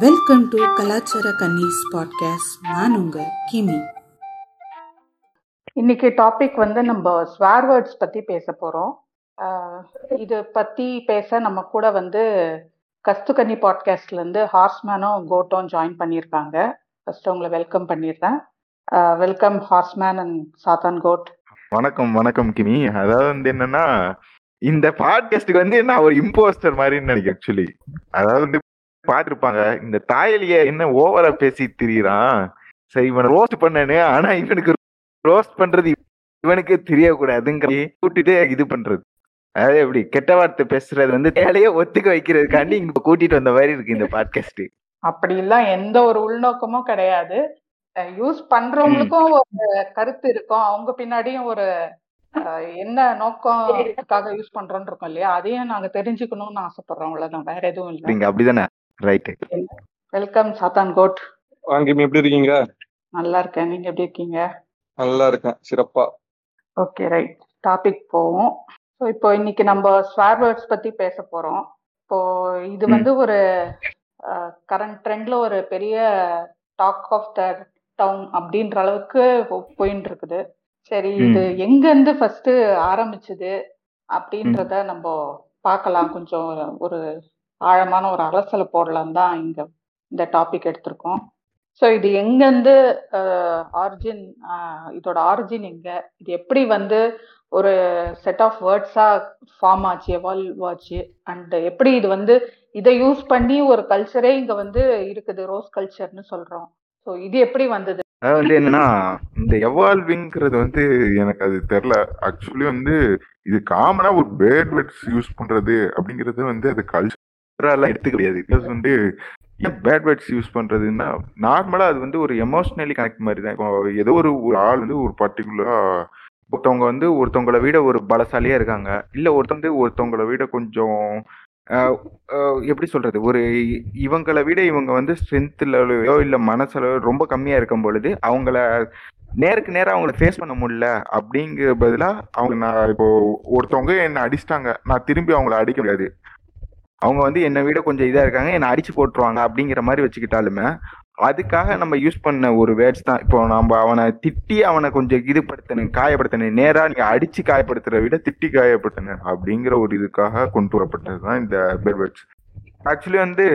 Welcome to கலாச்சார கன்னிஸ் podcast நான் உங்க கிமி. இன்னைக்கு டாபிக் வந்து நம்ம ஸ்வேர் வேர்ட்ஸ் பத்தி பேச போறோம். இது பத்தி பேச நம்ம கூட வந்து கஸ்துகன்னி பாட்காஸ்ட்ல இருந்து ஹார்ஸ்மேனும் கோட்டும் ஜாயின் பண்ணியிருக்காங்க. ஃபர்ஸ்ட் உங்களை வெல்கம் பண்ணிடுறேன். வெல்கம் ஹார்ஸ்மேன் அண்ட் சாத்தான் கோட் வணக்கம் வணக்கம் கிமி. அதாவது வந்து என்னன்னா இந்த பாட்காஸ்டுக்கு வந்து நான் ஒரு இம்போஸ்டர் மாதிரி நினைக்கிறேன் ஆக்சுவலி அதாவது வந்து பாத்துருப்பாங்க. இந்த தாயலிய என்ன ஓவரா பேசி திரியிறான். சரி இவனை ரோஸ்ட் பண்ணனு ஆனா இவனுக்கு ரோஸ்ட் பண்றது இவனுக்கு தெரியக்கூடாதுங்கிற கூட்டிட்டு இது பண்றது. அதாவது எப்படி? கெட்ட வார்த்தை பேசுறது வந்து தேலையே ஒத்துக்க வைக்கிறதுக்காண்டி இங்க கூட்டிட்டு வந்த மாதிரி இருக்கு இந்த பாட்காஸ்ட் அப்படி எல்லாம் எந்த ஒரு உள்நோக்கமும் கிடையாது. யூஸ் பண்றவங்களுக்கும் ஒரு கருத்து இருக்கும். அவங்க பின்னாடியும் ஒரு என்ன நோக்கத்துக்காக யூஸ் பண்றோம்னு இருக்கோம் இல்லையா? அதையும் நாங்க தெரிஞ்சுக்கணும்னு ஆசைப்படுறோம். அவ்வளவுதான். வேற எதுவும் இல்லை. அப்படிதானே? ரைட் வெல்கம் சாத்தான் கோட் வாங்கி எப்படி இருக்கீங்க? நல்லா இருக்கேன். நீங்க எப்படி இருக்கீங்க? நல்லா இருக்கேன். சிறப்பா. ஓகே ரைட் டாபிக் போவோம். ஸோ இப்போ இன்னைக்கு நம்ம ஸ்வேர் வேர்ட்ஸ் பத்தி பேச போறோம். இப்போ இது வந்து ஒரு கரண்ட் ட்ரெண்ட்ல ஒரு பெரிய டாக் ஆஃப் த டவுன் அப்படின்ற அளவுக்கு போயின்னு இருக்குது சரி இது எங்க இருந்து ஃபர்ஸ்ட் ஆரம்பிச்சது அப்படின்றத நம்ம பார்க்கலாம். கொஞ்சம் ஒரு ஆழமான ஒரு அலசலை போடலாம் தான் இங்க இந்த டாபிக் எடுத்திருக்கோம். ஸோ இது எங்கேருந்து ஆரிஜின் இதோட ஆரிஜின் எங்க? இது எப்படி வந்து ஒரு செட் ஆஃப் வேர்ட்ஸாக ஃபார்ம் ஆச்சு எவால்வ் ஆச்சு? அண்ட் எப்படி இது வந்து இதை யூஸ் பண்ணி ஒரு கல்ச்சரே இங்கே வந்து இருக்குது ரோஸ் கல்ச்சர்னு சொல்கிறோம் ஸோ இது எப்படி வந்தது? அதாவது வந்து என்னன்னா இந்த எவால்விங்கிறது வந்து எனக்கு அது தெரில ஆக்சுவலி வந்து இது காமனா ஒரு பேட் வேர்ட்ஸ் யூஸ் பண்றது அப்படிங்கிறது வந்து அது கல்ச்சர் கல்ச்சரெல்லாம் எடுத்துக்க முடியாது. பிளஸ் வந்து ஏன் பேட் வேர்ட்ஸ் யூஸ் பண்றதுன்னா நார்மலா அது வந்து ஒரு எமோஷனலி கனெக்ட் மாதிரி தான். இப்போ ஏதோ ஒரு ஒரு ஆள் வந்து ஒரு பர்டிகுலரா ஒருத்தவங்க வந்து ஒருத்தவங்கள விட ஒரு பலசாலியா இருக்காங்க. இல்ல ஒருத்தவங்க ஒருத்தவங்கள விட கொஞ்சம் எப்படி சொல்றது? ஒரு இவங்களை விட இவங்க வந்து ஸ்ட்ரென்த் லெவலையோ இல்ல மனசளவோ ரொம்ப கம்மியா இருக்கும் பொழுது அவங்கள நேருக்கு நேரம் அவங்கள ஃபேஸ் பண்ண முடியல அப்படிங்கிற பதிலா அவங்க நான் இப்போ ஒருத்தவங்க என்னை அடிச்சிட்டாங்க. நான் திரும்பி அவங்கள அடிக்க முடியாது. அவங்க வந்து என்னை விட கொஞ்சம் இதாக இருக்காங்க என்னை அடிச்சு போட்டுருவாங்க அப்படிங்கிற மாதிரி வச்சுக்கிட்டாலுமே அதுக்காக நம்ம யூஸ் பண்ண ஒரு வேர்ட்ஸ் தான். இப்போ நம்ம அவனை திட்டி அவனை கொஞ்சம் இதுபடுத்தணும் காயப்படுத்தணும். நேராக நீங்கள் அடிச்சு காயப்படுத்துற விட திட்டி காயப்படுத்தணும் அப்படிங்கிற ஒரு இதுக்காக கொண்டு வரப்பட்டது தான் இந்த பேர் வேர்ட்ஸ் ஆக்சுவலி வந்து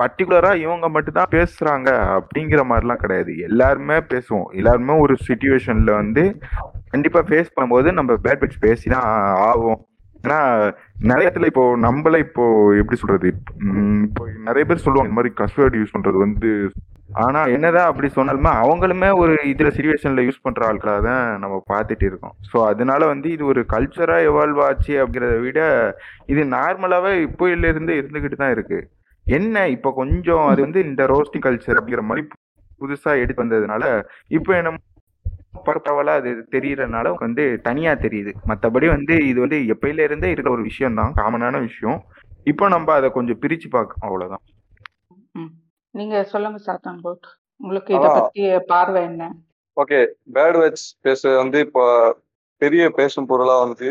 பர்டிகுலராக இவங்க மட்டும்தான் பேசுகிறாங்க அப்படிங்கிற மாதிரிலாம் கிடையாது. எல்லாருமே பேசுவோம். எல்லாருமே ஒரு சுச்சுவேஷனில் வந்து கண்டிப்பாக ஃபேஸ் பண்ணும்போது நம்ம பேட் பேட்ஸ் பேசி தான் ஆகும் ஏன்னா நிறைய இடத்துல இப்போ நம்மள இப்போ எப்படி சொல்றது? இப்போ நிறைய பேர் சொல்லுவாங்க இந்த மாதிரி கஸ்வேர்டு யூஸ் பண்றது வந்து ஆனா என்னதான் அப்படி சொன்னாலுமே அவங்களுமே ஒரு இதுல சிச்சுவேஷன்ல யூஸ் பண்ற ஆட்களாக தான் நம்ம பார்த்துட்டு இருக்கோம். ஸோ அதனால வந்து இது ஒரு கல்ச்சரா எவால்வ் ஆச்சு அப்படிங்கிறத விட இது நார்மலாவே இப்போ இருந்து இருந்துகிட்டு தான் இருக்கு. என்ன இப்போ கொஞ்சம் அது வந்து இந்த ரோஸ்டிங் கல்ச்சர் அப்படிங்கிற மாதிரி புதுசா எடுத்து வந்ததுனால இப்போ என்ன பரவலா அது தெரியறதுனால வந்து தனியா தெரியுது. மற்றபடி வந்து இது வந்து எப்பயில இருந்தே இருக்கிற ஒரு விஷயம் தான் காமனான விஷயம். இப்போ நம்ம அதை கொஞ்சம் பிரிச்சு பார்க்கணும் அவ்வளவுதான். நீங்க சொல்லுங்க சாத்தான் கோட் உங்களுக்கு இத பத்தி பார்வை என்ன? ஓகே. பேட் வேர்ட்ஸ் பேச வந்து இப்போ பெரிய பேசும் பொருளா வந்து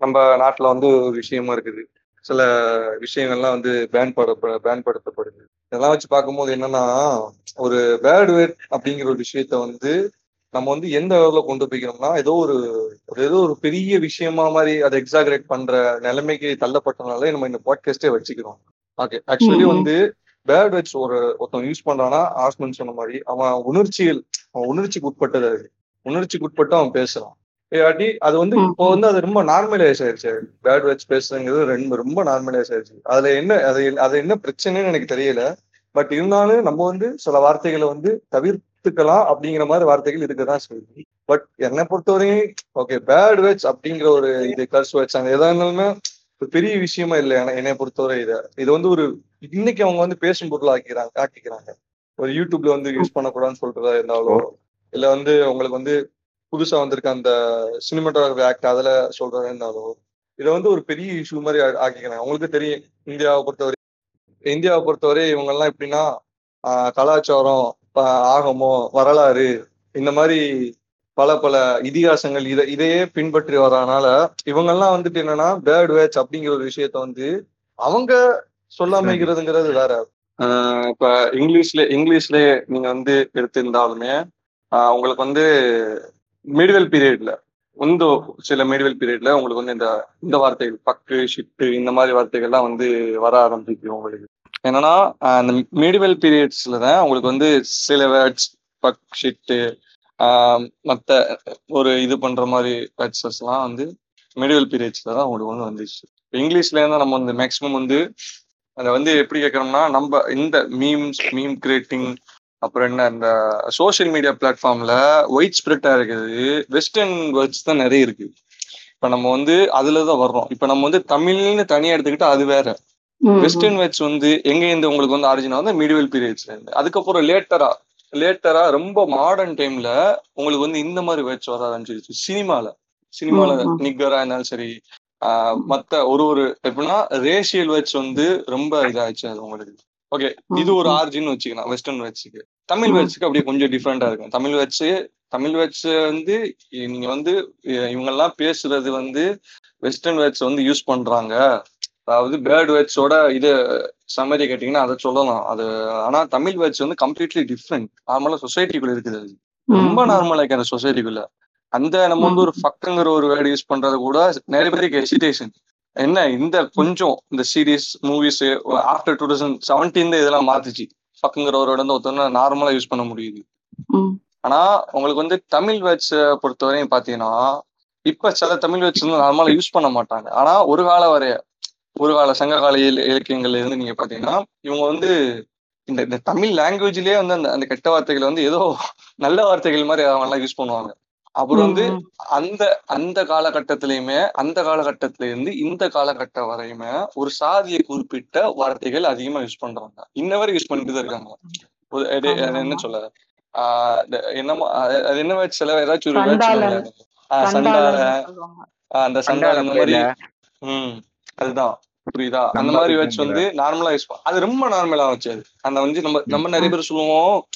நம்ம நாட்டுல வந்து ஒரு விஷயமா இருக்குது. சில விஷயங்கள்லாம் வந்து பேன் பட பேன் படுத்தப்படுது இதெல்லாம் வச்சு பார்க்கும்போது என்னன்னா ஒரு பேட் வேர்ட் அப்படிங்கிற ஒரு விஷயத்த வந்து நம்ம வந்து எந்த அளவுல கொண்டு போய்க்கணும்னா ஏதோ ஒரு ஏதோ ஒரு பெரிய விஷயமா மாதிரி அதை எக்ஸாகரேட் பண்ற நிலைமைக்கு தள்ளப்பட்டனால நம்ம இந்த பாட்காஸ்டே வச்சுக்கிறோம். ஓகே ஆக்சுவலி வந்து பேட் வேர்ட்ஸ் ஒரு ஒருத்தன் யூஸ் பண்றான்னா ஆஸ்மன் சொன்ன மாதிரி அவன் உணர்ச்சிகள் அவன் உணர்ச்சிக்கு உட்பட்டது அது. உணர்ச்சிக்கு உட்பட்டு அவன் பேசுறான். இல்லாட்டி அது வந்து இப்போ வந்து அது ரொம்ப நார்மலைஸ் ஆயிடுச்சு பேட் வேர்ட்ஸ் பேசுறதுங்கிறது ரெண்டு ரொம்ப நார்மலைஸ் ஆயிடுச்சு அதுல என்ன அது அது என்ன பிரச்சனைன்னு எனக்கு தெரியல. பட் இருந்தாலும் நம்ம வந்து சில வார்த்தைகளை வந்து தவிர்த்துக்கலாம் அப்படிங்கிற மாதிரி வார்த்தைகள் இருக்கதான் செய்யுது. பட் என்னை பொறுத்தவரையும் ஓகே பேட் வேர்ட்ஸ் அப்படிங்கிற ஒரு இது கர்ஸ் வேர்ட்ஸ் அந்த எதா இருந்தாலுமே ஒரு பெரிய விஷயமா இல்லை. என்னை பொறுத்தவரை இதை இது வந்து ஒரு இன்னைக்கு அவங்க வந்து பேசும் பொருள் ஆக்கிக்கிறாங்க ஆக்கிக்கிறாங்க. ஒரு யூடியூப்ல வந்து யூஸ் பண்ணக்கூடாதுன்னு சொல்றதா இருந்தாலும் இல்ல வந்து உங்களுக்கு வந்து புதுசா வந்திருக்க அந்த சினிமாட்டோகிராஃபி ஆக்ட் அதுல சொல்றதா இருந்தாலும் இதை வந்து ஒரு பெரிய இஷ்யூ மாதிரி ஆக்கிக்கிறாங்க. உங்களுக்கு தெரியும் இந்தியாவை பொறுத்தவரை இந்தியாவை பொறுத்தவரை இவங்க எல்லாம் எப்படின்னா கலாச்சாரம் ஆகமோ வரலாறு இந்த மாதிரி பல பல இதிகாசங்கள் இதை இதையே பின்பற்றி வரனால இவங்கெல்லாம் வந்துட்டு என்னன்னா பேர்ட் வேட்ச் அப்படிங்கிற ஒரு விஷயத்த வந்து அவங்க சொல்லாமைக்கிறதுங்கிறது வேற. ஆஹ் இப்ப இங்கிலீஷ்ல இங்கிலீஷ்ல நீங்க வந்து எடுத்திருந்தாலுமே உங்களுக்கு வந்து மிடிவல் பீரியட்ல இந்த சில மிடிவல் பீரியட்ல உங்களுக்கு வந்து இந்த இந்த வார்த்தைகள் பக்கு ஷிட்டு இந்த மாதிரி வார்த்தைகள்லாம் வந்து வர ஆரம்பிக்கும் உங்களுக்கு. என்னன்னா அந்த மிடிவெல் பீரியட்ஸ்ல தான் உங்களுக்கு வந்து சில வேர்ட்ஸ் பக் ஷிட்டு மற்ற ஒரு இது பண்ற மாதிரி வேர்ட்ஸஸ் எல்லாம் வந்து மிடிவல் பீரியட்ஸ்ல தான் உங்களுக்கு வந்து வந்துச்சு. இங்கிலீஷ்ல இருந்தா நம்ம வந்து மேக்ஸிமம் வந்து அதை வந்து எப்படி கேட்கறோம்னா நம்ம இந்த மீம்ஸ் மீம் கிரியேட்டிங் அப்புறம் என்ன இந்த சோசியல் மீடியா பிளாட்ஃபார்ம்ல ஒயிட் ஸ்ப்ரெட்டா இருக்குது வெஸ்டர்ன் வேர்ட்ஸ் தான் நிறைய இருக்கு. இப்ப நம்ம வந்து அதுல தான் வர்றோம். இப்ப நம்ம வந்து தமிழ்னு தனியா எடுத்துக்கிட்டா அது வேற. வெஸ்டர்ன் வேர்ட்ஸ் வந்து எங்க இருந்து உங்களுக்கு வந்து ஆரிஜின் வந்து மிடிவல் பீரியட்ஸ்ல இருந்து. அதுக்கப்புறம் லேட்டரா லேட்டரா ரொம்ப மாடர்ன் டைம்ல உங்களுக்கு வந்து இந்த மாதிரி வேர்ட்ஸ் வர ஆரம்பிச்சிருச்சு. சினிமால சினிமால. நிக்கரா இருந்தாலும் சரி மத்த ஒரு ஒரு எப்படின்னா ரேஷியல் வேர்ட்ஸ் வந்து ரொம்ப இதாச்சு அது உங்களுக்கு. ஓகே இது ஒரு. ஆர்ஜின்னு வச்சுக்கலாம் வெஸ்டர்ன் வேர்ட்ஸுக்கு தமிழ் ம். வேர்ட்ஸுக்கு அப்படியே கொஞ்சம் டிஃப்ரெண்டா இருக்கும். தமிழ் வேர்ட்ஸ் தமிழ் வேர்ட்ஸ் வந்து நீங்க வந்து இ- இவங்கெல்லாம் பேசுறது வந்து வெஸ்டர்ன் வேர்ட்ஸ் வந்து யூஸ் பண்றாங்க. அதாவது பேர்ட் வேர்ட்ஸோட இது சம்மரி கேட்டீங்கன்னா அதை சொல்லலாம். அது ஆனா தமிழ் வேர்ட்ஸ் வந்து கம்ப்ளீட்லி டிஃப்ரெண்ட் நார்மலா சொசைட்டிக்குள்ள இருக்குது அது. ரொம்ப. நார்மலா இருக்கு அந்த சொசைட்டிக்குள்ள அந்த நம்ம வந்து ஒரு ஃபக்குங்கிற ஒரு வேர்டு யூஸ் பண்றது கூட நிறைய பேருக்கு ஹெசிடேஷன் என்ன இந்த கொஞ்சம் இந்த series movies after two thousand seventeen இதெல்லாம் மாத்துச்சு. ஃபக்குங்கிற ஒரு வந்து ஒருத்தவங்க நார்மலா யூஸ் பண்ண முடியுது. ஆனா உங்களுக்கு வந்து தமிழ் வேர்ட்ஸ் பொறுத்தவரையும் பாத்தீங்கன்னா இப்ப சில தமிழ் வேர்ட்ஸ் வந்து நார்மலா யூஸ் பண்ண மாட்டாங்க. ஆனா ஒரு கால வரைய ஒரு கால சங்க கால இல- இலக்கியங்கள்ல இருந்து நீங்க பாத்தீங்கன்னா இவங்க வந்து இந்த இந்த தமிழ் லாங்குவேஜ்லயே வந்து அந்த அந்த கெட்ட வார்த்தைகள் வந்து ஏதோ நல்ல வார்த்தைகள் மாதிரி அவங்க எல்லாம் யூஸ் பண்ணுவாங்க. அப்புறம் வந்து. அந்த அந்த காலகட்டத்திலயுமே அந்த காலகட்டத்தில இருந்து இந்த காலகட்டம் வரையுமே ஒரு சாதியை குறிப்பிட்ட வார்த்தைகள் அதிகமா யூஸ் பண்றாங்க. இன்ன வரை யூஸ் பண்ணிட்டு தான் இருக்காங்க. என்ன. சொல்ல ஆஹ் இந்த என்னமோ அது என்ன சில ஏதாச்சும் ஒரு சண்டால அந்த சண்டால அந்த மாதிரி ம். அதுதான். புரியுதா? அந்த மாதிரி சண்டால. வந்து நார்மலா யூஸ் அது ரொம்ப நார்மலா வச்சு அது. அந்த வந்து நம்ம நம்ம நிறைய பேர் சொல்லுவோம்.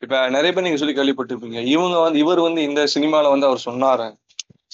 இப்ப நிறைய பேர் நீங்க சொல்லி கேள்விப்பட்டிருப்பீங்க. இவங்க வந்து இவர் வந்து இந்த சினிமால வந்து அவர் சொன்னாரு.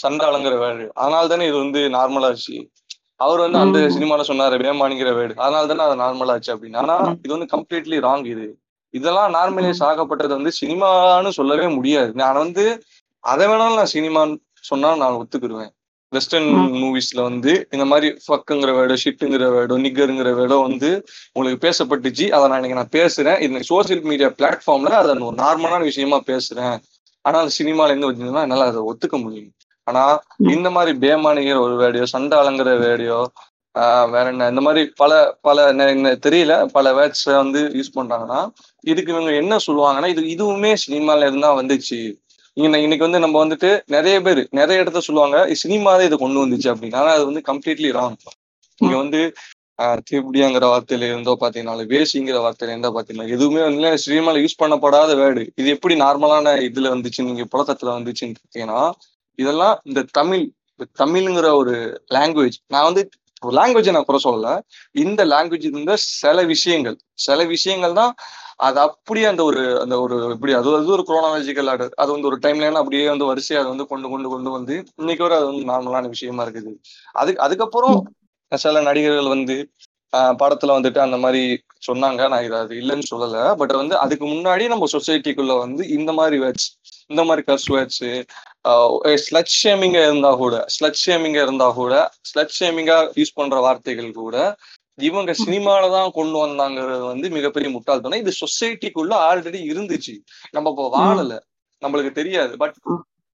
சண்டாளங்கிற வேர்டு. அதனால தானே இது வந்து நார்மலா ஆச்சு அவர் வந்து அந்த. சினிமால சொன்னாரு வேமானிங்கிற வேர்டு. அதனால தானே அது நார்மலா ஆச்சு அப்படின்னு. ஆனா. இது வந்து கம்ப்ளீட்லி ராங் இது. இதெல்லாம் நார்மலைஸ் ஆகப்பட்டது வந்து சினிமான்னு சொல்லவே முடியாது. நான் வந்து அதை வேணாலும் நான் சினிமான்னு சொன்னா நான் ஒத்துக்கிடுவேன் வெஸ்டர்ன். மூவிஸ்ல வந்து இந்த மாதிரி ஃபக்குங்கிற வேர்டோ ஷிட்டுங்கிற வேர்டோ நிக்கருங்கிற வேர்டோ வந்து உங்களுக்கு பேசப்பட்டுச்சு. அதை நான் இன்னைக்கு நான் பேசுறேன். இந்த சோசியல் மீடியா பிளாட்ஃபார்ம்ல அதை நான் ஒரு நார்மலான விஷயமா பேசுறேன். ஆனா அது சினிமால இருந்து வந்ததுன்னா என்னால அதை ஒத்துக்க முடியும். ஆனா. இந்த மாதிரி பேமானிங்கிற ஒரு வேடியோ சண்டாளங்கிற வேடியோ ஆஹ் வேற என்ன இந்த மாதிரி பல பல தெரியல பல வேர்ட்ஸ் வந்து யூஸ் பண்றாங்கன்னா இதுக்கு இவங்க என்ன சொல்லுவாங்கன்னா இது இதுவுமே சினிமால இருந்தா வந்துச்சு. இன்னைக்கு வந்து நம்ம வந்துட்டு நிறைய பேர் நிறைய இடத்த சொல்லுவாங்க சினிமாவே இதை கொண்டு வந்துச்சு அப்படின்னு. ஆனா அது வந்து கம்ப்ளீட்லி ராங் இங்க வந்து ஆஹ் வார்த்தையில இருந்தோ பாத்தீங்கன்னா வேசிங்கிற வார்த்தையில இருந்தோ பாத்தீங்கன்னா எதுவுமே வந்து சினிமால யூஸ் பண்ணப்படாத வேர்டு. இது எப்படி நார்மலான இதுல வந்துச்சு நீங்க புழக்கத்துல வந்துச்சுன்னு பார்த்தீங்கன்னா இதெல்லாம் இந்த தமிழ் தமிழ்ங்கிற ஒரு லாங்குவேஜ் நான் வந்து ஒரு லாங்குவேஜை நான் குறை சொல்லல. இந்த லாங்குவேஜ் இருந்த சில விஷயங்கள் சில விஷயங்கள் தான் அது அப்படியே அந்த ஒரு அந்த ஒரு இப்படி அது அது ஒரு குரோனாலஜிக்கல் ஆர்டர் அது வந்து ஒரு டைம்ல அப்படியே வந்து வரிசையா அதை வந்து கொண்டு கொண்டு கொண்டு வந்து இன்னைக்கு வரை அது வந்து நார்மலான விஷயமா இருக்குது. அதுக்கு அதுக்கப்புறம் சில நடிகர்கள் வந்து ஆஹ் படத்துல வந்துட்டு அந்த மாதிரி சொன்னாங்க. நான் இது அது இல்லைன்னு சொல்லல. பட் வந்து அதுக்கு முன்னாடி நம்ம சொசைட்டிக்குள்ள வந்து இந்த மாதிரி வேர்ட்ஸ் இந்த மாதிரி கர்ஸ் வேர்ட்ஸ் ஸ்லட் ஷேமிங்க இருந்தா கூட ஸ்லட் ஷேமிங்க இருந்தா கூட ஸ்லட் ஷேமிங்கா யூஸ் பண்ற வார்த்தைகள் கூட இவங்க சினிமால தான் கொண்டு வந்தாங்கிறது வந்து மிகப்பெரிய முட்டாள்தனம் இது சொசைட்டிக்குள்ள ஆல்ரெடி இருந்துச்சு. நம்ம இப்போ வாழல. நம்மளுக்கு தெரியாது. பட்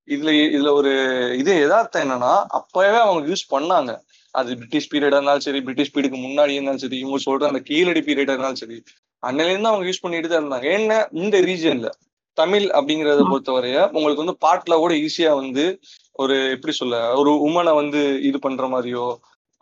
இதுல இதுல ஒரு இது எதார்த்தம் என்னன்னா அப்பவே அவங்க யூஸ் பண்ணாங்க. அது பிரிட்டிஷ் பீரியடா இருந்தாலும் சரி பிரிட்டிஷ் பீரியடுக்கு முன்னாடி இருந்தாலும் சரி இவங்க சொல்ற அந்த கீழடி பீரியடா இருந்தாலும் சரி அன்னையில இருந்து அவங்க யூஸ் பண்ணிட்டு தான் இருந்தாங்க. ஏன்னா இந்த ரீஜன்ல தமிழ் அப்படிங்கறத பொறுத்தவரைய உங்களுக்கு வந்து பாட்டுல கூட ஈஸியா வந்து ஒரு எப்படி சொல்ல ஒரு உமனை வந்து இது பண்ற மாதிரியோ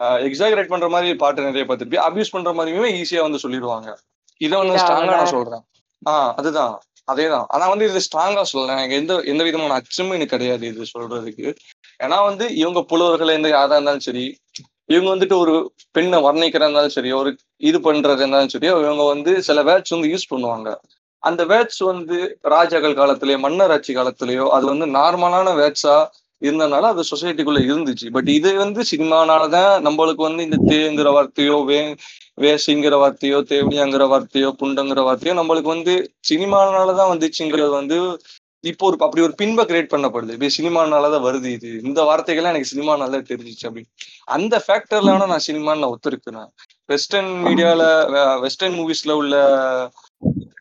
எக்ஸாகரேட் பண்ற மாதிரி பாட்டு நிறைய பார்த்துருப்பி அபியூஸ் பண்ற மாதிரியுமே ஈஸியா வந்து சொல்லிடுவாங்க. இதை வந்து ஸ்ட்ராங்கா நான் சொல்றேன். ஆஹ் அதுதான். அதேதான். ஆனா வந்து இது ஸ்ட்ராங்கா சொல்லலாம் எனக்கு எந்த எந்த விதமான அச்சமும் எனக்கு கிடையாது இது சொல்றதுக்கு. ஏன்னா வந்து இவங்க புலவர்கள் எந்த யாரா இருந்தாலும் சரி இவங்க வந்துட்டு ஒரு பெண்ணை வர்ணிக்கிறதா இருந்தாலும் சரி ஒரு இது பண்றது இருந்தாலும் சரி இவங்க வந்து சில வேர்ட்ஸ் வந்து யூஸ் பண்ணுவாங்க. அந்த வேர்ட்ஸ் வந்து ராஜாக்கள் காலத்திலயோ மன்னர் ஆட்சி காலத்திலயோ அது வந்து நார்மலான வேர்ட்ஸா இருந்தனால அது சொசைட்டிக்குள்ள இருந்துச்சு. பட் இது வந்து சினிமானாலதான் நம்மளுக்கு வந்து இந்த தேங்கிற வார்த்தையோ வே வேசிங்கிற வார்த்தையோ தேவடியாங்கிற வார்த்தையோ புண்டங்கிற வார்த்தையோ நம்மளுக்கு வந்து சினிமானாலதான் வந்துச்சுங்கிறது வந்து இப்போ ஒரு அப்படி ஒரு பின்பை கிரியேட் பண்ணப்படுது. இப்படி சினிமானாலதான் வருது இது. இந்த வார்த்தைகள்லாம் எனக்கு சினிமானால தெரிஞ்சிச்சு அப்படின்னு அந்த ஃபேக்டர்ல வேணா நான் சினிமான்னு நான் ஒத்துருக்குறேன் வெஸ்டர்ன் மீடியால வெஸ்டர்ன் மூவிஸ்ல உள்ள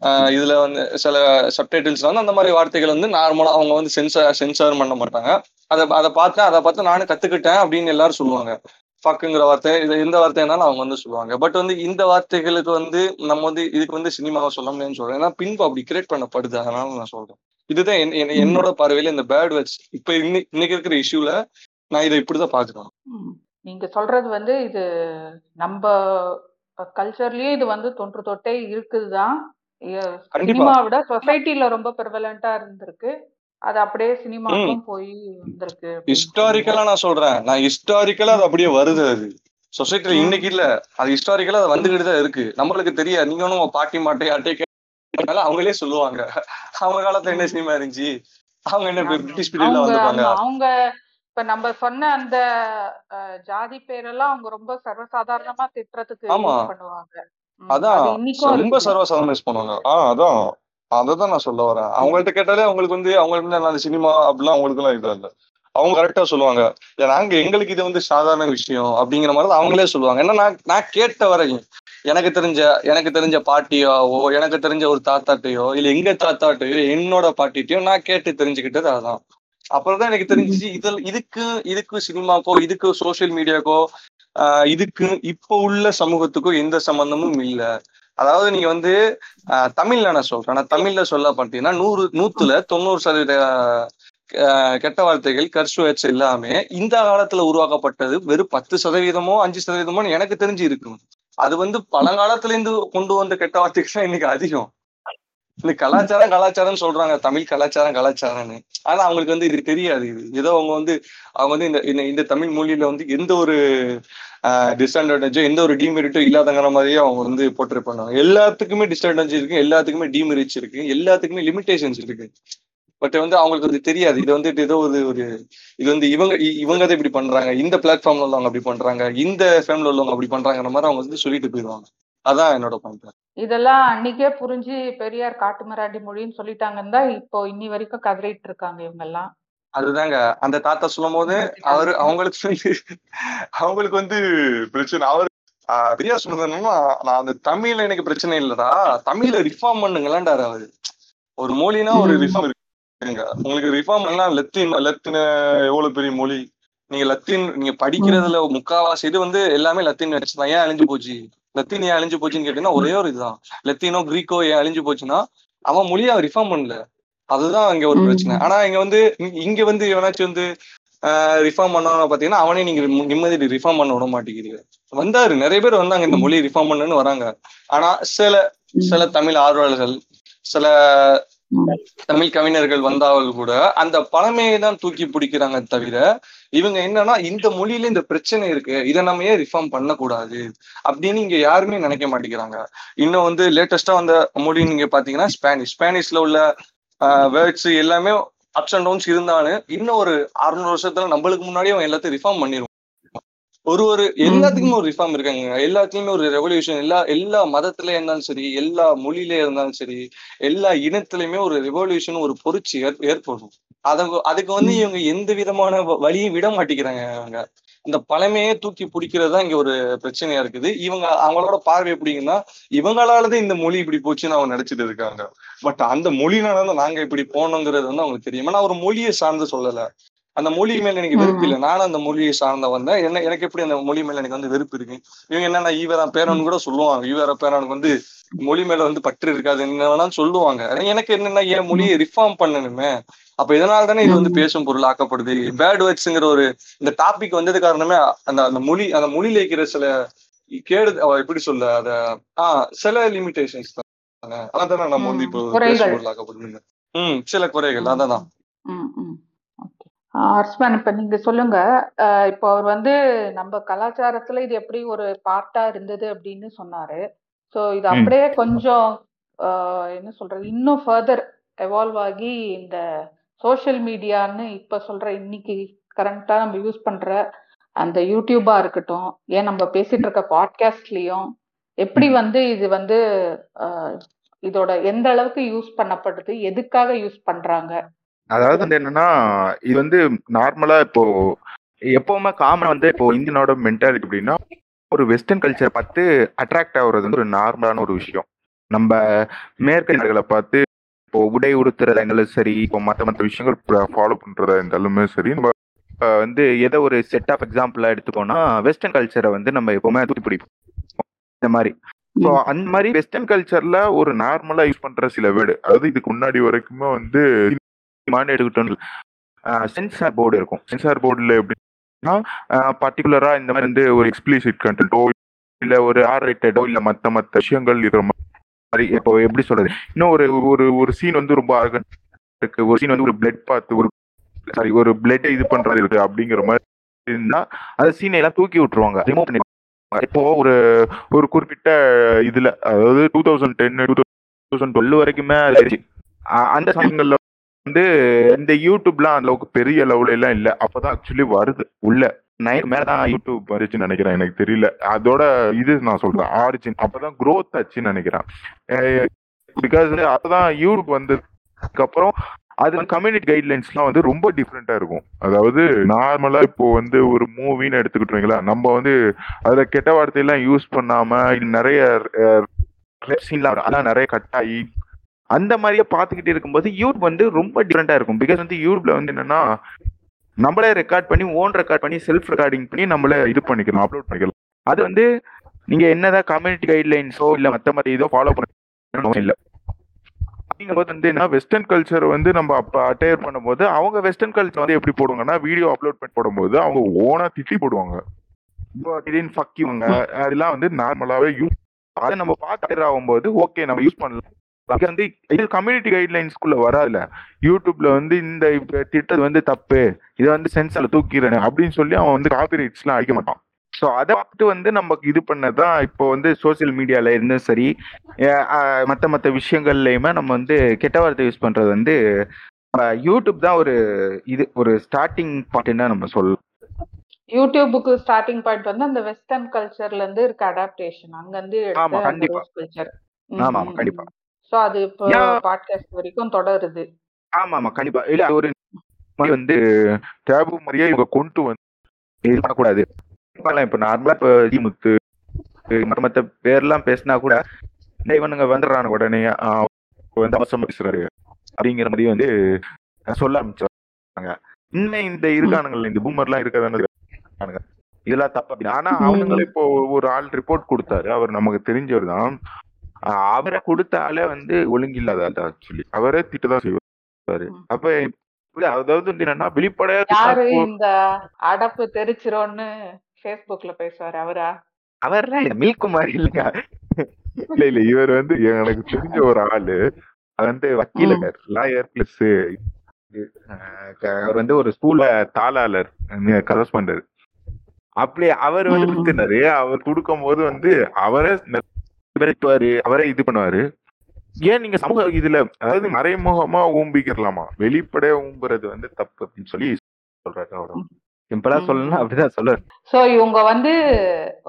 ஆஹ் இதுல வந்து சில சப்டைட்டில்ஸ் வந்து அந்த மாதிரி வார்த்தைகள் வந்து நார்மலா அவங்க வந்து சென்சார் சென்சார் பண்ண மாட்டாங்க. அதை அதை பார்த்தேன் அதை பார்த்து நானும் கத்துக்கிட்டேன் அப்படின்னு எல்லாரும் சொல்லுவாங்க. ஃபக்குங்கிற வார்த்தை இது எந்த வார்த்தைனாலும் அவங்க வந்து சொல்லுவாங்க. பட் வந்து இந்த வார்த்தைகளுக்கு வந்து நம்ம வந்து இதுக்கு வந்து சினிமாவை சொல்ல முடியும்னு சொல்றேன். ஏன்னா பின்பு அப்படி கிரியேட் பண்ணப்படுது. அதனால நான் சொல்றேன். இதுதான் என்- என்- என்னோட பார்வையில இந்த பேட் வேர்ட்ஸ் இப்ப இன்னைக்கு இருக்கிற இஷ்யூல நான் இதை இப்படிதான் பாக்குறேன். நீங்க சொல்றது வந்து இது நம்ம கல்ச்சர்லயே இது வந்து தொன்று தொட்டே இருக்குதுதான். கண்டிப்பா. சினிமா விட சொசைட்டில ரொம்ப ப்ரிவலண்டா இருந்திருக்கு. அது அப்படியே சினிமாக்கும் போய் வந்திருக்கு ஹிஸ்டாரிக்கலா நான் சொல்றேன். நான் ஹிஸ்டாரிக்கலா அது அப்படியே வருது அது. சொசைட்டில. இன்னைக்கு இல்ல. அது ஹிஸ்டாரிக்கலா அது வந்துகிட்டு தான் இருக்கு. நம்மளுக்கு தெரியாது. நீங்க ஒன்னும் பாட்டி மாட்டை அட்டை கேட்டாலும் அவங்களே சொல்லுவாங்க. அவங்க காலத்துல என்ன சினிமா இருந்துச்சு? அவங்க என்ன. பிரிட்டிஷ் பீரியட்ல வந்துப்பாங்க அவங்க இப்ப நம்ம சொன்ன அந்த ஜாதி பேரெல்லாம் அவங்க ரொம்ப சர்வசாதாரணமா திட்டுறதுக்கு பண்ணுவாங்க. அதான். ரொம்ப இருக்குது. சர்வசாதாரண யூஸ் பண்ணுவாங்க. ஆஹ் அதான். அததான் நான் சொல்ல வரேன். அவங்கள்ட்ட கேட்டாலே அவங்களுக்கு வந்து அவங்களுக்கு அந்த சினிமா அப்படிலாம் அவங்களுக்கு எல்லாம் இது இல்லை. அவங்க கரெக்டா சொல்லுவாங்க. "ஏன் நாங்க எங்களுக்கு இது வந்து சாதாரண விஷயம் அப்படிங்கிற மாதிரி தான் அவங்களே சொல்லுவாங்க. ஏன்னா நான் நான் கேட்ட வரையும் எனக்கு தெரிஞ்ச எனக்கு தெரிஞ்ச பாட்டியாவோ எனக்கு தெரிஞ்ச ஒரு தாத்தாட்டையோ இல்ல எங்க தாத்தாட்டையோ என்னோட பாட்டிட்டையோ நான் கேட்டு தெரிஞ்சுக்கிட்டது அதான். அப்புறம் தான் எனக்கு தெரிஞ்சிச்சு இதில் இதுக்கு இதுக்கு சினிமாக்கோ இதுக்கு சோஷியல் மீடியாக்கோ இதுக்கு இப்போ உள்ள சமூகத்துக்கும் எந்த சம்பந்தமும் இல்ல. அதாவது நீங்க வந்து ஆஹ் தமிழ்ல நான் சொல்றேன். நான் தமிழ்ல சொல்ல பார்த்தீங்கன்னா நூறு நூத்துல தொண்ணூறு சதவீத கெட்ட வார்த்தைகள் கர்சுவேட்ஸ் எல்லாமே இந்த காலத்துல உருவாக்கப்பட்டது வெறும் பத்து சதவீதமோ அஞ்சு சதவீதமோ எனக்கு தெரிஞ்சு இருக்கும். அது வந்து பழங்காலத்துல இருந்து கொண்டு வந்த கெட்ட வார்த்தைகள் இன்னைக்கு அதிகம். இந்த கலாச்சாரம் கலாச்சாரம் சொல்றாங்க. தமிழ் கலாச்சாரம் கலாச்சாரம்னு. ஆனா அவங்களுக்கு வந்து இது தெரியாது இது. ஏதோ அவங்க வந்து அவங்க வந்து இந்த இந்த- இந்த தமிழ் மொழியில வந்து எந்த ஒரு டிஸ்அட்வான்டேஜோ எந்த ஒரு டிமெரிட்டும் இல்லாதங்கிற மாதிரியே அவங்க வந்து போட்டிருப்பாங்க. எல்லாத்துக்குமே டிஸ்அட்வான்டேஜ் இருக்கு எல்லாத்துக்குமே டிமெரிட்ஸ் இருக்கு எல்லாத்துக்குமே லிமிடேஷன்ஸ் இருக்கு. பட் வந்து அவங்களுக்கு அது தெரியாது. இது வந்து ஏதோ ஒரு ஒரு இது வந்து இவங்க இவங்க தான் இப்படி பண்றாங்க இந்த பிளாட்ஃபார்ம்ல உள்ளவங்க அப்படி பண்றாங்க இந்த ஃபேம்ல உள்ளவங்க அப்படி பண்றாங்கிற மாதிரி அவங்க வந்து சொல்லிட்டு போயிடுவாங்க. அதான் என்னோட பாயிண்ட் இதெல்லாம் அன்னைக்கே புரிஞ்சு பெரியார் காட்டுமிராண்டி மொழின்னு சொல்லிட்டாங்கன்னு தான் இப்போ இன்னி வரைக்கும் கதறிட்டு இருக்காங்க இவங்க எல்லாம் அதுதாங்க. அந்த தாத்தா சொல்லும் போது அவரு அவங்களுக்கு வந்து அவங்களுக்கு வந்து பிரச்சனை. அவரு ஆஹ் பெரியார் சொன்னது என்னன்னா நான் அந்த தமிழ்ல எனக்கு பிரச்சனை இல்லடா. தமிழ்ல ரிஃபார்ம் பண்ணுங்களேன்டாரு அவரு. ஒரு மொழினா ஒரு. ரிஃபார்ம் இருக்குங்க. உங்களுக்கு ரிஃபார்ம் எல்லாம் லத்தீன் லத்தீன் எவ்வளவு பெரிய மொழி? நீங்க லத்தீன் நீங்க படிக்கிறதுல முக்காவாசி இது வந்து எல்லாமே லத்தீன் வச்சுதான். ஏன் அழிஞ்சு போச்சு? லத்தீன் ஏன் அழிஞ்சு போச்சுன்னு கேட்டீங்கன்னா ஒரே ஒரு இதுதான். லத்தீனோ கிரீக்கோ ஏன் அழிஞ்சு போச்சுன்னா அவன் மொழியை அவன் ரிஃபார்ம் பண்ணல. அதுதான் இங்க ஒரு. பிரச்சனை. ஆனா இங்க வந்து இங்க- வந்து எவனாச்சும் வந்து ரிஃபார்ம் பண்ணணும் பாத்தீங்கன்னா அவனே நீங்க நிம்மதி ரிஃபார்ம் பண்ண விட மாட்டேங்கிறீங்க. வந்தாரு. நிறைய பேர் வந்தாங்க இந்த மொழியை ரிஃபார்ம் பண்ணுன்னு வராங்க. ஆனா சில சில தமிழ் ஆர்வலர்கள் சில. தமிழ் கவிஞர்கள் வந்தால் கூட அந்த பழமையை தான் தூக்கி பிடிக்கிறாங்க தவிர இவங்க என்னன்னா இந்த மொழியில இந்த பிரச்சனை இருக்கு இதை நம்ம ஏன் ரிஃபார்ம் பண்ணக்கூடாது? அப்படின்னு இங்க யாருமே நினைக்க மாட்டேங்கிறாங்க. இன்னும் வந்து லேட்டஸ்டா வந்த மொழி நீங்க பாத்தீங்கன்னா ஸ்பானிஷ் ஸ்பானிஷ்ல உள்ள வேர்ட்ஸ் எல்லாமே அப்ஸ் அண்ட் டவுன்ஸ் இருந்தாலும் இன்னும் ஒரு அறுநூறு வருஷத்துல நம்மளுக்கு முன்னாடியே அவன் எல்லாத்தையும் ரிஃபார்ம் பண்ணிருவான் ஒரு ஒரு எல்லாத்துக்குமே ஒரு ரிஃபார்ம் இருக்காங்க. எல்லாத்துலயுமே ஒரு ரெவல்யூஷன் எல்லா எல்லா மதத்துல இருந்தாலும் சரி எல்லா மொழியில இருந்தாலும் சரி எல்லா இனத்திலயுமே ஒரு ரெவல்யூஷன் ஒரு பொறிச்சு ஏற்- ஏற்படும். அத அதுக்கு வந்து இவங்க எந்த விதமான வழியும் விட மாட்டேங்கிறாங்க. அவங்க இந்த பழமையே தூக்கி பிடிக்கிறது தான் இங்க ஒரு பிரச்சனையா இருக்குது. இவங்க அவங்களோட பார்வை எப்படிங்கன்னா இவங்களாலதான் இந்த மொழி இப்படி போச்சுன்னு அவங்க நினைச்சிட்டு இருக்காங்க. பட் அந்த மொழினால தான் நாங்க இப்படி போனோங்கிறது வந்து அவங்களுக்கு தெரியும். ஆனா ஒரு மொழியை சார்ந்து சொல்லல. அந்த மொழி மேல எனக்கு வெறுப்பு இல்லை. நானும் அந்த மொழியை சார்ந்த வந்தேன். என்ன எனக்கு எப்படி அந்த மொழி மேல எனக்கு வந்து வெறுப்பு இருக்கு? இவங்க என்னன்னா ஈவரா பேரன் கூட சொல்லுவாங்க. ஈவரா பேரனுக்கு வந்து மொழி மேல வந்து பற்று இருக்காது என்ன வேணாலும் சொல்லுவாங்க. எனக்கு என்னன்னா என் மொழியை ரிஃபார்ம் பண்ணணுமே. அப்ப இதனால தானே இது வந்து பேசும் பொருள் ஆக்கப்படுது? பேட் வேர்ட்ஸ்ங்கிற ஒரு இந்த டாபிக் வந்தது காரணமே அந்த அந்த மொழி அந்த மொழியில இருக்கிற சில கேடு எப்படி சொல்ல அத ஆஹ் சில லிமிடேஷன்ஸ் தானே. அதான் நம்ம வந்து இப்போ. பேசும் பொருள் ஆக்கப்படுது ம் சில குறைகள். அதான். அர்ஸ்மான் இப்ப நீங்க சொல்லுங்க. இப்போ அவர் வந்து நம்ம கலாச்சாரத்துல இது எப்படி ஒரு பார்ட்டா இருந்தது அப்படின்னு சொன்னாரு. சோ இது. அப்படியே கொஞ்சம் ஆஹ் என்ன சொல்றது இன்னும் ஃபர்தர் எவால்வ் ஆகி இந்த சோஷியல் மீடியான்னு இப்ப சொல்ற இன்னைக்கு கரண்டா நம்ம யூஸ் பண்ற அந்த யூடியூபா இருக்கட்டும் ஏன் நம்ம பேசிட்டு இருக்க பாட்காஸ்ட்லயும் எப்படி வந்து இது வந்து இதோட எந்த அளவுக்கு யூஸ் பண்ணப்படுது எதுக்காக யூஸ் பண்றாங்க? அதாவது வந்து என்னன்னா இது வந்து நார்மலா இப்போ எப்பவுமே காமன் வந்து இப்போ இந்தியனோட மென்டாலிட்டி அப்படின்னா ஒரு வெஸ்டர்ன் கல்ச்சரை பார்த்து அட்ராக்ட் ஆகுறது வந்து ஒரு நார்மலான ஒரு விஷயம். நம்ம மேற்கு நாடுகளை பார்த்து இப்போ உடை உடுத்துறதா இருந்தாலும் சரி இப்போ மற்ற மற்ற விஷயங்கள் ஃபாலோ பண்றதா இருந்தாலுமே சரி நம்ம வந்து எதை ஒரு செட் ஆஃப் எக்ஸாம்பிளா எடுத்துக்கோனா வெஸ்டர்ன் கல்ச்சரை வந்து நம்ம எப்பவுமே தூக்கி பிடிப்போம். இந்த மாதிரி. ஸோ அந்த மாதிரி வெஸ்டர்ன் கல்ச்சர்ல ஒரு நார்மலா யூஸ் பண்ற சில வேர்டு அதாவது இதுக்கு முன்னாடி வரைக்குமே வந்து மாண்டு எடுத்துக்கிட்டோம் சென்சார் போர்டு இருக்கும். சென்சார் போர்டுல எப்படின்னா பர்டிகுலரா இந்த மாதிரி வந்து ஒரு எக்ஸ்பிளிசிட் கண்டென்ட்டோ இல்ல ஒரு ஆர் ரேட்டடோ இல்ல மத்த மத்த விஷயங்கள் இருக்கிற மாதிரி இப்போ எப்படி சொல்றது? இன்னும் ஒரு ஒரு ஒரு சீன் வந்து ரொம்ப அழகா இருக்கு. ஒரு சீன் வந்து ஒரு பிளட் பார்த்து ஒரு சாரி ஒரு பிளட் இது பண்றது இருக்கு அப்படிங்கிற மாதிரி இருந்தா அந்த சீனை எல்லாம் தூக்கி விட்டுருவாங்க. ரிமூவ் பண்ணி இப்போ ஒரு ஒரு குறிப்பிட்ட இதுல அதாவது two thousand ten two thousand twelve வரைக்குமே அந்த சமயங்கள்ல வந்து இந்த யூடியூப்லாம் அந்த அளவுக்கு பெரிய லெவல எல்லாம் இல்லை. அப்பதான் ஆக்சுவலி வருது. உள்ள நைன் மேல தான் யூடியூப் வந்துச்சுன்னு நினைக்கிறேன். எனக்கு தெரியல. அதோட இது நான் சொல்றேன். ஆரிஜின் அப்பதான் க்ரோத் ஆச்சுன்னு நினைக்கிறேன். பிகாஸ் அப்பதான் யூடியூப் வந்ததுக்கு அப்புறம் அது கம்யூனிட்டி கைட்லைன்ஸ்லாம் வந்து ரொம்ப டிஃப்ரெண்டா இருக்கும். அதாவது நார்மலா இப்போ வந்து ஒரு மூவின்னு எடுத்துக்கிட்டீங்களா நம்ம வந்து அதுல கெட்ட வார்த்தையெல்லாம் யூஸ் பண்ணாம நிறைய சீன்லாம் வரும். நிறைய கட் ஆகி அந்த மாதிரியே பார்த்துக்கிட்டு இருக்கும்போது யூடியூப் வந்து ரொம்ப டிஃப்ரெண்டா இருக்கும். பிகாஸ் வந்து யூடியூப்ல வந்து என்னன்னா நம்மளே ரெக்கார்ட் பண்ணி ஓன் ரெக்கார்ட் பண்ணி செல்ஃப் ரெக்கார்டிங் பண்ணி நம்மளே இது பண்ணிக்கலாம் அப்லோட் பண்ணிக்கலாம். அது வந்து நீங்க என்னதான் கம்யூனிட்டி கைட்லைன்ஸோ இல்ல மத்த மாதிரி இதோ ஃபாலோ பண்ண இல்ல. அப்படிங்கும்போது வந்து என்ன வெஸ்டர்ன் கல்ச்சர் வந்து நம்ம அப்ப அட்டையர் பண்ணும்போது அவங்க வெஸ்டர்ன் கல்ச்சர் வந்து எப்படி போடுவாங்கன்னா வீடியோ அப்லோட் பண்ணி போடும்போது அவங்க ஓனா திட்டி போடுவாங்க. திடீர்னு ஃபக்கிவங்க அதெல்லாம் வந்து நார்மலாவே யூஸ் அதை நம்ம பார்த்து ஆகும்போது ஓகே நம்ம யூஸ் பண்ணலாம். வந்து இது கம்யூனிட்டி கைட்லைன்ஸ்குள்ள வராதுல யூடியூப்ல வந்து இந்த திட்டது வந்து தப்பு இதை வந்து சென்சார்ல தூக்கிறேன் அப்படின்னு சொல்லி அவன் வந்து காப்பி ரைட்ஸ்லாம் அடிக்க மாட்டான். ஸோ அதை பார்த்துட்டு வந்து நமக்கு இது பண்ணதான் இப்போ வந்து சோஷியல் மீடியால இருந்தும் சரி மத்த மத்த விஷயங்கள்லயுமே நம்ம வந்து கெட்ட வார்த்தை யூஸ் பண்றது வந்து யூடியூப் தான் ஒரு இது ஒரு ஸ்டார்டிங் பாயிண்ட் நம்ம சொல்லலாம். யூடியூபுக்கு ஸ்டார்டிங் பாயிண்ட் வந்து அந்த வெஸ்டர்ன் கல்ச்சர்ல இருந்து இருக்க அடாப்டேஷன் அங்க இருந்து ஆமா, கண்டிப்பா. ஆமா ஆமா கண்டிப்பா. சோ அது இப்போ? பாட்காஸ்ட் வரைக்கும் தொடருது. ஆமா ஆமா கண்டிப்பா. இல்ல ஒரு வந்து டேபு மாதிரியே இவங்க கொண்டு வந்து இது பண்ணக்கூடாது. இப்ப நார்மலா இப்ப மத்த மத்த பேர்லாம் பேசினா கூட இவனுங்க வந்துடுறானு உடனே. வந்து அவசரம் பேசுறாரு. அப்படிங்கிற மாதிரி வந்து சொல்ல ஆரம்பிச்சாங்க இன்னும் இந்த இருக்கானுங்கல்ல இந்த பூமர்லாம் இருக்கதானே இருக்கானுங்க. இதெல்லாம் தப்பு அப்படி ஆனா. அவனுங்களே இப்போ ஒரு ஆள் ரிப்போர்ட் கொடுத்தாரு. அவர் நமக்கு தெரிஞ்சவர் தான். அவரை கொடுத்த ஆளே வந்து ஒழுங்கில்லாத ஆக்சுவலி. அவரே திட்டுதான் செய்வாரு. அப்ப அதாவது வந்து என்னன்னா வெளிப்படையா யாரு இப்போ இந்த அடப்பு தெரிச்சிரோன்னு ஃபேஸ்புக்ல பேசுவாரு அவரா? அவர்லாம் மில்குமார் இல்லைங்க இல்ல இல்ல இவர் வந்து எனக்கு தெரிஞ்ச ஒரு ஆளு. அது வந்து வக்கீலர் லாயர் பிளஸ் அவர் வந்து ஒரு ஸ்கூல்ல தாளாளர் கரஸ்பாண்டர் அப்படி அவர் வந்து அவர் கொடுக்கும் போது வந்து அவரே விரட்டுவாரு அவரே இது பண்ணுவாரு. ஏன் நீங்க சமூக இதுல அதாவது மறைமுகமா ஊம்பிக்கிறலாமா? வெளிப்படையா ஊம்புறது வந்து தப்பு அப்படின்னு சொல்லி சொல்றாரு அவரு. சிம்பிளா ம். சொல்லணும்னா அப்படிதான் சொல்றாரு. சோ இவங்க வந்து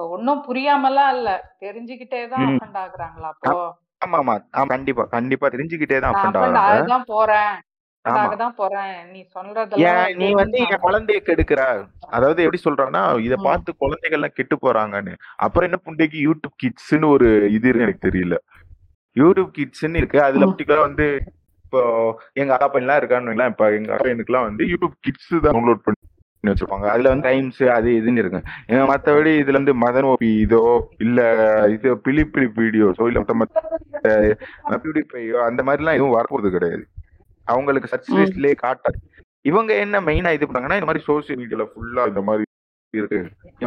ஒன்னும் புரியாமலாம் இல்ல. தெரிஞ்சுக்கிட்டே தான் ம். அஃபண்ட் ஆகுறாங்களா அப்போ? ஆமா ஆமா. கண்டிப்பா. கண்டிப்பா தெரிஞ்சுக்கிட்டே தான் போறேன். நீ சொல்றதெல்லாம் ஏன் நீ வந்து என் குழந்தைய கெடுக்கிற? அதாவது எப்படி சொல்றான்னா இத. பார்த்து குழந்தைகள்லாம் கெட்டு போறாங்கன்னு. அப்புறம் என்ன புண்டைக்கு யூடியூப் கிட்ஸ்னு ஒரு இது எனக்கு தெரியல. யூடியூப் கிட்ஸ்னு இருக்கு. அதுல. பர்டிகுலரா வந்து இப்போ எங்க அப்பா பையன்லாம் இருக்கான்னு இப்ப எங்க அப்பா பையனுக்குலாம் வந்து யூடியூப் கிட்ஸ் தான் டவுன்லோட் பண்ணி வச்சிருப்பாங்க. அதுல வந்து டைம்ஸ் அது இதுன்னு இருக்கு. மத்தபடி இதுல இருந்து மதன் ஓபி இதோ இல்ல இது பிலி பிலி வீடியோஸோ இல்ல மத்த மத்த அந்த மாதிரிலாம் எதுவும் வரப்போறது கிடையாது. அவங்களுக்கு சர்ச். லிஸ்ட்லயே காட்டாது. இவங்க என்ன மெயினா இது பண்ணாங்கன்னா இந்த மாதிரி சோசியல் மீடியால ஃபுல்லா இந்த மாதிரி இருக்கு.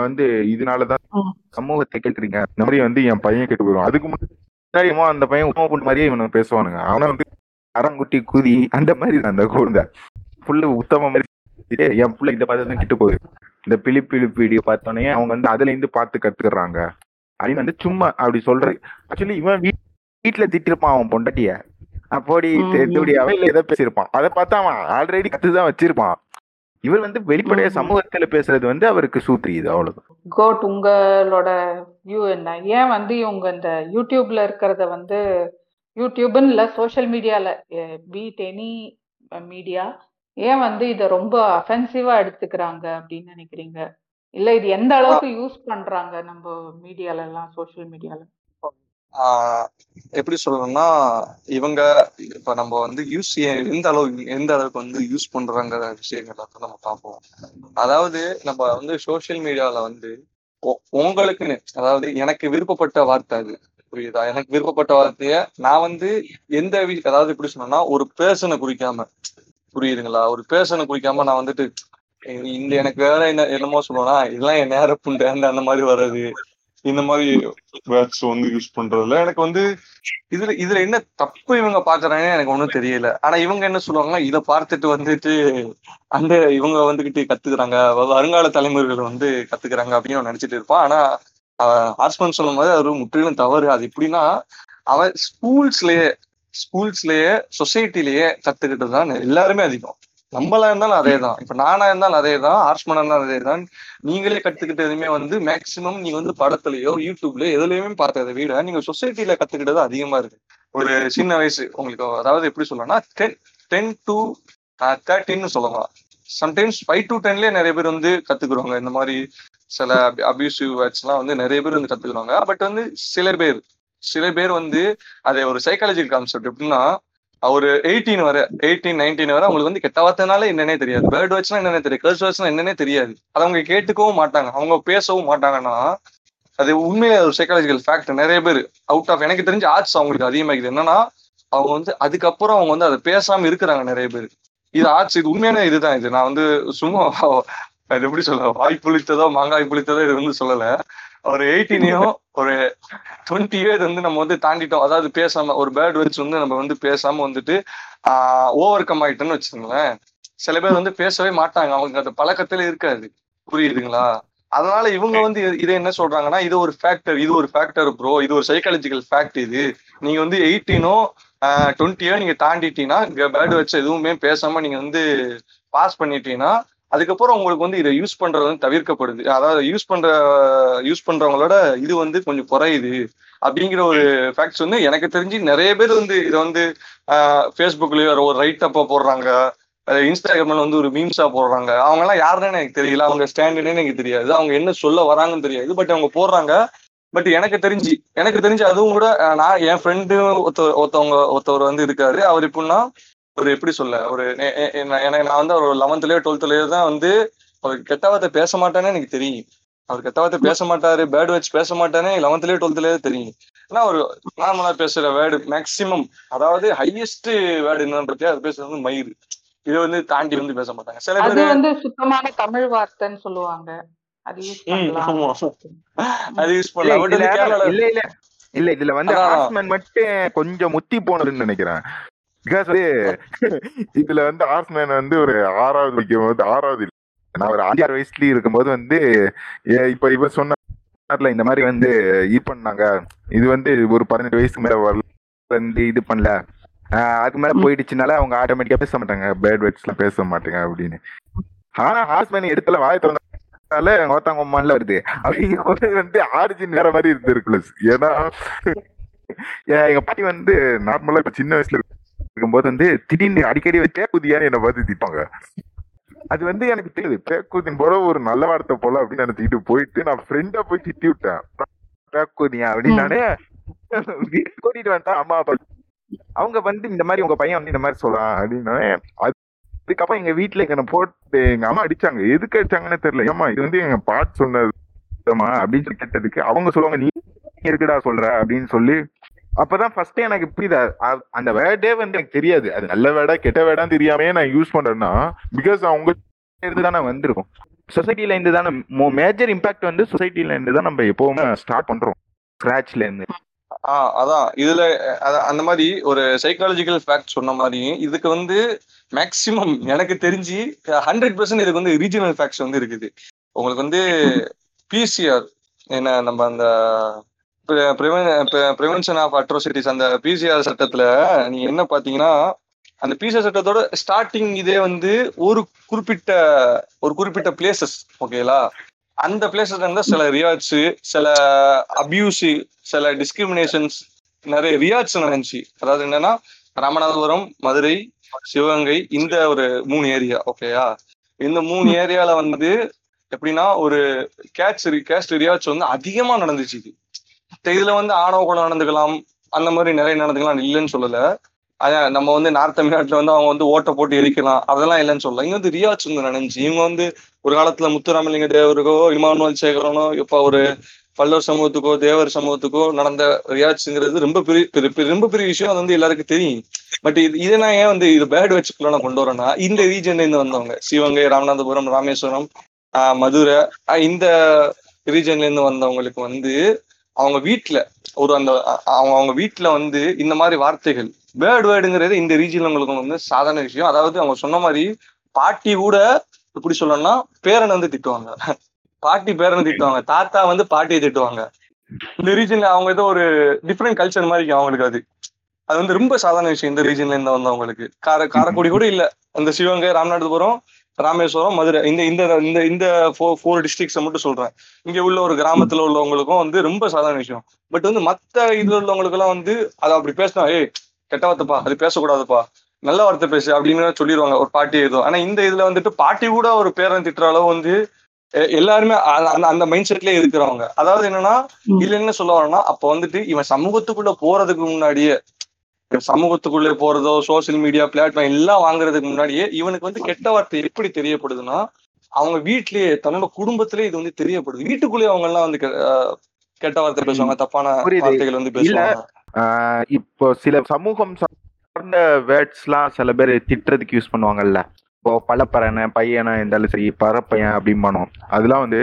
வந்து இதனாலதான். சமூகத்தை கேட்கறீங்க இந்த மாதிரி வந்து என் பையன் கெட்டு போயிடும் அதுக்கு முன்னாடி அந்த பையன் உத்தம பொண்ணு மாதிரியே இவனுக்கு பேசுவானுங்க. அவன வந்து அரங்குட்டி குதி அந்த மாதிரி தான் அந்த குழந்தை. ஃபுல்லு உத்தம மாதிரி என் பிள்ளை இதை பார்த்து தான் கெட்டு போகுது. இந்த பிலிப் பிலிப் வீடியோ பார்த்தோன்னே அவங்க வந்து அதுல இருந்து பார்த்து கத்துக்கிறாங்க. அப்படின்னு வந்து சும்மா அப்படி சொல்றது ஆக்சுவலி இவன் வீட்டுல திட்டிருப்பான் அவன் பொண்டாட்டிய. அப்போடி இப்படி அவையில ஏதோ பேசியிருப்பான்? அதை பார்த்தா அவன் ஆல்ரெடி கத்துதான் வச்சிருப்பான். இவர் வந்து வெளிப்படையா. சமூகத்துல பேசுறது வந்து அவருக்கு சூத்திரியுது அவ்வளவுதான். கோட் உங்களோட வியூ என்ன? ஏன் வந்து இவங்க இந்த யூடியூப்ல இருக்கிறத வந்து யூடியூப்னு இல்ல சோஷியல் மீடியால பீட் எனி மீடியா ஏன் வந்து இத ரொம்ப அஃபென்சிவா எடுத்துக்கிறாங்க அப்படின்னு நினைக்கிறீங்க? இல்ல இது எந்த அளவுக்கு யூஸ் பண்றாங்க நம்ம மீடியால எல்லாம் சோஷியல் மீடியால எப்படி சொல்லணும்னா இவங்க இப்ப நம்ம வந்து யூஸ் எந்த அளவு எந்த அளவுக்கு வந்து யூஸ் பண்றாங்கிற விஷயங்கள் வந்து நம்ம பார்ப்போம். அதாவது நம்ம வந்து சோசியல் மீடியால வந்து உங்களுக்குன்னு அதாவது எனக்கு விருப்பப்பட்ட வார்த்தை அது. புரியுதா? எனக்கு விருப்பப்பட்ட வார்த்தைய நான் வந்து எந்த வி- அதாவது எப்படி சொன்னோம்னா ஒரு பேர்சனை குறிக்காம. புரியுதுங்களா? ஒரு பேர்சனை குறிக்காம நான் வந்துட்டு இந்த எனக்கு வேற என்ன என்னமோ சொல்லுவேன்னா இதெல்லாம் என் நேர புண்டை அந்த மாதிரி வர்றது. இந்த மாதிரி வேர்ட்ஸ் வந்து யூஸ் பண்றதுல எனக்கு வந்து இதுல இதுல என்ன தப்பு இவங்க பாக்குறாங்கன்னு எனக்கு ஒண்ணும் தெரியல. ஆனா இவங்க என்ன சொல்லுவாங்கன்னா இதை பார்த்துட்டு வந்துட்டு அந்த இவங்க வந்துகிட்டு கத்துக்கிறாங்க. வருங்கால தலைமுறைகள் வந்து கத்துக்கிறாங்க அப்படின்னு அவன் நினைச்சிட்டு இருப்பான். ஆனா ஹார்ஸ்மன் சொல்லும் போது அது முற்றிலும் தவறு. அது எப்படின்னா அவன் ஸ்கூல்ஸ்லயே ஸ்கூல்ஸ்லயே சொசைட்டிலேயே கத்துக்கிட்டது தான் எல்லாருமே அதிகம். நம்மளா இருந்தாலும் அதே தான் இப்ப நானா இருந்தாலும் அதே தான் ஆர்ஷ்மனா இருந்தாலும் அதே தான் நீங்களே கத்துக்கிட்டதுமே வந்து மேக்சிமம் நீங்க வந்து படத்துலயோ யூடியூப்லயோ எதுலயுமே பார்த்ததை விட நீங்க சொசைட்டில கத்துக்கிட்டது அதிகமா இருக்கு. ஒரு சின்ன வயசு உங்களுக்கு அதாவது எப்படி சொல்லலாம்னா டென் டென் டு தேர்ட்டின்னு சொல்லலாம். சம்டைம்ஸ் ஃபைவ் டு டென்லயே நிறைய பேர் வந்து கத்துக்குறாங்க இந்த மாதிரி சில அபியூசிவ் வேர்ட்ஸ் எல்லாம் வந்து நிறைய பேர் வந்து கத்துக்குறாங்க பட் வந்து சில பேர் சில பேர் வந்து அதை ஒரு சைக்காலஜிக்கல் கான்செப்ட் எப்படின்னா ஒரு எயிட்டீன் வரை எயிட்டீன் நைன்டீன் வரை அவங்களுக்கு வந்து கெட்ட வார்த்தைனால என்னன்னே தெரியாது. பேர்ட் வேர்ட்ஸ்னா என்னன்னே தெரியாது. கர்ஸ் வேர்ட்ஸ்னா என்னன்னே தெரியாது. அதை அவங்க கேட்டுக்கவும் மாட்டாங்க. அவங்க பேசவும் மாட்டாங்கன்னா அது உண்மையில ஒரு சைக்காலஜிக்கல் ஃபேக்ட் நிறைய பேர் அவுட் ஆஃப் எனக்கு தெரிஞ்ச ஆர்ட்ஸ் அவங்களுக்கு அதிகமாகுது. என்னன்னா அவங்க வந்து அதுக்கப்புறம் அவங்க வந்து அதை பேசாம இருக்கிறாங்க நிறைய பேர். இது ஆர்ட்ஸ் இது உண்மையான இதுதான் இது. நான் வந்து சும்மா அது எப்படி சொல்ல வாய் புளித்ததோ மாங்காய் புளித்ததோ இது வந்து சொல்லல. ஒரு எயிட்டீனையும் ஒரு டுவெண்ட்டியோ இது வந்து நம்ம வந்து தாண்டிட்டோம். அதாவது பேசாம ஒரு பேர்ட் வச்சு வந்து நம்ம வந்து பேசாம வந்துட்டு ஓவர் கம் ஆயிட்டோம்னு வச்சுக்கோங்களேன். சில பேர் வந்து பேசவே மாட்டாங்க. அவங்க அந்த பழக்கத்துல இருக்காது. புரியுதுங்களா? அதனால இவங்க வந்து இதை என்ன சொல்றாங்கன்னா இது ஒரு ஃபேக்டர் இது ஒரு ஃபேக்டர் ப்ரோ இது ஒரு சைக்காலஜிக்கல் ஃபேக்ட் இது. நீங்க வந்து எயிட்டீனோ டுவெண்ட்டியோ நீங்க தாண்டிட்டீங்கன்னா பேர்டு வச்சு எதுவுமே பேசாம நீங்க வந்து பாஸ் பண்ணிட்டீங்கன்னா அதுக்கப்புறம் உங்களுக்கு வந்து இதை யூஸ் பண்றது வந்து தவிர்க்கப்படுது. அதாவது யூஸ் பண்ற யூஸ் பண்றவங்களோட இது வந்து கொஞ்சம் குறையுது அப்படிங்கிற ஒரு ஃபேக்ட்ஸ் வந்து எனக்கு தெரிஞ்சு நிறைய பேர் வந்து இதை வந்து ஃபேஸ்புக்லயோ ஒரு ரைட் அப்பா போடுறாங்க. இன்ஸ்டாகிராம்ல வந்து ஒரு மீம்ஸா போடுறாங்க. அவங்க எல்லாம் யாருன்னு எனக்கு தெரியல. அவங்க ஸ்டாண்டர்டுன்னு எனக்கு தெரியாது. அவங்க என்ன சொல்ல வராங்கன்னு தெரியாது. பட் அவங்க போடுறாங்க. பட் எனக்கு தெரிஞ்சு எனக்கு தெரிஞ்சு அதுவும் கூட நான் என் ஃப்ரெண்டு ஒருத்த ஒருத்தவங்க ஒருத்தவர் வந்து இருக்காரு. அவர் எப்படின்னா ஒரு எப்படி சொல்ல ஒரு எனக்கு நான் வந்து ஒரு லெவன்த்லயோ டுவெல்த்லயோ தான் வந்து அவர் கெட்ட வார்த்தை பேச மாட்டானே எனக்கு தெரியும். அவர் கெட்ட வார்த்தை பேச மாட்டாரு பேர்டு வச்சு பேச மாட்டானே லெவன்த்லயோ டுவெல்த்லயோ தெரியும். ஆனா ஒரு நார்மலா பேசுற வேர்டு மேக்சிமம் அதாவது ஹையஸ்ட் வேர்டு என்னன்னு பத்தி அது பேசுறது வந்து மயிறு இதை வந்து தாண்டி வந்து பேச மாட்டாங்க. சில அது பேர் வந்து சுத்தமான தமிழ் வார்த்தைன்னு சொல்லுவாங்க. அது யூஸ் ம், பண்ணலாம். ஆமா. அது யூஸ் இல்ல பண்ணலாம். இல்ல இல்ல இல்ல இதுல வந்து மட்டும் கொஞ்சம் முத்தி போனதுன்னு நினைக்கிறேன். பிகாஸ் வந்து இதுல வந்து ஆர்ட்ஸ்மேன் வந்து ஒரு ஆறாவது படிக்கும் போது ஆறாவது நான் ஒரு அஞ்சாறு வயசுல இருக்கும்போது வந்து இப்ப இவர் சொன்னார்ல இந்த மாதிரி வந்து இது பண்ணாங்க. இது வந்து ஒரு பதினெட்டு வயசுக்கு மேல வரல வந்து இது பண்ணல. அதுக்கு மேல போயிடுச்சுனால அவங்க ஆட்டோமேட்டிக்கா பேச மாட்டாங்க. பேட் வேர்ட்ஸ் எல்லாம் பேச மாட்டாங்க அப்படின்னு. ஆனா ஹாஸ்மேன் இடத்துல வாய திறந்தால ஒருத்தவங்க மண்ணில் வருது. அப்படிங்கும்போது வந்து ஆரிஜின் வேற மாதிரி இருந்திருக்குல்ல ஏன்னா ஏன் எங்க பாட்டி வந்து நார்மலா இப்ப சின்ன வயசுல இருக்கும்போது வந்து திடீர்னு அடிக்கடி பேக்குதியான்னு என்னை பார்த்து திட்டாங்க அது வந்து எனக்கு தெரியுது. பேக்குதின் போல ஒரு நல்ல வார்த்தை போல அப்படின்னு நினைச்சுக்கிட்டு போயிட்டு நான் ஃப்ரெண்டா போய் திட்டி விட்டேன். பேக்குதியா அப்படின்னாலே கூட்டிட்டு வந்துட்டா அம்மா அப்பா. அவங்க வந்து இந்த மாதிரி உங்க பையன் வந்து இந்த மாதிரி சொல்றான் அப்படின்னா அதுக்கப்புறம் எங்க வீட்டுல எங்க போட்டு எங்க அம்மா அடிச்சாங்க. எதுக்கு அடிச்சாங்கன்னு தெரியல. ஏமா இது வந்து எங்க பாட்டு சொன்னதுமா அப்படின்னு சொல்லி கேட்டதுக்கு அவங்க சொல்லுவாங்க நீ இருக்குடா சொல்ற? அப்படின்னு சொல்லி அப்பதான் ஃபர்ஸ்ட் எனக்கு புரியுது. அந்த வேர்டே வந்து எனக்கு தெரியாது. அது நல்ல வேடா கெட்ட வேடான்னு தெரியாமே நான் யூஸ் பண்றேன்னா பிகாஸ் அவங்க இருந்து தானே வந்திருக்கும். சொசைட்டில இருந்து தானே மேஜர் இம்பாக்ட் வந்து சொசைட்டில இருந்து தான் நம்ம எப்பவுமே ஸ்டார்ட் பண்றோம். ஸ்கிராச்ல இருந்து. ஆஹ் அதான். இதுல அந்த மாதிரி ஒரு சைக்காலஜிக்கல் ஃபேக்ட் சொன்ன மாதிரி இதுக்கு வந்து மேக்சிமம் எனக்கு தெரிஞ்சு ஹண்ட்ரட் பெர்சன்ட் இதுக்கு வந்து ரீஜனல் ஃபேக்ட்ஸ் வந்து இருக்குது. உங்களுக்கு வந்து பிசிஆர் என்ன நம்ம அந்த ப்ரிவென்ஷன் ஆஃப் அட்ரோசிட்டிஸ் அந்த பிசிஆர் சட்டத்துல நீங்க என்ன பாத்தீங்கன்னா அந்த பிசிஆர் சட்டத்தோட ஸ்டார்டிங் இதே வந்து ஒரு குறிப்பிட்ட ஒரு குறிப்பிட்ட பிளேசஸ் ஓகேங்களா அந்த பிளேசஸ் இருந்தா சில ரியாட்ஸ் சில அபியூஸ் சில டிஸ்கிரிமினேஷன்ஸ் நிறைய ரியாட்ஸ் நடந்துச்சு. அதாவது என்னன்னா ராமநாதபுரம் மதுரை சிவகங்கை இந்த ஒரு மூணு ஏரியா ஓகேயா இந்த மூணு ஏரியால வந்து எப்படின்னா ஒரு கேட்ச் கேஸ்ட் ரியாட்ஸ் வந்து அதிகமா நடந்துச்சு இது. இதுல வந்து ஆணவ கொலை நடந்துக்கலாம் அந்த மாதிரி நிறைய நடந்துக்கலாம் இல்லைன்னு சொல்லல. அதான் நம்ம வந்து நார்த் தமிழ்நாட்டுல வந்து அவங்க வந்து ஓட்டை போட்டு எரிக்கலாம். அதெல்லாம் இல்லைன்னு சொல்லல. இங்க வந்து ரியாச் வந்து நினைஞ்சு. இவங்க வந்து ஒரு காலத்துல முத்துராமலிங்க தேவருக்கோ இமானுவல் சேகரனோ இப்ப ஒரு பல்லவர் சமூகத்துக்கோ தேவர் சமூகத்துக்கோ நடந்த ரியாட்ஸுங்கிறது ரொம்ப பெரிய பெரிய- பெரிய- ரொம்ப பெரிய விஷயம். அது வந்து எல்லாருக்கும் தெரியும். பட் இது இதை நான் ஏன் வந்து இது பேர்டு வச்சுக்குள்ள நான் கொண்டு வரேன்னா இந்த ரீஜன்ல இருந்து வந்தவங்க. சிவகங்கை ராமநாதபுரம் ராமேஸ்வரம் ஆஹ் மதுரை இந்த ரீஜன்ல இருந்து வந்தவங்களுக்கு வந்து அவங்க வீட்டுல ஒரு அந்த அவங்க அவங்க வீட்டுல வந்து இந்த மாதிரி வார்த்தைகள் வேர்டு வேர்டுங்கிறது இந்த ரீஜன்ல உங்களுக்கு வந்து சாதாரண விஷயம். அதாவது அவங்க சொன்ன மாதிரி பாட்டி கூட எப்படி சொல்லணும்னா பேரனை வந்து திட்டுவாங்க. பாட்டி பேரனை திட்டுவாங்க. தாத்தா வந்து பாட்டியை திட்டுவாங்க. இந்த ரீஜன்ல அவங்க ஏதோ ஒரு டிஃப்ரெண்ட் கல்ச்சர் மாதிரி இருக்கும் அவங்களுக்கு அது. அது வந்து ரொம்ப சாதாரண விஷயம் இந்த ரீஜன்ல இருந்து வந்தவங்களுக்கு. கார காரைக்குடி கூட இல்ல. அந்த சிவகங்கை ராமநாதபுரம் ராமேஸ்வரம் மதுரை. இந்த இந்த இந்த இந்த ஃபோர் டிஸ்ட்ரிக்ஸை மட்டும் சொல்றேன். இங்க உள்ள ஒரு கிராமத்துல உள்ளவங்களுக்கும் வந்து ரொம்ப சாதாரண விஷயம். பட் வந்து மத்த இதுல உள்ளவங்களுக்கு எல்லாம் வந்து அதை அப்படி பேசினா ஏய் கெட்ட வார்த்தைப்பா அது பேசக்கூடாதுப்பா. நல்ல வார்த்தை பேசு அப்படின்னு சொல்லிடுவாங்க ஒரு பாட்டி ஏதோ. ஆனா இந்த இதுல வந்துட்டு பாட்டி கூட ஒரு பேரன் திட்டுற அளவு வந்து எல்லாருமே அந்த அந்த மைண்ட் செட்லயே இருக்கிறவங்க. அதாவது என்னன்னா ம். இதுல என்ன சொல்ல வரேன்னா அப்ப வந்துட்டு இவன் சமூகத்துக்குள்ள போறதுக்கு முன்னாடியே சமூகத்துக்குள்ளே போறதோ சோசியல் மீடியா பிளாட்ஃபார்ம் எல்லாம் வாங்குறதுக்கு முன்னாடியே இவனுக்கு வந்து கெட்ட வார்த்தை எப்படி தெரியப்படுதுன்னா அவங்க வீட்லயே தன்னோட குடும்பத்திலேயே இது வந்து தெரியப்படுது. வீட்டுக்குள்ளேயே அவங்க எல்லாம் வந்து கெட்ட வார்த்தை பேசுவாங்க தப்பான. வார்த்தைகள் வந்து பேசுவாங்க. இப்போ சில சமூகம் சார்ந்த வேர்ட்ஸ்லாம் சில பேர் திட்டுறதுக்கு யூஸ் பண்ணுவாங்கல்ல. இப்போ பழப்பறனை பையனை இருந்தாலும் சரி பறப்பையன் அப்படிம்பானோம் அதெல்லாம் வந்து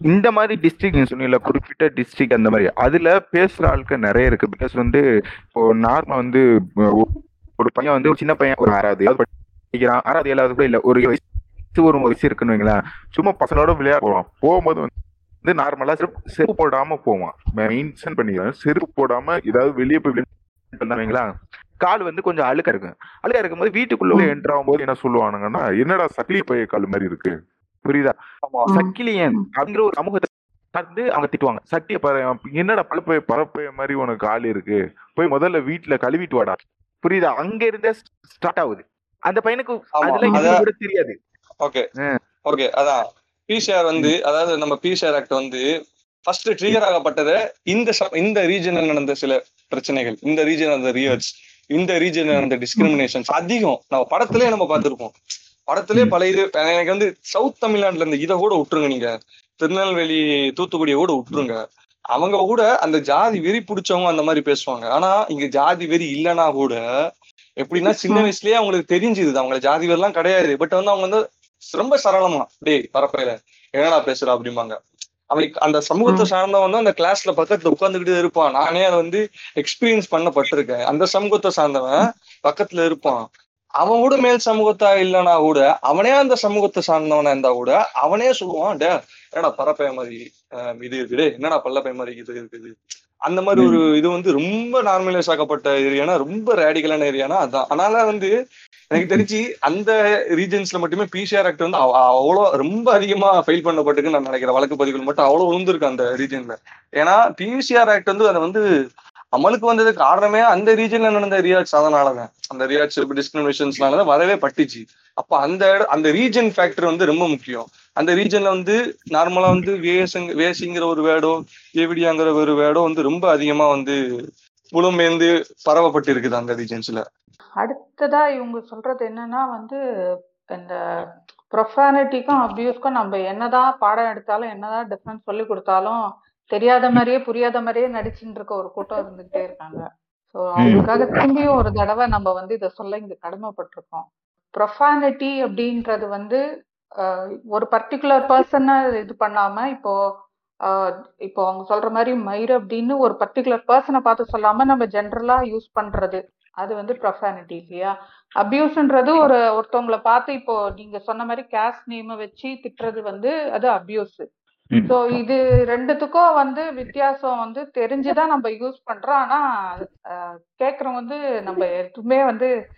இந்த மாதிரி டிஸ்ட்ரிக்ட் நீங்க சொன்னீங்கல்ல குறிப்பிட்ட டிஸ்ட்ரிக்ட் அந்த மாதிரி அதுல பேசுற ஆட்கள் நிறைய இருக்கு. பிகாஸ் வந்து இப்போ நார்மலா வந்து ஒரு பையன் வந்து ஒரு சின்ன பையன் ஒரு ஆறாவது படிக்கிறான். ஆறாவது ஏழாவது கூட இல்ல ஒரு வயசு ஒரு வயசு இருக்குன்னு வைங்களேன். சும்மா பசங்களோட விளையாட போவான் போகும்போது வந்து நார்மலா செருப்பு செருப்பு போடாம போவான். மெயின்ஷன் பண்ணிக்கிறேன். செருப்பு போடாம ஏதாவது வெளியே போய் பண்ணாங்களா கால் வந்து கொஞ்சம் அழுக்கா இருக்கும். அழுக்கா இருக்கும்போது வீட்டுக்குள்ள என்டர் ஆகும்போது என்ன சொல்லுவானுங்கன்னா என்னடா சக்கிலி பைய கால் மாதிரி இருக்கு? புரியுதா? ஆமா. சக்கிலியன் அப்படிங்கிற ஒரு சமூகத்தை சார்ந்து அவங்க திட்டுவாங்க. சட்டிய பாரு என்னடா பழப்பைய பரப்பைய மாதிரி உனக்கு கால் இருக்கு. போய் முதல்ல வீட்டுல கழுவிட்டு வாடா. புரியுதா? அங்க இருந்தே ஸ்டார்ட் ஆகுது. அந்த பையனுக்கு அதுல கூட தெரியாது. ஓகே. ஓகே. அதான். பிசிஆர் வந்து அதாவது நம்ம பிசிஆர் ஆக்ட் வந்து ஃபர்ஸ்ட் ட்ரிகர் ஆகப்பட்டது இந்த இந்த ரீஜன்ல நடந்த சில பிரச்சனைகள் இந்த ரீஜன் நடந்த ரியர்ஸ் இந்த ரீஜன்ல நடந்த டிஸ்கிரிமினேஷன்ஸ் அதிகம். நம்ம படத்திலே நம்ம பார்த்திருப்போம். படத்திலே பல இது எனக்கு வந்து சவுத் தமிழ்நாட்டுல இருந்து இதை கூட விட்டுருங்க நீங்க. திருநெல்வேலி தூத்துக்குடியை கூட விட்டுருங்க. அவங்க கூட அந்த ஜாதி வெறி பிடிச்சவங்க அந்த மாதிரி பேசுவாங்க. ஆனா இங்க ஜாதி வெறி இல்லைன்னா கூட எப்படின்னா சின்ன வயசுலயே அவங்களுக்கு தெரிஞ்சுது. அவங்கள ஜாதி வெறிலாம் கிடையாது. பட் வந்து அவங்க வந்து ரொம்ப சரளமா டேய் பரப்பையில என்னடா பேசுற? அப்படிம்பாங்க. அவனுக்கு அந்த சமூகத்தை சார்ந்தவன் வந்து அந்த கிளாஸ்ல பக்கத்துல உட்கார்ந்துகிட்டே இருப்பான். நானே அதை வந்து எக்ஸ்பீரியன்ஸ் பண்ணப்பட்டிருக்கேன். அந்த சமூகத்தை சார்ந்தவன் பக்கத்துல இருப்பான். அவன் கூட மேல் சமூகத்தா இல்லைன்னா கூட அவனே அந்த சமூகத்தை சார்ந்தவனா இருந்தா கூட அவனே சொல்லுவான் டே என்னடா பரப்பைய மாதிரி இது இருக்குது என்னடா பல்லப்பை மாதிரி இது இருக்குது அந்த மாதிரி ஒரு இது வந்து ரொம்ப நார்மலைஸ் ஆக்கப்பட்ட ஏரியானா ரொம்ப ரேடிக்கலான ஏரியானா அதான். அதனால வந்து எனக்கு தெரிஞ்சு அந்த ரீஜன்ஸ்ல மட்டுமே பிசிஆர் ஆக்ட் வந்து அவ- அவ்வளோ ரொம்ப அதிகமா ஃபெயில் பண்ணப்பட்டிருக்குன்னு நான் நினைக்கிறேன். வழக்கு பதிவுகள் மட்டும் அவ்வளவு விழுந்திருக்கு அந்த ரீஜன்ல ஏன்னா பிசிஆர் ஆக்ட் வந்து அதை வந்து அமலுக்கு வந்ததுக்கு காரணமே அந்த ரீஜன்ல நடந்த ரியாட்ஸ் அதனாலதான். அந்த ரியாட்ஸ் டிஸ்கிரிமினேஷன்ஸ்னாலதான் வரவே பட்டுச்சு. அப்ப அந்த அந்த ரீஜன் ஃபேக்டர் வந்து ரொம்ப முக்கியம். அந்த ரீஜன்ல வந்து நார்மலா வந்து வேசங் வேசிங்கிற ஒரு வேர்டோ ஏவிடியாங்கிற ஒரு வேர்டோ வந்து ரொம்ப அதிகமா வந்து புலம்பெயர்ந்து பரவப்பட்டு இருக்குது அந்த ரீஜன்ஸ்ல அடுத்ததா இவங்க சொல்றது என்னன்னா வந்து இந்த ப்ரொஃபானிட்டிக்கும் அபியூஸ்க்கும் நம்ம என்னதான் பாடம் எடுத்தாலும் என்னதான் டிஃபரன்ஸ் சொல்லி கொடுத்தாலும் தெரியாத மாதிரியே புரியாத மாதிரியே நடிச்சுட்டு இருக்க ஒரு கூட்டம் இருந்துகிட்டே இருக்காங்க. ஸோ அவங்களுக்காக திரும்பியும் ஒரு தடவை நம்ம வந்து இதை சொல்ல இங்க கடமைப்பட்டிருக்கோம். ப்ரொஃபானிட்டி அப்படின்றது வந்து ஒரு பர்டிகுலர் பர்சனை இது பண்ணாம இப்போ இப்போ அவங்க சொல்ற மாதிரி மயிர் அப்படின்னு ஒரு பர்டிகுலர் பர்சனை பார்த்து சொல்லாம நம்ம ஜென்ரலா யூஸ் பண்றது. அது வந்து ப்ரொஃபானிட்டி இல்லையா? அபியூஸ்ன்றது ஒரு ஒருத்தவங்கள பார்த்து இப்போ நீங்க சொன்ன மாதிரி கேஸ் நேம வச்சு திட்டுறது வந்து அது அபியூஸ். சோ இது ரெண்டுத்துக்கும் வந்து வித்தியாசம் வந்து தெரிஞ்சுதான் நம்ம யூஸ் பண்றோம். ஆனா கேக்குறவங்க வந்து நம்ம எதுவுமே வந்து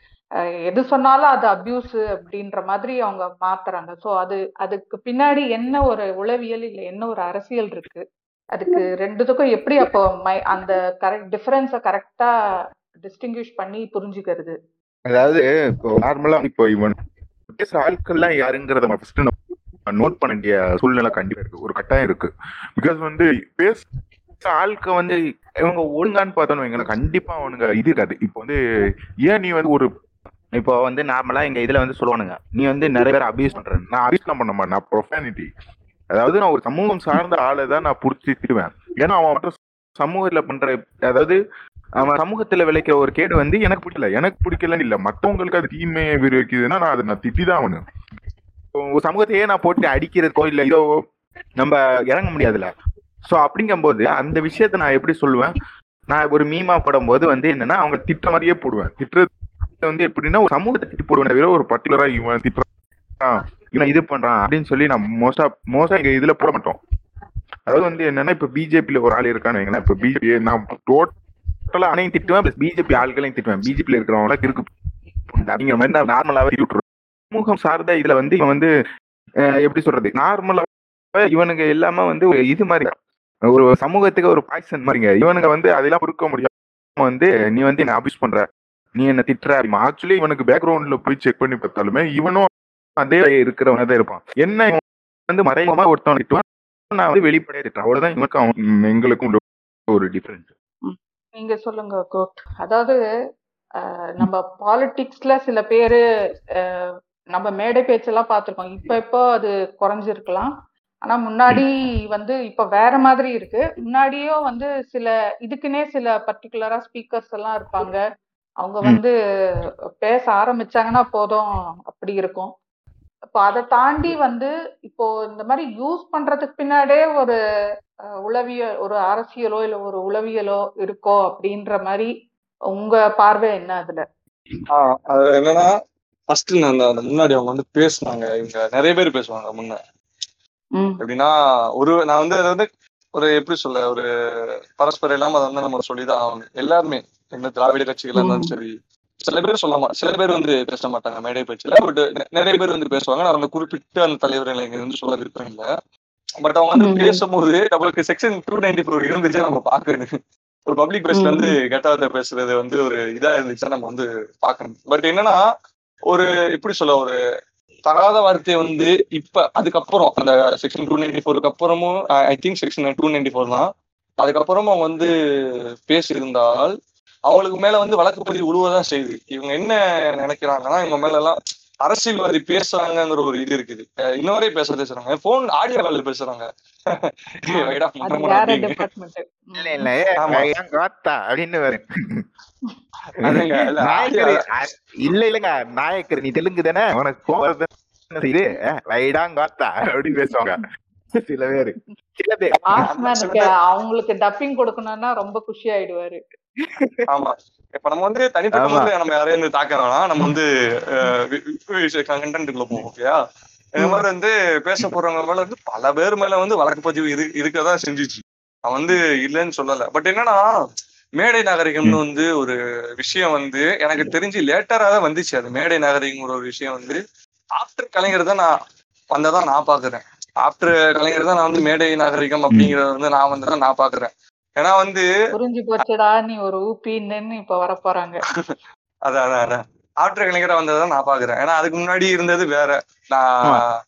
எது சொன்னாலும் அது அபியூஸ் அப்படின்ற மாதிரி அவங்க மாத்துறாங்க. சோ அது அதுக்கு பின்னாடி என்ன ஒரு உளவியல் இல்ல என்ன ஒரு அரசியல் இருக்கு? அதுக்கு ரெண்டுத்துக்கும் எப்படி அப்போ மை- அந்த கரெக்ட் டிஃபரன்ஸ கரெக்டா டிஸ்டிங்விஷ் பண்ணி புரிஞ்சுக்கிறது? அதாவது இப்போ நார்மலா இப்போ இவன் பேசுற ஆட்கள்லாம் யாருங்கிறத ஃபர்ஸ்ட் நோட் பண்ண வேண்டிய சூழ்நிலை கண்டிப்பா இருக்கு. ஒரு கட்டாயம் இருக்கு. பிகாஸ் வந்து பேச ஆளுக்கு வந்து இவங்க ஒழுங்கான்னு பார்த்தோன்னு எங்களை கண்டிப்பா அவனுங்க இது இருக்காது. இப்போ வந்து ஏன் நீ வந்து ஒரு இப்போ வந்து நார்மலா எங்க இதுல வந்து சொல்லுவானுங்க நீ வந்து நிறைய பேர் அபியூஸ் பண்ற. நான் அபியூஸ்லாம் பண்ண மாட்டேன். நான் ப்ரொஃபானிட்டி அதாவது நான் ஒரு சமூகம் சார்ந்த ஆளை தான் நான் பிடிச்சி திட்டுவேன். ஏன்னா அவன் மட்டும் சமூகத்துல பண்ற அதாவது அவன் சமூகத்துல விளைக்கிற ஒரு கேடு வந்து எனக்கு பிடிக்கல. எனக்கு பிடிக்கலன்னு இல்ல. மத்தவங்களுக்கு அது தீமையை விரிவிக்குதுன்னா நான் அதை நான் திட்டி தான் அவனு சமூகத்தையே நான் போட்டு அடிக்கிறதுக்கோ இல்ல இதோ நம்ம இறங்க முடியாதுல்ல. சோ அப்படிங்கும்போது அந்த விஷயத்த நான் எப்படி சொல்லுவேன்? நான் ஒரு மீமா போடும்போது வந்து என்னன்னா அவங்க திட்ட மாதிரியே போடுவேன். திட்டுறது வந்து எப்படின்னா ஒரு சமூகத்தை திட்டி போடுவேன். தவிர ஒரு பர்டிகுலரா இவன் திட்டுறான். இவன் இது பண்றான் அப்படின்னு சொல்லி நான் மோஸ்டா மோஸ்டா இங்க இதுல போட மாட்டோம். அதாவது வந்து என்னன்னா இப்ப பிஜேபியில ஒரு ஆள் இருக்கான்னு வைங்களேன். இப்ப பிஜேபி நான் டோட்டலா அணையும் திட்டுவேன். பிளஸ் பிஜேபி ஆள்களையும் திட்டுவேன். பிஜேபியில இருக்கிறவங்கள கிறுக்கு அப்படிங்கிற மாதிரி நான் நார்மலாவே திட்டி சமூகம் சார்ந்த இதுல வந்து இவன் வந்து எப்படி சொல்றது? நார்மலா இவனுங்க எல்லாமே வந்து ஒரு இது மாதிரி ஒரு சமூகத்துக்கு ஒரு பாய்சன் மாதிரிங்க. இவனுங்க வந்து அதெல்லாம் பொறுக்க முடியாம வந்து நீ வந்து என்ன அபியூஸ் பண்ற. நீ என்ன திட்டுற ஆக்சுவலி இவனுக்கு பேக்ரவுண்ட்ல போய் செக் பண்ணி பார்த்தாலுமே இவனும் அதே இருக்கிறவன தான் இருப்பான். என்ன இவன் வந்து மறைமுகமா ஒருத்தவன் திட்டுவான் நான் வந்து வெளிப்படையா திட்டுறேன். அவ்வளவுதான். இவனுக்கும் அவன் எங்களுக்கும் ஒரு டிஃபரன்ஸ் நீங்க சொல்லுங்க கோட் அதாவது நம்ம பாலிடிக்ஸ்ல சில பேரு நம்ம மேடை பேச்செல்லாம் பார்த்திருக்கோம். இப்ப இப்போ அது குறைஞ்சிருக்கலாம். ஆனா முன்னாடி வந்து இப்ப வேற மாதிரி இருக்கு. முன்னாடியும் வந்து சில இதுக்குன்னே சில பர்டிகுலரா ஸ்பீக்கர்ஸ் எல்லாம் இருப்பாங்க. அவங்க ம். வந்து பேச ஆரம்பிச்சாங்கன்னா போதும் அப்படி இருக்கும். இப்போ அதை தாண்டி வந்து இப்போ இந்த மாதிரி யூஸ் பண்றதுக்கு பின்னாடியே ஒரு உளவியல் ஒரு அரசியலோ இல்ல ஒரு உளவியலோ இருக்கோ அப்படின்ற மாதிரி உங்க பார்வை என்ன அதுல? என்னன்னா ஃபர்ஸ்ட் அந்த அந்த முன்னாடி அவங்க வந்து பேசுனாங்க. இவங்க நிறைய பேர் பேசுவாங்க முன்ன. எப்படின்னா ஒரு நான் வந்து அதை வந்து ஒரு எப்படி சொல்ல ஒரு பரஸ்பரம் இல்லாம அதை வந்து நம்ம சொல்லிதான் ஆகணும். எல்லாருமே எந்த திராவிட கட்சிகளா இருந்தாலும் சரி சில பேர் சொல்ல மா சில பேர் வந்து பேச மாட்டாங்க மேடை பேச்சுல. பட் நிறைய பேர் வந்து பேசுவாங்க. நான் அந்த குறிப்பிட்ட அந்த தலைவர்களை இங்க வந்து சொல்ல விருப்பம் இல்லை. பட் அவங்க வந்து. பேசும்போது நம்மளுக்கு செக்ஷன் டூ நைன்டி ஃபோர் இருந்துச்சு நம்ம பார்க்கணும். ஒரு பப்ளிக் பிளேஸ்ல வந்து கெட்டவார்த்தை பேசுறது வந்து ஒரு இதா இருந்துச்சுன்னா நம்ம வந்து பார்க்கணும். பட் என்னன்னா ஒரு எப்படி சொல்ல ஒரு தகாத வார்த்தையை வந்து இப்ப அதுக்கப்புறம் அந்த செக்ஷன் டூ நைன்டி ஃபோருக்கு அப்புறமும் I think section two ninety four தான். அதுக்கப்புறமும் அவங்க வந்து பேசியிருந்தால் அவங்களுக்கு மேல வந்து வழக்கு பதிவு உழுவதான் செய்யுது இவங்க என்ன நினைக்கிறாங்கன்னா இவங்க மேல எல்லாம் அரசியல்வாதி பேசுறாங்கங்கிற ஒரு இது இருக்குது. அஹ் இன்னவரே பேச பேசுறாங்க போன் ஆடியோ காலில் பேசுறாங்க. இல்ல இல்லங்க நாயக்கர் நீ தெலுங்கு தானே உனக்கு இது வைடாங்காத்தா அப்படின்னு பேசுவாங்க சில பேரு சில பேர் அவங்களுக்கு டப்பிங் கொடுக்கணும்னா ரொம்ப குஷி ஆயிடுவாரு ஆமா இப்ப நம்ம வந்து தனிப்பட்ட. முறையில நம்ம யாரையும் வந்து தாக்கிறோம்னா நம்ம வந்து கண்டென்ட்டுக்குள்ள போவோம் ஓகேயா இந்த மாதிரி வந்து பேச போறவங்க மேல வந்து பல பேர் மேல வந்து வழக்கு பதிவு இரு இருக்கதான் செஞ்சுச்சு. அவன் வந்து இல்லைன்னு சொல்லல. பட் என்னன்னா மேடை நாகரிகம்னு வந்து ஒரு விஷயம் வந்து எனக்கு தெரிஞ்சு லேட்டரா தான் வந்துச்சு அது. மேடை நாகரிகம்ங்கிற ஒரு விஷயம் வந்து ஆஃப்டர் கலைஞர் தான் நான் வந்ததான் நான் பாக்குறேன். ஆஃப்டர் கலைஞர் தான் நான் வந்து மேடை நாகரிகம் அப்படிங்கறத வந்து நான் வந்ததான் நான் பாக்குறேன். ஏன்னா வந்து புரிஞ்சு போச்சுடா நீ ஒரு ஊப்பின்னு இப்ப வர போறாங்க அதான் அதான். அதான் ஆஃப்டர் கலைஞரா வந்ததான் நான் பாக்குறேன் ஏன்னா அதுக்கு முன்னாடி இருந்தது வேற. நான்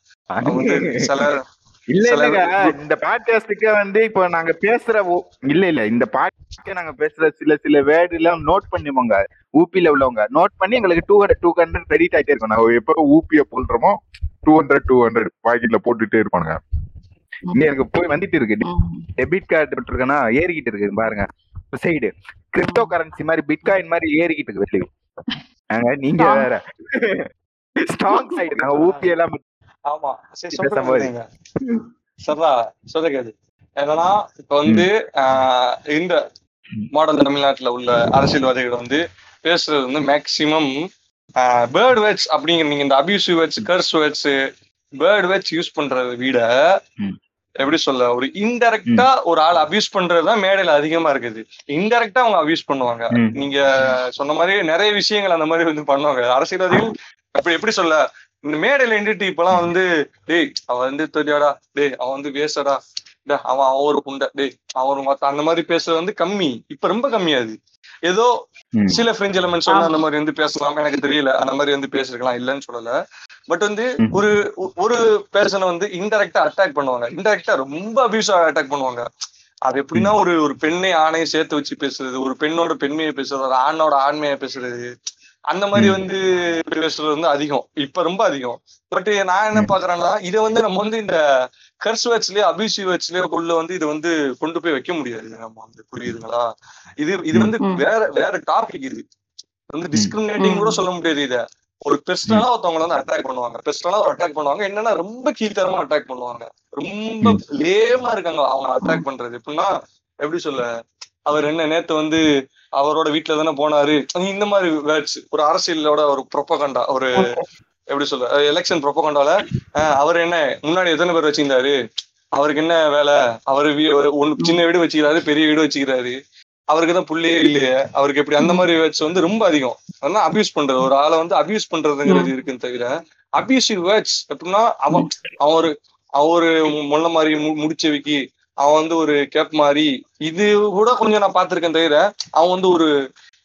சில இல்ல இல்லங்க. இந்த பாட்காஸ்டுக்கு வந்து இப்போ நாங்க பேசுற இல்ல இல்ல. இந்த பாட்காஸ்ட் நாங்க பேசுற சில சில வேர்டு எல்லாம் நோட் பண்ணிப்போங்க. ஊபில உள்ளவங்க. நோட் பண்ணி எங்களுக்கு two hundred two hundred credit ஆயிட்டே இருக்கும். நாங்க எப்போ ஊபிய போடுறோமோ டூ ஹண்ட்ரட் டூ ஹண்ட்ரட் பாக்கெட்ல போட்டுட்டே இருப்பானுங்க. இன்னும் எனக்கு போய் வந்துட்டு இருக்கு. டெபிட் கார்டு இருக்கேன்னா ஏறிக்கிட்டு இருக்கு. பாருங்க. சைடு கிரிப்டோ கரன்சி மாதிரி பிட்காயின் மாதிரி ஏறிக்கிட்டு இருக்கு. நாங்க. வேற ஸ்டாக் சைடு நாங்க ஊபி எல்லாம் ஆமா சரி. கேளுங்க. சரிடா சொல்ல கேது என்னன்னா இப்ப வந்து இந்த மாடல் தமிழ்நாட்டுல உள்ள அரசியல்வாதிகள் வந்து பேசுறது வந்து மேக்சிமம் பேர்ட் வேர்ட்ஸ் அப்படிங்கிற நீங்க இந்த abusive words curse words bird words use பண்றதை விட. எப்படி சொல்ல ஒரு இன்டெரக்டா ஒரு ஆள் அபியூஸ் பண்றதுதான் மேடையில அதிகமா இருக்குது. இன்டெரக்டா அவங்க அபியூஸ் பண்ணுவாங்க. நீங்க சொன்ன மாதிரி நிறைய விஷயங்கள் அந்த மாதிரி வந்து பண்ணுவாங்க. அரசியல்வாதிகள் அப்படி எப்படி சொல்ல மேடையில நின்றுட்டு இப்பெல்லாம் வந்து டேய் அவன் வந்து தெரியாடா டேய் அவன் வந்து பேசடா அவன் அவன் ஒரு புண்டை டேய் அவன் ஒரு மத்த அந்த மாதிரி பேசுறது வந்து கம்மி. இப்ப ரொம்ப கம்மியாது ஏதோ. சில ஃப்ரெஞ்ச் எலமெண்ட்ஸ் வந்து அந்த மாதிரி வந்து பேசலாம். எனக்கு தெரியல. அந்த மாதிரி வந்து பேசிருக்கலாம். இல்லைன்னு சொல்லல. பட் வந்து. ஒரு ஒரு பேர்சனை வந்து இன்டெரக்டா அட்டாக் பண்ணுவாங்க. இன்டெரக்டா ரொம்ப அபியூஸா அட்டாக் பண்ணுவாங்க. அது எப்படின்னா ஒரு ஒரு பெண்ணை ஆணையை சேர்த்து வச்சு பேசுறது ஒரு பெண்ணோட பெண்மையை பேசுறது ஒரு ஆணோட ஆண்மையை பேசுறது. அந்த மாதிரி. வந்து பேசுறது வந்து அதிகம். இப்ப ரொம்ப அதிகம். பட் நான் என்ன. பாக்குறேன்னா இதை வந்து நம்ம வந்து இந்த கர்ஸ் வேர்ட்ஸ்லயே அபியூசிவ் வேர்ட்ஸ்லயே உள்ள வந்து இது வந்து கொண்டு போய் வைக்க முடியாது. நம்ம வந்து புரியுதுங்களா? இது இது வந்து. வேற வேற டாபிக் இது. வந்து டிஸ்கிரிமினேட்டிங் கூட சொல்ல முடியாது இத. ஒரு பெர்சனலா ஒருத்தவங்க வந்து அட்டாக் பண்ணுவாங்க. பெர்சனலா ஒரு அட்டாக் பண்ணுவாங்க. என்னன்னா ரொம்ப கீழ்த்தரமா அட்டாக் பண்ணுவாங்க. ரொம்ப. லேமா இருக்காங்க. அவங்க அட்டாக் பண்றது. எப்படின்னா எப்படி சொல்ல? அவர் என்ன நேத்து வந்து அவரோட வீட்டுல தானே போனாரு. இந்த மாதிரி வேர்ட்ஸ் ஒரு அரசியலோட ஒரு ப்ரொப்பகண்டா ஒரு எப்படி சொல்ல? எலெக்ஷன் ப்ரொப்பகண்டால அவர் என்ன முன்னாடி எத்தனை பேர் வச்சிருந்தாரு? அவருக்கு என்ன வேலை? அவரு வீ- ஒரு ஒண்ணு சின்ன வீடு வச்சுக்கிறாரு பெரிய வீடு வச்சுக்கிறாரு. அவருக்கு தான் புள்ளையே இல்லையே. அவருக்கு எப்படி அந்த மாதிரி வேர்ட்ஸ் வந்து ரொம்ப அதிகம். அதெல்லாம் அபியூஸ் பண்றது. ஒரு ஆளை வந்து அபியூஸ் பண்றதுங்கிறது இருக்குன்னு தவிர அபியூசிவ் வேர்ட்ஸ் எப்படின்னா அவன் அவன் ஒரு அவன் ஒரு முள்ள மாதிரி முடிச்சவிக்கி அவன் வந்து ஒரு கேப் மாதிரி இது கூட கொஞ்சம் நான் பார்த்திருக்கேன் தவிர அவன் வந்து ஒரு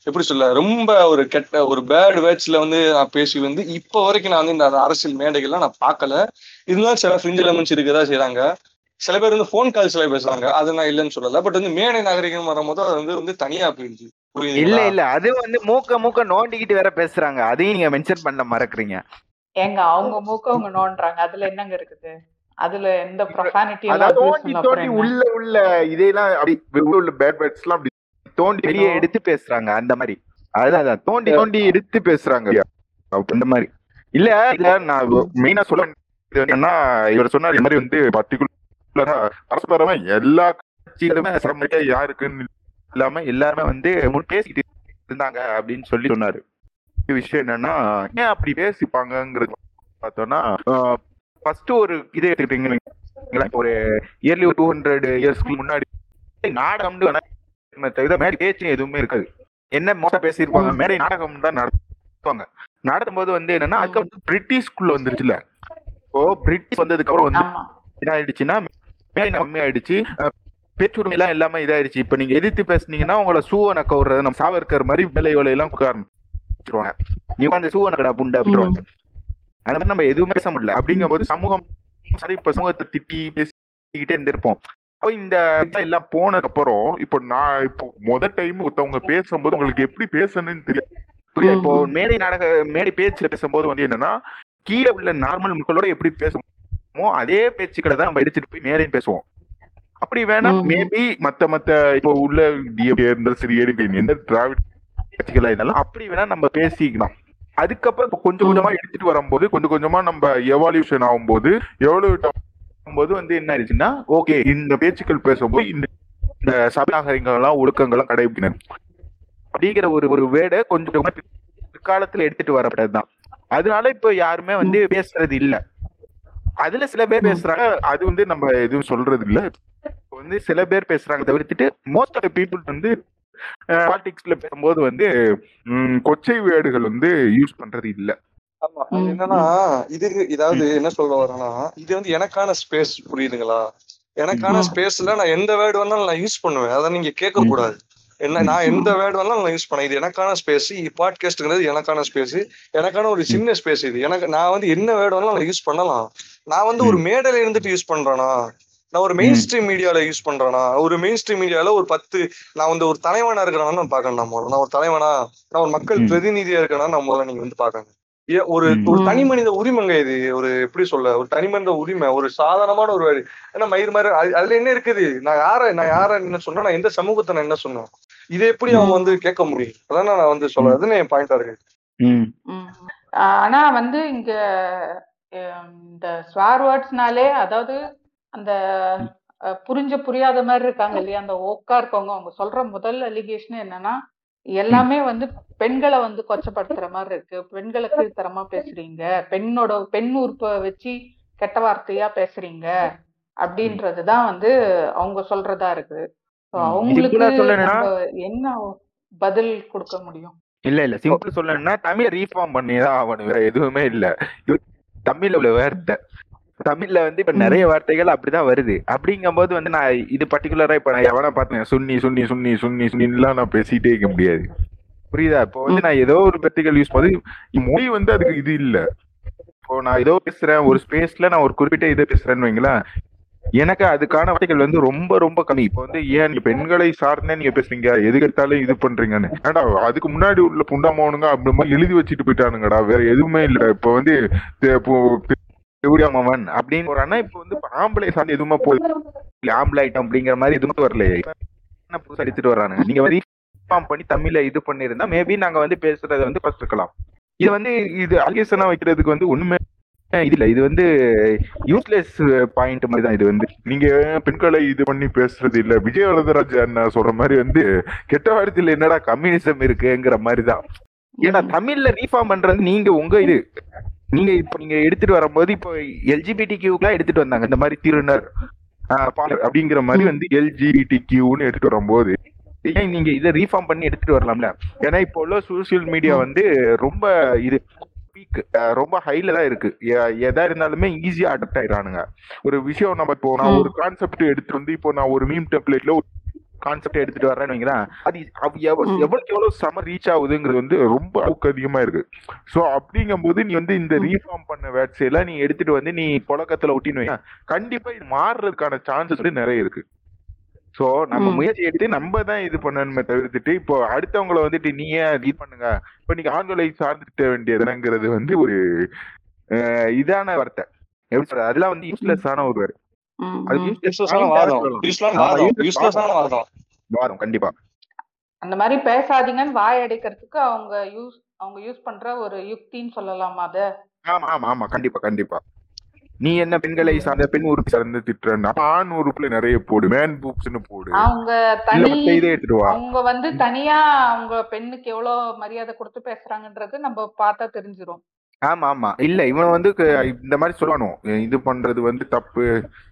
எப்படி சொல்ல ரொம்ப ஒரு கெட்ட ஒரு பேட் வேர்ட்ஸ்ல வந்து நான் பேசி வந்து இப்போ வரைக்கும் நான் வந்து இந்த அரசியல் மேடைகள்லாம் நான் பார்க்கல. இருந்தாலும் சில ஃப்ரிஞ்ச் எலமெண்ட்ஸ் இருக்கதா செய்றாங்க. சில பேர் வந்து ஃபோன் கால்ஸ்ல பேசுறாங்க அது நான் இல்லைன்னு சொல்லல. பட் வந்து மேடை நாகரிகம் வரும்போது அது வந்து வந்து தனியா போயிடுச்சு இல்ல இல்ல. அது வந்து மூக்க மூக்க நோண்டிக்கிட்டு வேற பேசுறாங்க. அதையும் நீங்க மென்ஷன் பண்ண மறக்கறீங்க. ஏங்க அவங்க மூக்க அவங்க நோண்டுறாங்க. அதுல என்னங்க இருக்குது? அதுல எந்த ப்ரொஃபானிட்டி அதாவது? உள்ள உள்ள இதெல்லாம் அப்படி உள்ள உள்ள பேட் பேட்ஸ் எல்லாம் அப்படி தோண்டி வெளியே எடுத்து பேசுறாங்க. அந்த மாதிரி. அதான் அதான். தோண்டி தோண்டி எடுத்து பேசுறாங்க. இந்த மாதிரி. இல்ல இல்ல நான் மெயினா சொல்ல என்னன்னா இவர் சொன்னார் இந்த மாதிரி வந்து பர்டிகுலரா பரஸ்பரமா எல்லா கட்சிகளுமே சமநிலையா யாருக்குன்னு இல்லாம எல்லாருமே வந்து முன் பேசிக்கிட்டு இருந்தாங்க அப்படின்னு சொல்லி சொன்னாரு. விஷயம் என்னன்னா ஏன் அப்படி பேசிப்பாங்கங்கிறது பார்த்தோம்னா ஃபர்ஸ்ட் ஒரு இதை எடுத்துக்கிட்டீங்கன்னா இப்ப ஒரு இயர்லி ஒரு டூ ஹண்ட்ரட் இயர்ஸ்க்கு முன்னாடி நாடகம்னு தவிர மேடை பேச்சு எதுவுமே இருக்காது. என்ன மோசம் பேசியிருப்பாங்க? மேடை நாடகம் தான் நடத்துவாங்க. நடத்தும் போது வந்து என்னன்னா அதுக்கப்புறம் பிரிட்டிஷ்குள்ள வந்துருச்சுல இப்போ பிரிட்டிஷ் வந்ததுக்கு அப்புறம் வந்து என்ன ஆயிடுச்சுன்னா கம்மியாயிடுச்சு பேச்சுரிமை எல்லாம் எல்லாமே இதாயிடுச்சு. இப்ப நீங்க எதிர்த்து பேசுனீங்கன்னா உங்களை சூவனை கவுறது நம்ம சாவர்கர் மாதிரி வேலை வேலையெல்லாம் கொடுக்க ஆரம்பிச்சிருவாங்க. நீ அந்த சூவனை கடா புண்டை அப்படின்வாங்க அந்த மாதிரி நம்ம எதுவுமே பேச முடியல. அப்படிங்கும்போது சமூகம் சரி இப்ப சமூகத்தை திட்டி பேசிக்கிட்டே இருந்திருப்போம். அப்போ இந்த எல்லாம் போனதுக்கு அப்புறம் இப்போ நான் இப்போ முத டைம் ஒருத்தவங்க பேசும்போது உங்களுக்கு எப்படி பேசணும்னு தெரியும் புரியுது? இப்போ மேடை நாடக மேடை பேச்சுல பேசும்போது வந்து என்னன்னா கீழே உள்ள நார்மல் மக்களோட எப்படி பேசுவோமோ அதே பேச்சுக்களை தான் நம்ம எடுத்துட்டு போய் மேடையும் பேசுவோம். அப்படி வேணா. மேபி மத்த மத்த இப்போ உள்ள டிஎம்கே இருந்தாலும் சரி ஏடிபி எந்த திராவிட கட்சிகளா இருந்தாலும் அப்படி வேணா நம்ம பேசிக்கலாம். அதுக்கப்புறம் இப்போ கொஞ்சம் கொஞ்சமா எடுத்துட்டு வரும்போது கொஞ்சம் கொஞ்சமா நம்ம எவால்யூஷன் ஆகும்போது எவ்வளவு ஆகும்போது வந்து என்ன ஆயிடுச்சுன்னா ஓகே இந்த பேச்சுக்கள் பேசும்போது இந்த இந்த சபநாகரிகங்கள்லாம் ஒழுக்கங்கள்லாம் கடைபிடிக்கணும். அப்படிங்கிற ஒரு ஒரு வேடை கொஞ்சம் கொஞ்சமா பிற்காலத்துல எடுத்துட்டு வரப்பட்டதுதான். அதனால இப்ப யாருமே வந்து பேசுறது இல்ல. அதுல சில பேர் பேசுறாங்க. அது வந்து நம்ம எதுவும் சொல்றது இல்ல இப்ப வந்து சில பேர் பேசுறாங்க. தவிர்த்துட்டு மோஸ்ட் ஆஃப் பீப்புள் வந்து பாலிடிக்ஸ்ல பேசும்போது வந்து கொச்சை வேர்டுகள் வந்து யூஸ் பண்றது இல்ல. ஆமா. என்னன்னா இது இதாவது என்ன சொல்ல வரேன்னா இது வந்து எனக்கான ஸ்பேஸ் புரியுதுங்களா? எனக்கான. ஸ்பேஸ்ல நான் எந்த வேர்டு வேணாலும் நான் யூஸ் பண்ணுவேன். அதை நீங்க கேட்க கூடாது என்ன நான் எந்த வேர்டு வேணாலும் நான் யூஸ் பண்ணேன். இது எனக்கான ஸ்பேஸ் பாட்காஸ்ட்ங்கிறது எனக்கான ஸ்பேஸ் எனக்கான ஒரு சின்ன ஸ்பேஸ் இது. எனக்கு நான் வந்து என்ன வேர்டு வேணாலும் நான் யூஸ் பண்ணலாம். நான் வந்து ஒரு மேடையில இருந்துட்டு யூஸ் பண்றேனா? நான் ஒரு மெயின் ஸ்ட்ரீம் மீடியால யூஸ் பண்றேனா? ஒரு மெயின் ஸ்ட்ரீம் மீடியால ஒரு பத்து நான் வந்து ஒரு தலைவனா இருக்கிறேன்னா நான் பார்க்கணும் நான் ஒரு தலைவனா நான் ஒரு மக்கள். பிரதிநிதியா இருக்கேனா நான் முதல்ல நீங்க வந்து பார்க்கணும். ஏ- ஒரு. ஒரு தனி மனித உரிமைங்க இது. ஒரு எப்படி சொல்ல ஒரு தனி மனித உரிமை ஒரு சாதாரணமான ஒரு ஏன்னா மயிர் மாதிரி அது- அதுல என்ன இருக்குது? நான் யார நான் யார என்ன சொன்னா நான் எந்த சமூகத்தை நான் என்ன சொன்னேன்? இதை எப்படி அவங்க வந்து கேட்க முடியும்? அதான் நான் வந்து சொல்றதுன்னு என் பாயிண்டா இருக்கு? ம். ம். ஆனா வந்து இங்க இந்த ஸ்வார் வேர்ட்ஸ்னாலே அதாவது அந்த புரிஞ்ச புரியாத மாதிரி இருக்காங்க இல்லையா? அந்த ஓக்கா இருக்கவங்க அவங்க சொல்ற முதல் அலிகேஷன் என்னன்னா எல்லாமே வந்து பெண்களை வந்து கொச்சப்படுத்துற மாதிரி இருக்கு. பெண்களை கீழ்த்தரமா பேசுறீங்க. பெண்ணோட பெண் உறுப்பை வச்சு கெட்ட வார்த்தையா பேசுறீங்க அப்படின்றதுதான் வந்து அவங்க சொல்றதா இருக்குது. ம். அவங்களுக்கு என்ன பதில் கொடுக்க முடியும்? இல்ல இல்ல. சிம்பிள் சொல்லணும்னா தமிழ ரீஃபார்ம் பண்ணிதான் ஆகணும். வேற எதுவுமே இல்ல. இது தமிழ்ல உள்ள வார்த்தை. தமிழ்ல வந்து இப்ப நிறைய வார்த்தைகள் அப்படிதான் வருது. அப்படிங்கும்போது வந்து நான் இது பர்டிகுலரா இப்ப நான் எவனா பார்த்தேன் சுன்னி சுன்னி சுன்னி சுன்னி சுன்னிலாம் நான் பேசிட்டே இருக்க முடியாது. புரியுதா? இப்போ வந்து நான் ஏதோ ஒரு பெர்டிகல் யூஸ் பண்ணி மொழி வந்து அதுக்கு இது இல்ல. இப்போ நான் ஏதோ பேசுறேன் ஒரு ஸ்பேஸ்ல நான் ஒரு குறிப்பிட்ட இதை பேசுறேன்னு வைங்களேன் எனக்கு அதுக்கான வார்த்தைகள் வந்து ரொம்ப ரொம்ப கம்மி. இப்போ வந்து ஏன் பெண்களை சார்ந்தே நீங்க பேசுறீங்க? எதுக்கு எடுத்தாலும் இது பண்றீங்கன்னு. ஏடா அதுக்கு முன்னாடி உள்ள புண்டாமோனுங்க அப்படி மாதிரி எழுதி வச்சுட்டு போயிட்டானுங்கடா. வேற எதுவுமே இல்ல இப்போ வந்து இப்போ தேவடியாமவன் அப்படின்னு ஒரு அண்ணா இப்போ வந்து ஆம்பளை சார்ந்து எதுவுமே போகுது ஆம்பளை ஐட்டம் அப்படிங்கிற மாதிரி எதுவுமே வரலையே. என்ன புதுசா எடுத்துட்டு வர்றானுங்க? நீங்க ரீஃபார்ம் பண்ணி தமிழ்ல இது பண்ணிருந்தா மேபி நாங்க வந்து பேசுறதை வந்து ஃபர்ஸ்ட் இருக்கலாம் இது வந்து இது அலிகேஷனா வைக்கிறதுக்கு வந்து ஒண்ணுமே இது இல்ல. இது வந்து யூஸ்லெஸ் பாயிண்ட் மாதிரி தான் இது வந்து. நீங்க பெண்களை இது பண்ணி பேசுறது இல்ல. விஜய் வரதராஜ் அண்ணா சொல்ற மாதிரி வந்து கெட்ட வார்த்தையில என்னடா கம்யூனிசம் இருக்குங்கிற மாதிரி தான். ஏன்னா தமிழ்ல ரீஃபார்ம் பண்றது நீங்க உங்க இது. நீங்க இப்ப நீங்க எடுத்துட்டு வரும்போது இப்போ எல்ஜிபிடி கியூக்குலாம் எடுத்துட்டு வந்தாங்க. இந்த மாதிரி திருநர் அப்படிங்கிற மாதிரி வந்து எல்ஜிடி கியூன்னு எடுத்துட்டு வரும்போது ஏன் நீங்க இதை ரீஃபார்ம் பண்ணி எடுத்துட்டு வரலாம்ல? ஏன்னா இப்போ உள்ள சோசியல் மீடியா வந்து ரொம்ப இது பீக் ரொம்ப ஹைல தான் இருக்கு. எதா இருந்தாலுமே ஈஸியா அடாப்ட் ஆயிடுறானுங்க. ஒரு விஷயம் நம்ம இப்போ நான் ஒரு கான்செப்ட் எடுத்து வந்து இப்போ நான் ஒரு மீம் டெம்ப்ளேட்ல கான்செப்ட் எடுத்துட்டு வரேன்னு வைங்களேன் அது. எவ்வளவுக்கு எவ்வளவு சம ரீச் ஆகுதுங்கிறது வந்து ரொம்ப அளவுக்கு அதிகமா இருக்கு. சோ அப்படிங்கும்போது நீ வந்து இந்த ரீஃபார்ம் பண்ண வேட்ஸ் எல்லாம் நீ எடுத்துட்டு வந்து நீ புழக்கத்துல ஒட்டின்னு வை கண்டிப்பா இது மாறுறதுக்கான சான்சஸ் வந்து நிறைய இருக்கு. சோ நம்ம. முயற்சி எடுத்து நம்ம தான் இது பண்ணணுமே தவிர்த்துட்டு இப்போ அடுத்தவங்கள வந்துட்டு நீங்க இது பண்ணுங்க. இப்ப நீங்க ஆண்களை சார்ந்துட்ட வேண்டியதுங்கிறது வந்து ஒரு இதான வார்த்தை. எப்படி சொல்றது? அதெல்லாம் வந்து யூஸ்லெஸ் ஆன ஒரு வாதம் கண்டிப்பா. அந்த மாதிரி பேசாதீங்கன்னு வாய் அடைக்கிறதுக்கு அவங்க யூஸ் அவங்க யூஸ் பண்ற ஒரு யுக்தின்னு சொல்லலாமா அத? ஆமா ஆமா ஆமா. கண்டிப்பா கண்டிப்பா. நீ என்ன பெண்களை சார்ந்த பெண் உறுப்பு சார்ந்து திட்டுறேன்னா ஆண் உறுப்புல நிறைய போடு. மேன் பூப்ஸ்னு போடு. அவங்க தனி அவங்க வந்து தனியா அவங்க பெண்ணுக்கு எவ்வளவு மரியாதை கொடுத்து பேசுறாங்கன்றது நம்ம பார்த்தா தெரிஞ்சிரும். ஆமா ஆமா. இல்ல இவன் வந்து க- இந்த மாதிரி சொல்லணும். இது பண்றது வந்து தப்பு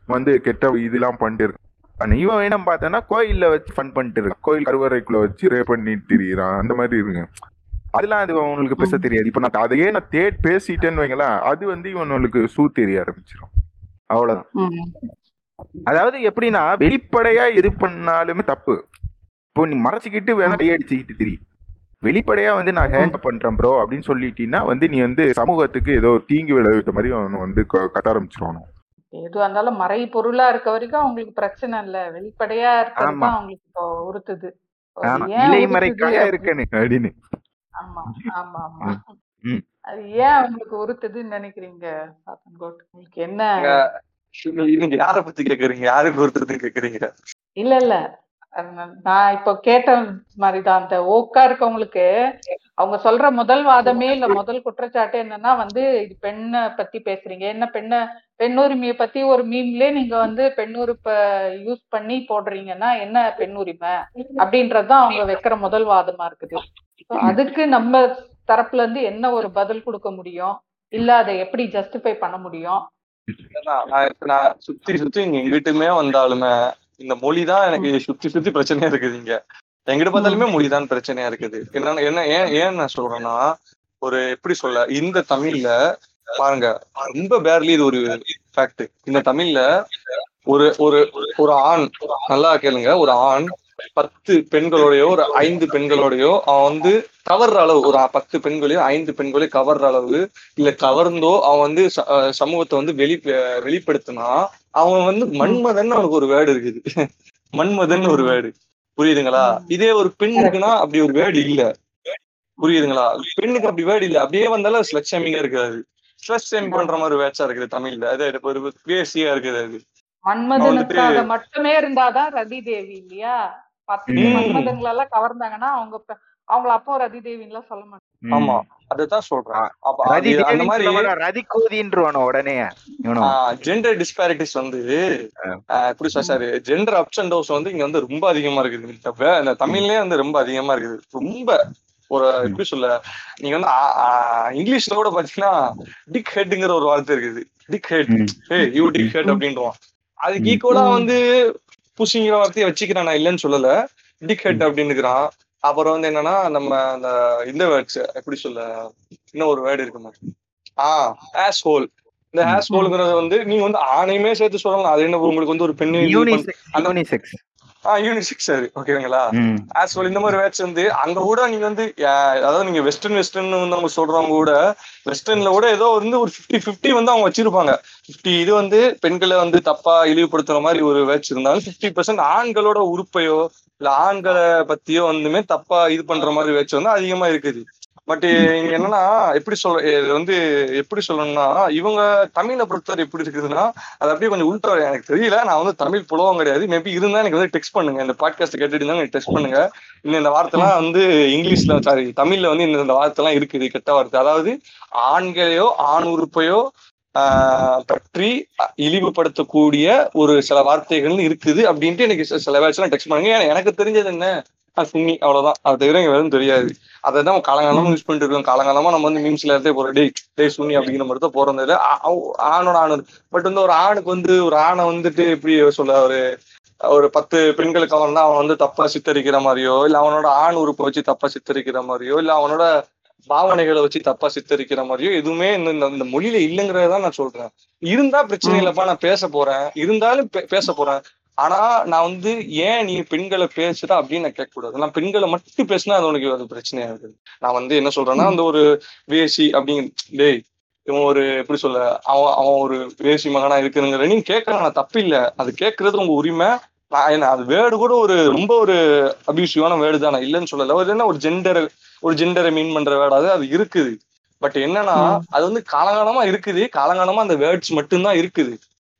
வந்து கெட்ட இதெல்லாம் பண்ணிட்டு இருக்கு ஆனா இவன் என்ன பார்த்தனா கோயில்ல வச்சு ஃபன் பண்ணிட்டு இருக்கான். கோயில் கருவறைக்குள்ள வச்சு ரே பண்ணிட்டு திரியிறான் அந்த மாதிரி இருக்குங்க அதெல்லாம் அது அவங்களுக்கு பேச தெரியாது. இப்ப நான் அதையே நான் தேட் பேசிட்டேன்னு வைங்களேன் அது வந்து இவனுக்கு சூ தெரிய ஆரம்பிச்சிடும் அவ்வளவுதான். ம். அதாவது எப்படின்னா வெளிப்படையா எது பண்ணாலுமே தப்பு. இப்போ நீ மறைச்சிக்கிட்டு வேணா கையடிச்சுக்கிட்டு திரி. வெளிப்படையா வந்து நான் ஹேண்ட் பண்றேன் ப்ரோ அப்படின்னு சொல்லிட்டீங்கன்னா வந்து நீ வந்து சமூகத்துக்கு ஏதோ தீங்கு விளைவித்த மாதிரி அவன் வந்து க- கத்த ஆரம்பிச்சிருவானு? எதுவா இருந்தாலும் மறை பொருளா இருக்க வரைக்கும் அவங்களுக்கு பிரச்சனை இல்ல. வெளிப்படையா இருக்கிறது அவங்களுக்கு இப்போ உறுத்துது. இப்போ ஆமா. ஏன் இலைமறை உறுத்துது காயா அப்படி- இருக்கேன்னு அப்படின்னு. ஆமா ஆமா ஆமா. அது ஏன் அவங்களுக்கு உறுத்துதுன்னு நினைக்கிறீங்க உங்களுக்கு என்ன? நீங்க யார பத்தி கேக்குறீங்க? யாருக்கு ஒருத்தர் கேக்குறீங்க? இல்ல இல்ல. நான் இப்போ கேட்ட மாதிரிதான் அந்த ஓக்கா இருக்கவங்களுக்கு அவங்க சொல்ற முதல் வாதமே இல்ல. முதல் குற்றச்சாட்டு என்னன்னா வந்து இது பெண்ணை பத்தி பேசுறீங்க. என்ன பெண்ண பெண்ணுரிமையை பத்தி ஒரு மீம்லயே நீங்க வந்து பெண்ணுறுப்ப யூஸ் பண்ணி போடுறீங்கன்னா என்ன பெண்ணுரிமை அப்படின்றதுதான் அவங்க வைக்கிற முதல் வாதமா இருக்குது. அதுக்கு நம்ம தரப்புல இருந்து என்ன ஒரு பதில் கொடுக்க முடியும்? இல்ல அதை எப்படி ஜஸ்டிஃபை பண்ண முடியும்? சுத்தி சுத்தி இங்க எங்கிட்டுமே வந்தாலுமே இந்த மொழி தான் எனக்கு சுத்தி சுத்தி பிரச்சனையா இருக்குது இங்க. எங்கிட்ட பார்த்தாலுமே மொழி தான் பிரச்சனையா இருக்குது. என்னன்னா என்ன ஏன் ஏன் நான் சொல்றேன்னா ஒரு எப்படி சொல்ல இந்த தமிழ்ல பாருங்க ரொம்ப பேர்லி இது ஒரு ஃபேக்ட் இந்த தமிழ்ல ஒரு ஒரு ஒரு ஆண் நல்லா கேளுங்க ஒரு ஆண் பத்து பெண்களோடயோ ஒரு ஐந்து பெண்களோடயோ அவன் வந்து கவர்ற அளவு ஒரு பத்து பெண்களையோ ஐந்து பெண்களையோ கவர்ற அளவு இல்ல கவர்ந்தோ அவன் வந்து சமூகத்தை வந்து வெளி வெளிப்படுத்தினா அவன் வந்து மன்மதன் அவனுக்கு ஒரு வேர்டு இருக்குது. மன்மதன் ஒரு வேர்டு. புரியுதுங்களா? இதே ஒரு பெண்ணுக்குன்னா அப்படி ஒரு வேர்டு இல்ல. புரியுதுங்களா? பெண்ணுக்கு அப்படி வேர்டு இல்ல. அப்படியே வந்தாலும் ஸ்லட் ஷேமிங்கா இருக்காது ஸ்லட் பண்ற மாதிரி வேர்ட்ஸா இருக்குது தமிழ்ல. அது ஒரு பேசியா இருக்குது அது. மன்மதனுக்காக மட்டுமே இருந்தாதான் ரதி தேவி இல்லையா? பத்து ம். மன்மதன்களெல்லாம் கவர்ந்தாங்கன்னா அவங்க அவங்கள அப்போ ரதி தேவின்னு எல்லாம் சொல்ல மாட்டாங்க. ஆமா அதுதான் சொல்றேன். அப்ப ரதி அது அந்த மாதிரி ரதி கோதின்றவன உடனே. ஜெண்டர் டிஸ்பாரிட்டிஸ் வந்து எப்படி sir? Gender ups and downs வந்து இங்க வந்து ரொம்ப அதிகமா இருக்குது. இந்த தமிழ்லயே வந்து ரொம்ப அதிகமா இருக்குது. ரொம்ப ஒரு எப்படி சொல்ல நீங்க வந்து இங்கிலீஷ்ல கூட பாத்தீங்கன்னா டிக் ஹெட்ங்கிற ஒரு வார்த்தை இருக்குது. Dick head. A you dick head அப்படின்றோம் அதுக்கு. ஈக்குவலா. வந்து புஷிங்கிற வார்த்தையை வச்சுக்கிறேன் நான் இல்லைன்னு சொல்லல. டிக் ஹெட் அப்படின்னுக்கிறான் அப்புறம் வந்து என்னன்னா நம்ம அந்த இந்த வேர்ட்ஸ் எப்படி சொல்ல இன்னும் ஒரு வேர்டு இருக்குமா ஆ ஹேஸ் ஹோல் இந்த ஹேஸ் ஹோல்ங்கிறது வந்து நீங்க வந்து ஆணையுமே சேர்த்து சொல்லலாம். அது என்ன உங்களுக்கு வந்து ஒரு பெண்ணு ஆ யூனிசெக்ஸ் அது ஓகேங்களா? ஆஸ் இந்த மாதிரி வேர்ட்ஸ் வந்து அங்க கூட நீங்க வந்து அதாவது நீங்க வெஸ்டர்ன் வெஸ்டர்ன் வந்து அவங்க சொல்றவங்க கூட வெஸ்டர்ன்ல கூட ஏதோ வந்து ஒரு 50 50 வந்து அவங்க வச்சிருப்பாங்க. 50 இது வந்து பெண்களை வந்து தப்பா இழிவுபடுத்துற மாதிரி ஒரு வேர்ட்ஸ் இருந்தாலும் 50% பர்சன்ட் ஆண்களோட உறுப்பையோ இல்ல ஆண்களை பத்தியோ வந்துமே தப்பா இது பண்ற மாதிரி வேர்ட்ஸ் வந்து அதிகமா இருக்குது. பட் இங்க என்னன்னா எப்படி சொல்ல இது வந்து எப்படி சொல்லணும்னா இவங்க தமிழை பொறுத்தவரை எப்படி இருக்குதுன்னா அது அப்படியே கொஞ்சம் உள்டா எனக்கு தெரியல. நான் வந்து தமிழ் புலவம் கிடையாது. மேபி இருந்தா எனக்கு வந்து டெக்ஸ்ட் பண்ணுங்க. இந்த பாட்காஸ்ட் கேட்டுட்டு இருந்தா எனக்கு டெக்ஸ்ட் பண்ணுங்க. இந்த இந்த வார்த்தைலாம் வந்து இங்கிலீஷ்ல சாரி தமிழ்ல வந்து இந்த இந்த வார்த்தைலாம் இருக்குது கெட்ட வார்த்தை. அதாவது ஆண்களையோ ஆண் உறுப்பையோ ஆஹ், பற்றி இழிவுபடுத்தக்கூடிய ஒரு சில வார்த்தைகள் இருக்குது அப்படின்ட்டு எனக்கு சில- சில டெக்ஸ்ட் பண்ணுங்க. ஏன்னா எனக்கு தெரிஞ்சது என்ன? ஆஹ், அவ்வளவுதான். அது தவிர எங்க வேறும் தெரியாது. அதை தான் காலங்காலமா யூஸ் பண்ணிட்டு இருக்கோம். காலங்காலமா நம்ம வந்து மீம்ஸ்ல இருந்தே போறோம். டே டே சுன்னி அப்படிங்கிற மாதிரி தான் போறோம் இல்ல ஆணோட ஆணு பட் வந்து ஒரு ஆணுக்கு வந்து ஒரு ஆணை வந்துட்டு எப்படி சொல்ல ஒரு ஒரு பத்து பெண்களுக்கு அவன் தான் அவன் வந்து தப்பா சித்தரிக்கிற மாதிரியோ இல்ல அவனோட ஆண் உறுப்பை வச்சு தப்பா சித்தரிக்கிற மாதிரியோ இல்ல அவனோட பாவனைகளை வச்சு தப்பா சித்தரிக்கிற மாதிரியோ எதுவுமே இந்த இந்த- இந்த மொழியில இல்லைங்கிறதான் நான் சொல்றேன். இருந்தா பிரச்சனை இல்லப்பா நான் பேச போறேன். இருந்தாலும் பேச போறேன். ஆனா நான் வந்து ஏன் நீ பெண்களை பேசுற அப்படின்னு நான் கேட்க கூடாது நான் பெண்களை மட்டும் பேசினா அது உனக்கு அது பிரச்சனையா இருக்குது. நான் வந்து என்ன சொல்றேன்னா அந்த ஒரு வேசி அப்படிங்கிற டேய் இவன் ஒரு எப்படி சொல்ல அவன் அவன் ஒரு வேசி மகனா இருக்குதுங்கிற நீ கேட்கலாம் நான் தப்பு இல்ல அது கேட்கறது உங்க உரிமை. நான் என்ன அது வேர்டு கூட ஒரு ரொம்ப ஒரு அபியூசிவான வேர்டு தான். நான் இல்லைன்னு சொல்லல. ஒரு என்ன ஒரு ஜெண்டர் ஒரு ஜெண்டரை மீன் பண்ற வேர்டு அது அது இருக்குது. பட் என்னன்னா அது வந்து காலங்காலமா இருக்குது. காலங்காலமா அந்த வேர்ட்ஸ் மட்டும்தான் இருக்குது.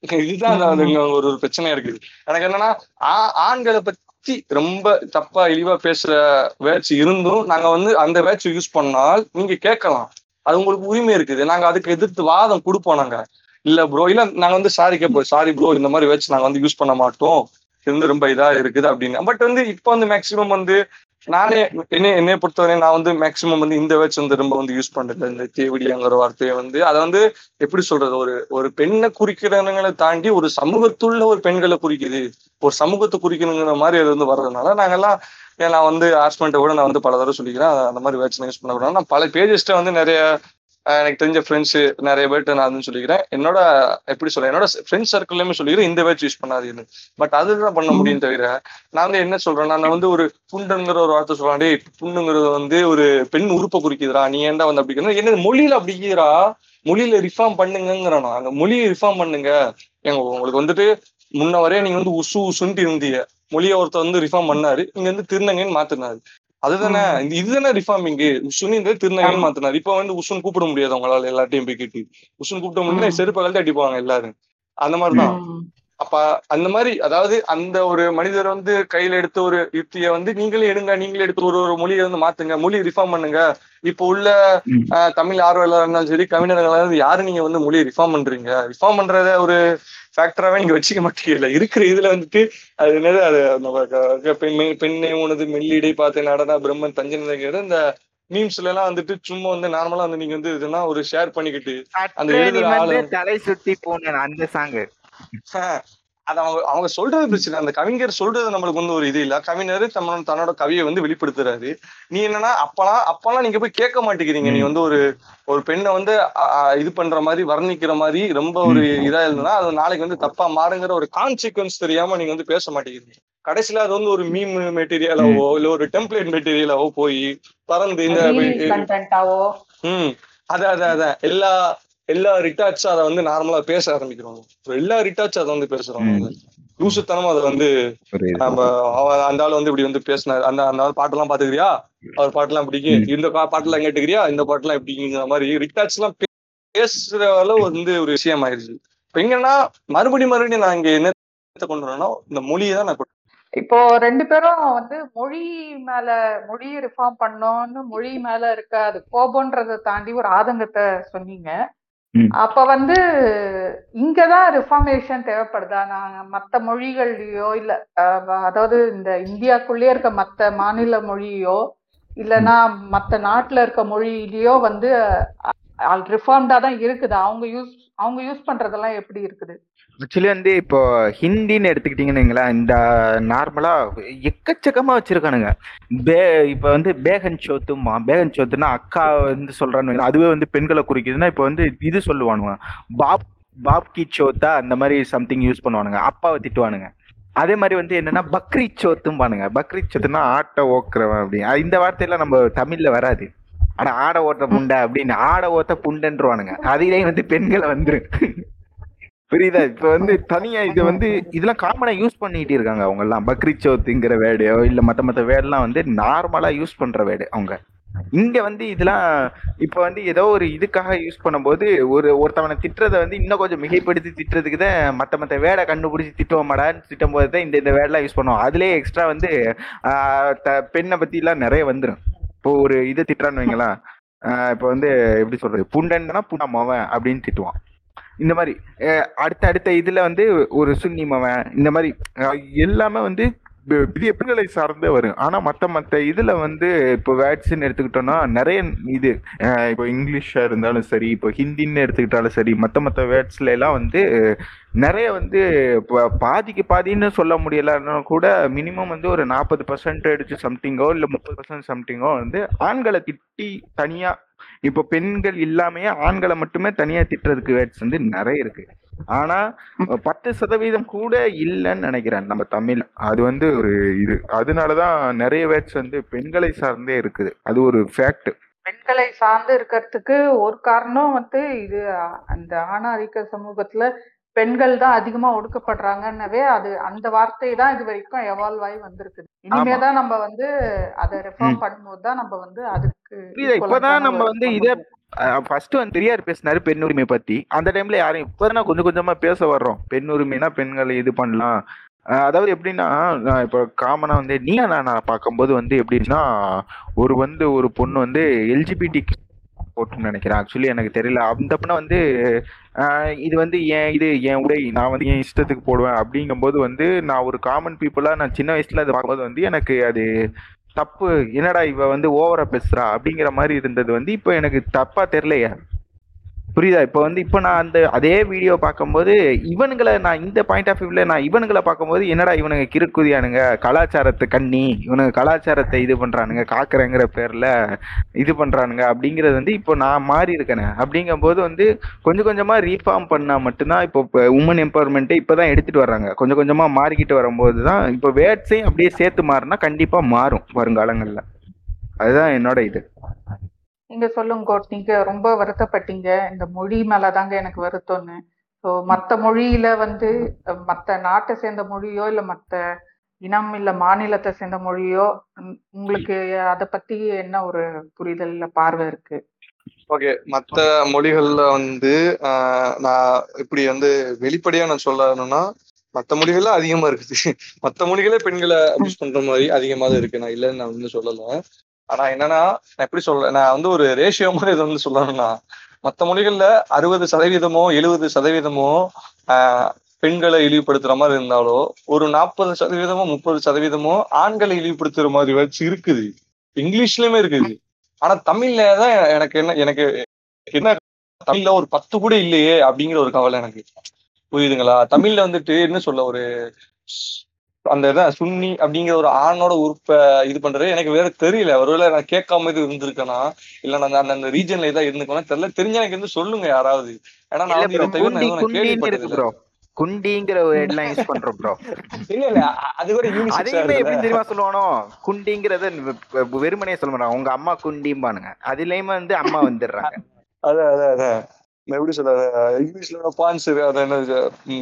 இதுதான் ஒரு ஒரு பிரச்சனையா இருக்குது. எனக்கு என்னன்னா ஆ- ஆண்களை பத்தி ரொம்ப தப்பா இழிவா பேசுற வேட்ச் இருந்தும் நாங்க வந்து அந்த வேட்ச் யூஸ் பண்ணால் நீங்க கேட்கலாம். அது உங்களுக்கு உரிமை இருக்குது. நாங்க அதுக்கு எதிர்த்து வாதம் கொடுப்போம் நாங்க. இல்ல ப்ரோ இல்ல நாங்க வந்து சாரி கேட்போம் சாரி ப்ரோ இந்த மாதிரி வேட்ச் நாங்க வந்து யூஸ் பண்ண மாட்டோம். இது வந்து ரொம்ப இதா இருக்குது அப்படின்னு. பட் வந்து இப்போ வந்து மேக்சிமம் வந்து நானே என்ன என்னைய பொறுத்தவரை நான் வந்து மேக்சிமம் வந்து இந்த வேர்ட்ஸ் வந்து ரொம்ப வந்து யூஸ் பண்றது இந்த தேவடியாங்கிற வார்த்தையை வந்து அதை வந்து எப்படி சொல்றது? ஒரு ஒரு பெண்ணை குறிக்கிறவங்களை தாண்டி ஒரு சமூகத்துள்ள ஒரு பெண்களை குறிக்குது. ஒரு சமூகத்தை குறிக்கணுங்கிற மாதிரி அது வந்து வர்றதுனால நாங்கெல்லாம் நான் வந்து ஹாஸ்பண்ட்டை கூட நான் வந்து பல தடவை சொல்லிக்கிறேன். அந்த மாதிரி வேர்ட்ஸ் யூஸ் பண்ண நான் பல பேஜஸ்ட்ட வந்து நிறைய எனக்கு தெரிஞ்ச ஃப்ரெண்ட்ஸ் நிறைய பேர்ட்ட நான் வந்து சொல்லிக்கிறேன். என்னோட எப்படி சொல்ல என்னோட ஃப்ரெண்ட்ஸ் சர்க்கிள்லயுமே சொல்லிக்கிறேன். இந்த வேர்ட்ஸ் யூஸ் பண்ணாதீங்கன்னு பட் அதுதான் பண்ண முடியும் தவிர நான் வந்து என்ன சொல்றேன்னா நான் வந்து ஒரு புண்டுங்கிற ஒரு வார்த்தை சொல்றேன். புண்ணுங்கிறது வந்து ஒரு பெண் உறுப்பை குறிக்குதுடா. நீ ஏன்டா வந்து அப்படி? என்ன மொழியில அப்படி இருக்கிறா மொழியில ரிஃபார்ம் பண்ணுங்கிறேன் அந்த மொழியை ரிஃபார்ம் பண்ணுங்க. ஏங்க உங்களுக்கு வந்துட்டு முன்ன வரைய நீங்க வந்து உசு உசுன்ட்டு இருந்தீங்க. மொழியை ஒருத்தர் வந்து ரிஃபார்ம் பண்ணாரு. இங்க வந்து திருநங்கைன்னு மாத்தினாரு. அதுதானே இதுதானே ரிஃபார்மிங் இந்த திருநங்கைன்னு மாத்தினாரு. இப்ப வந்து உசுன்னு கூப்பிட முடியாது அவங்களால எல்லாத்தையும் போய் கேட்டு. உசுன்னு கூப்பிட முடியல செருப்பை கழட்டி அடிப்பாங்க எல்லாரும். அந்த மாதிரிதான். அப்ப அந்த மாதிரி அதாவது அந்த ஒரு மனிதர் வந்து கையில எடுத்த ஒரு யுக்தியை வந்து நீங்களே எடுங்க நீங்களே எடுத்து ஒரு ஒரு மொழியை வந்து மாத்துங்க. மொழி ரிஃபார்ம் பண்ணுங்க. இப்போ உள்ள தமிழ் ஆர்வலர் இருந்தாலும் சரி கவிஞர்களா இருந்தாலும் யாரு நீங்க வந்து மொழியை ரிஃபார்ம் பண்றீங்க? ரிஃபார்ம் பண்றத ஒரு ஃபேக்டராவே நீங்க வச்சுக்க மாட்டீங்கல்ல இருக்கிற இதுல வந்துட்டு அது என்னது அது பெண் பெண்ணை உனது மெல்லிடை பார்த்து நடனா பிரம்மன் தஞ்சனங்கிறது இந்த மீம்ஸ்ல எல்லாம் வந்துட்டு சும்மா வந்து நார்மலா வந்து நீங்க வந்து இதெல்லாம் ஒரு ஷேர் பண்ணிக்கிட்டு அந்த எழுதுற ஆளு- தலை சுத்தி போனேன் அந்த ஆஹ் அது அவங்க அவங்க சொல்றது பிரச்சனை. அந்த கவிஞர் சொல்றது நம்மளுக்கு வந்து ஒரு இது இல்ல. கவிஞர் தன்னோட தன்னோட கவியை வந்து வெளிப்படுத்துறாரு. நீ என்னன்னா அப்பெல்லாம் அப்பெல்லாம் நீங்க போய் கேட்க மாட்டேங்கிறீங்க. நீ வந்து ஒரு ஒரு பெண்ணை வந்து இது பண்ற மாதிரி வர்ணிக்கிற மாதிரி ரொம்ப ஒரு இதா இருந்ததுன்னா அது நாளைக்கு வந்து தப்பா மாறுங்கிற ஒரு கான்சிக்வன்ஸ் தெரியாம நீங்க வந்து பேச மாட்டேங்கிறீங்க. கடைசியில அது வந்து ஒரு மீம் மெட்டீரியலாவோ இல்ல ஒரு டெம்ப்ளேட் மெட்டீரியலாவோ போய் பறந்து இந்த ம். அதான் அதான் அதான் எல்லா எல்லா ரிட்டார்ட்ஸும் அதை வந்து நார்மலா பேச ஆரம்பிக்கிறோம். எல்லா ரிட்டார்ட்ஸும் அதை வந்து பேசுறாங்க லூசுத்தனமா அதை வந்து நம்ம அந்த ஆள் வந்து இப்படி வந்து பேசினாரு அந்த அந்த ஆள் பாட்டெல்லாம் பாத்துக்கிறியா அவர் பாட்டெல்லாம் பிடிக்கும் இந்த பா- பாட்டெல்லாம் கேட்டுக்கிறியா? இந்த பாட்டெல்லாம் எப்படிங்கிற மாதிரி ரிட்டார்ட்ஸ் எல்லாம் பேசுற அளவு வந்து ஒரு விஷயம் ஆயிருச்சு இப்ப எங்கன்னா மறுபடியும் மறுபடியும் நான் இங்க என்ன கொண்டு வரேன்னா இந்த மொழியை தான் நான் இப்போ ரெண்டு பேரும் வந்து மொழி மேல மொழியை ரிஃபார்ம் பண்ணோம்னு மொழி மேல இருக்க அது கோபம்ன்றதை தாண்டி ஒரு ஆதங்கத்தை சொன்னீங்க. அப்ப வந்து இங்கதான் ரிஃபார்மேஷன் தேவைப்படுதா. நாங்க மத்த மொழிகள்லயோ இல்ல அதாவது இந்த இந்தியாக்குள்ளேயே இருக்க மத்த மாநில மொழியோ இல்லைன்னா மத்த நாட்டுல இருக்க மொழியிலயோ வந்து ரிஃபார்ம்டா தான் இருக்குது. அவங்க யூஸ் அவங்க யூஸ் பண்றதெல்லாம் எப்படி இருக்குது? ஆக்சுவலி வந்து இப்போ ஹிந்தின்னு எடுத்துக்கிட்டீங்கன்னு இந்த நார்மலா எக்கச்சக்கமா வச்சிருக்கானுங்க. பே இப்போ வந்து பேகன் சோத்துமா பேகன் சோத்துனா அக்கா வந்து சொல்றான்னு அதுவே வந்து பெண்களை குறிக்குதுன்னா இப்போ வந்து இது சொல்லுவானுங்க. பாப் பாப் கி சோத்தா அந்த மாதிரி சம்திங் யூஸ் பண்ணுவானுங்க. அப்பாவை திட்டுவானுங்க. அதே மாதிரி வந்து என்னன்னா பக்ரீத் சோத்தும் பானுங்க பக்ரீத் சோத்துனா ஆட்டை ஓக்குறவன் அப்படி இந்த வார்த்தையெல்லாம் நம்ம தமிழ்ல வராது. ஆனா ஆடை ஓட்ட புண்டை அப்படின்னு. ஆடை ஓட்ட புண்டைன்றவானுங்க. அதிலேயும் வந்து பெண்களை வந்துரு புரியுதா? இப்ப வந்து தனியா இது வந்து இதெல்லாம் காமனா யூஸ் பண்ணிட்டு இருக்காங்க அவங்க எல்லாம் பக்ரீத் வேடையோ வேர்டையோ இல்ல மத்த மத்த வேடெல்லாம் வந்து நார்மலா யூஸ் பண்ற வேடு அவங்க. இங்க வந்து இதெல்லாம் இப்ப வந்து ஏதோ ஒரு இதுக்காக யூஸ் பண்ணும்போது ஒரு ஒருத்தவனை திட்டுறத வந்து இன்னும் கொஞ்சம் மிகைப்படுத்தி திட்டுறதுக்கு தான் மத்த மத்த வேடை கண்டுபிடிச்சி திட்டுவோமாடான்னு திட்டும் போது தான் இந்த இந்த வேர்டெல்லாம் யூஸ் பண்ணுவோம். அதுலயே எக்ஸ்ட்ரா வந்து த- பெண்ணை பத்தி எல்லாம் நிறைய வந்துடும் இப்போ ஒரு இது திட்டுறான்னு வைங்களா இப்போ வந்து எப்படி சொல்றது? புண்டன்னா புண்டா மவன் அப்படின்னு திட்டுவான். இந்த மாதிரி அடுத்த அடுத்த இதில் வந்து ஒரு சுன்னி மவன் இந்த மாதிரி எல்லாமே வந்து பெரிய பெண்களை சார்ந்தே வரும் ஆனால் மற்ற மற்ற இதில் வந்து இப்போ வேர்ட்ஸ்ன்னு எடுத்துக்கிட்டோம்னா நிறைய இது இப்போ இங்கிலீஷாக இருந்தாலும் சரி இப்போ ஹிந்தின்னு எடுத்துக்கிட்டாலும் சரி மற்ற மற்ற வேர்ட்ஸ்ல எல்லாம் வந்து நிறைய வந்து பாதிக்கு பாதின்னு சொல்ல முடியலன்னா கூட மினிமம் வந்து ஒரு நாற்பது பர்சன்டேஜ் சம்திங்கோ இல்லை முப்பது பர்சன்ட் சம்திங்கோ வந்து ஆண்களை திட்டி தனியாக இப்போ பெண்கள் இல்லாமையே ஆண்களை மட்டுமே தனியா திட்டுறதுக்கு வேர்ட்ஸ் வந்து நிறைய இருக்கு. ஆனா பத்து சதவீதம் கூட இல்லைன்னு நினைக்கிறேன் நம்ம தமிழ். அது வந்து ஒரு இது. அதனாலதான் நிறைய வேர்ட்ஸ் வந்து பெண்களை சார்ந்தே இருக்குது. அது ஒரு ஃபேக்ட் பெண்களை சார்ந்து இருக்கிறதுக்கு ஒரு காரணம் வந்து இது அந்த ஆணாதிக்க சமூகத்துல பெண்கள் தான் அதிகமா ஒடுக்கப்படுறாங்கன்னவே அது அந்த வார்த்தை தான் இது வரைக்கும் எவால்வ் ஆகி வந்திருக்குது. இனிமே தான் நம்ம வந்து அதை ரெஃபார்ம் பண்ணும்போது தான் நம்ம வந்து அதுக்கு இப்பதான் நம்ம வந்து இதே. ஃபர்ஸ்ட் வந்து பெரியார் பேசினாரு பெண் உரிமை பத்தி. அந்த டைம்ல யாரும் இப்பதான் கொஞ்சம் கொஞ்சமா பேச வர்றோம். பெண் உரிமைனா பெண்களை இது பண்ணலாம். அதாவது எப்படின்னா நான் இப்போ காமனா வந்து நீ நான் பார்க்கும்போது வந்து எப்படின்னா ஒரு வந்து ஒரு பொண்ணு வந்து எல்ஜிபிடி போட்டுன்னு நினைக்கிறேன். ஆக்சுவலி எனக்கு தெரியல. அந்த பொண்ணை வந்து இது வந்து என் இது என் உடை. நான் வந்து என் இஷ்டத்துக்கு போடுவேன். அப்படிங்கும்போது வந்து நான் ஒரு காமன் பீப்புளாக நான் சின்ன வயசுல அது பார்க்கும்போது வந்து எனக்கு அது தப்பு. என்னடா இவ வந்து ஓவரா பேசுறா? அப்படிங்கிற மாதிரி இருந்தது வந்து இப்போ எனக்கு தப்பா தெரியலையே. புரியுதா? இப்போ வந்து இப்போ நான் அந்த அதே வீடியோ பார்க்கும்போது இவனுங்களை நான் இந்த பாயிண்ட் ஆஃப் வியூவில் நான் இவனுங்களை பார்க்கும்போது என்னடா இவனுங்க கிறுக்குதியானுங்க கலாச்சாரத்தை கண்ணி இவனுங்க கலாச்சாரத்தை இது பண்ணுறானுங்க காக்கிறேங்கிற பேரில் இது பண்ணுறானுங்க அப்படிங்கிறது வந்து இப்போ நான் மாறி இருக்கேனே. அப்படிங்கும்போது வந்து கொஞ்சம் கொஞ்சமாக ரீஃபார்ம் பண்ணால் மட்டும்தான் இப்போ உமன் எம்பவர்மெண்ட்டை இப்பதான் எடுத்துகிட்டு வர்றாங்க. கொஞ்சம் கொஞ்சமாக மாறிக்கிட்டு வரும்போது தான் இப்போ வேர்ட்ஸையும் அப்படியே சேர்த்து மாறினா கண்டிப்பாக மாறும் வருங்காலங்களில். அதுதான் என்னோட இது. நீங்க சொல்லுங்க கோட். நீங்க ரொம்ப வருத்தப்பட்டீங்க. இந்த மொழி மேலதாங்க எனக்கு வருத்தம்னு. ஸோ மற்ற மொழியில வந்து மற்ற மத்த நாட்டை சேர்ந்த மொழியோ இல்ல மத்த இனம் இல்ல மாநிலத்தை சேர்ந்த மொழியோ உங்களுக்கு அத பத்தி என்ன ஒரு புரிதல் பார்வை இருக்கு? ஓகே. மத்த மொழிகள்ல வந்து ஆஹ், நான் இப்படி வந்து வெளிப்படையா நான் சொல்லணும்னா மத்த மொழிகள்ல அதிகமா இருக்குது. மத்த மொழிகளே பெண்களை அபியூஸ் பண்ற மாதிரி அதிகமா தான் இருக்கு. நான் இல்லைன்னு நான் வந்து சொல்லல. ஆனா என்னன்னா நான் எப்படி சொல்ல நான் வந்து ஒரு ரேஷியோ மாதிரி இதை வந்து சொல்லணும்னா மத்த மொழிகள்ல அறுபது சதவீதமோ எழுபது சதவீதமோ ஆஹ், பெண்களை இழிவுபடுத்துற மாதிரி இருந்தாலோ ஒரு நாற்பது சதவீதமோ முப்பது சதவீதமோ ஆண்களை இழிவுபடுத்துற மாதிரி வச்சு இருக்குது. இங்கிலீஷ்லயுமே இருக்குது. ஆனா தமிழ்ல தான் எனக்கு என்ன எனக்கு என்ன தமிழ்ல ஒரு பத்து கூட இல்லையே அப்படிங்கிற ஒரு கவலை எனக்கு. புரியுதுங்களா? தமிழ்ல வந்துட்டு என்ன சொல்ல ஒரு அந்த இதான் சுன்னி அப்படிங்கிற ஒரு ஆணோட உறுப்பை இது பண்றது எனக்கு வேற தெரியல. ஒருவேளை நான் கேட்காம இது இருந்திருக்கேனா? இல்ல நான் அந்த அந்த ரீஜன்ல ஏதாவது இருந்துக்கணும் தெரியல. தெரிஞ்ச எனக்கு வந்து சொல்லுங்க யாராவது. ஏன்னா நான் வந்து இதை தவிர நான் கேள்விப்பட்டது குண்டிங்கிற வேர்ட் எல்லாம் யூஸ் பண்றோம் ப்ரோ இல்ல இல்ல. அது கூட அதையுமே எப்படி தெரியுமா சொல்லுவானோ? குண்டிங்கிறத வெறுமனே சொல்ல மாட்டாங்க. உங்க அம்மா குண்டிம்பானுங்க. அதுலயுமே வந்து அம்மா வந்துடுறாங்க. அதான் அதான் அதான். எப்படி சொல்ல இங்கிலீஷ்ல பான்ஸ் அது என்ன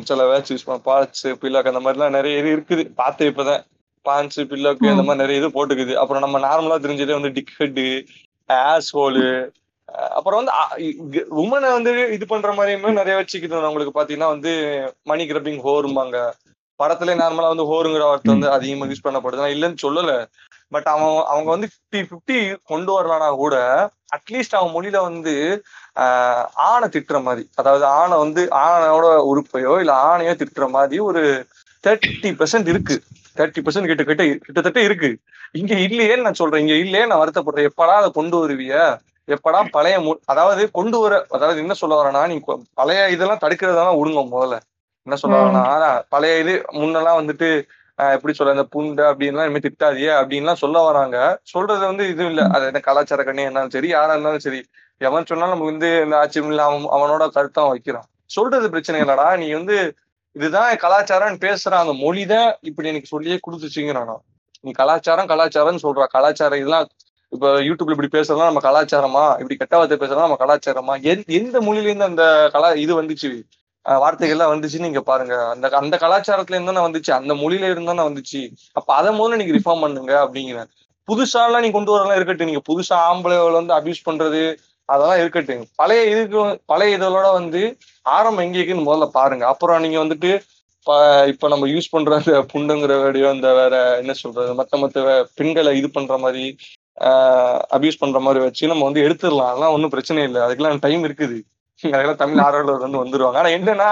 சில வேர்ட்ஸ் யூஸ் பண்ண பான்ஸ் பில்லாக் அந்த மாதிரிலாம் நிறைய இது இருக்குது. பார்த்து இப்பதான் பான்ஸ் பில்லாக்கு அந்த மாதிரி நிறைய இது போட்டுக்குது. அப்புறம் நம்ம நார்மலா தெரிஞ்சதே வந்து டிக் ஹெட் ஆஸ் ஹோலு அப்புறம் வந்து உமனை வந்து இது பண்ற மாதிரியுமே நிறைய வச்சுக்குது உங்களுக்கு பாத்தீங்கன்னா வந்து மணி கிரப்பிங் ஹோரும்பாங்க படத்துல நார்மலா வந்து ஹோருங்கிற வார்த்தை வந்து அதிகமா யூஸ் பண்ணப்படுது. நான் இல்லைன்னு சொல்லல. பட் அவன் அவங்க வந்து ஃபிஃப்டி ஃபிஃப்டி கொண்டு வரலானா கூட அட்லீஸ்ட் அவன் மொழியில வந்து ஆணை திட்டுற மாதிரி. அதாவது ஆணை வந்து ஆணோட உறுப்பையோ இல்ல ஆணையோ திட்டுற மாதிரி ஒரு தேர்ட்டி பெர்சென்ட் இருக்கு. தேர்ட்டி பெர்சென்ட் கிட்ட கிட்ட கிட்டத்தட்ட இருக்கு. இங்க இல்லையேன்னு நான் சொல்றேன். இங்க இல்லையே நான் வருத்தப்படுறேன். எப்படா அதை கொண்டு வருவிய? எப்படா பழைய அதாவது கொண்டு வர அதாவது என்ன சொல்ல வரேன்னா நீ பழைய இதெல்லாம் தடுக்கிறதெல்லாம் விடுங்க முதல்ல. என்ன சொல்ல. வரேன்னா பழைய இது முன்னெல்லாம் வந்துட்டு ஆஹ் எப்படி சொல்ற இந்த புண்டை அப்படின்லாம் இனிமே திட்டாதியே அப்படின்லாம் சொல்ல வராங்க. சொல்றது வந்து இது இல்ல. அது என்ன கலாச்சார கண்ணி இருந்தாலும் சரி யாரா இருந்தாலும் சரி எவன் சொன்னாலும் நம்ம வந்து இந்த ஆட்சியம் இல்ல அவன் அவனோட கருத்தான் வைக்கிறான். சொல்றது பிரச்சனை இல்லடா நீ வந்து இதுதான் கலாச்சாரம்னு பேசுற அந்த மொழிதான் இப்படி எனக்கு சொல்லியே கொடுத்துச்சுங்கிறானா. நீ கலாச்சாரம் கலாச்சாரம்னு சொல்ற. கலாச்சாரம் இதெல்லாம் இப்ப யூடியூப்ல இப்படி பேசுறதுலாம் நம்ம கலாச்சாரமா? இப்படி கெட்ட வார்த்தை பேசுறதுலாம் நம்ம கலாச்சாரமா? எந்த எந்த மொழியில இருந்து அந்த கலா இது வந்துச்சு? வார்த்தைகள் வார்த்தைகள்லாம் வந்துச்சுன்னு நீங்க பாருங்க. அந்த அந்த கலாச்சாரத்துல இருந்தா வந்துச்சு. அந்த மொழியில இருந்தா வந்துச்சு. அப்ப அதை முதல்ல நீங்க ரிஃபார்ம் பண்ணுங்க அப்படிங்கிறேன். புதுசாலாம் நீ கொண்டு வரலாம் இருக்கட்டும். நீங்க புதுசா ஆம்பளை வந்து அபியூஸ் பண்றது அதெல்லாம் இருக்கட்டும். பழைய இதுக்கு பழைய இதழோட வந்து ஆரம்பம் எங்க இருக்குன்னு முதல்ல பாருங்க. அப்புறம் நீங்க வந்துட்டு இப்ப நம்ம யூஸ் பண்ற அந்த புண்டுங்கிற வேடியோ அந்த வேற என்ன சொல்றது மத்த மத்த பெண்களை இது பண்ற மாதிரி அபியூஸ் பண்ற மாதிரி வச்சு நம்ம வந்து எடுத்துடலாம். அதெல்லாம் ஒன்றும் பிரச்சனை இல்லை. அதுக்கெல்லாம் டைம் இருக்குது. அதெல்லாம் தமிழ் ஆர்வலர் வந்து வந்துருவாங்க. ஆனா என்னன்னா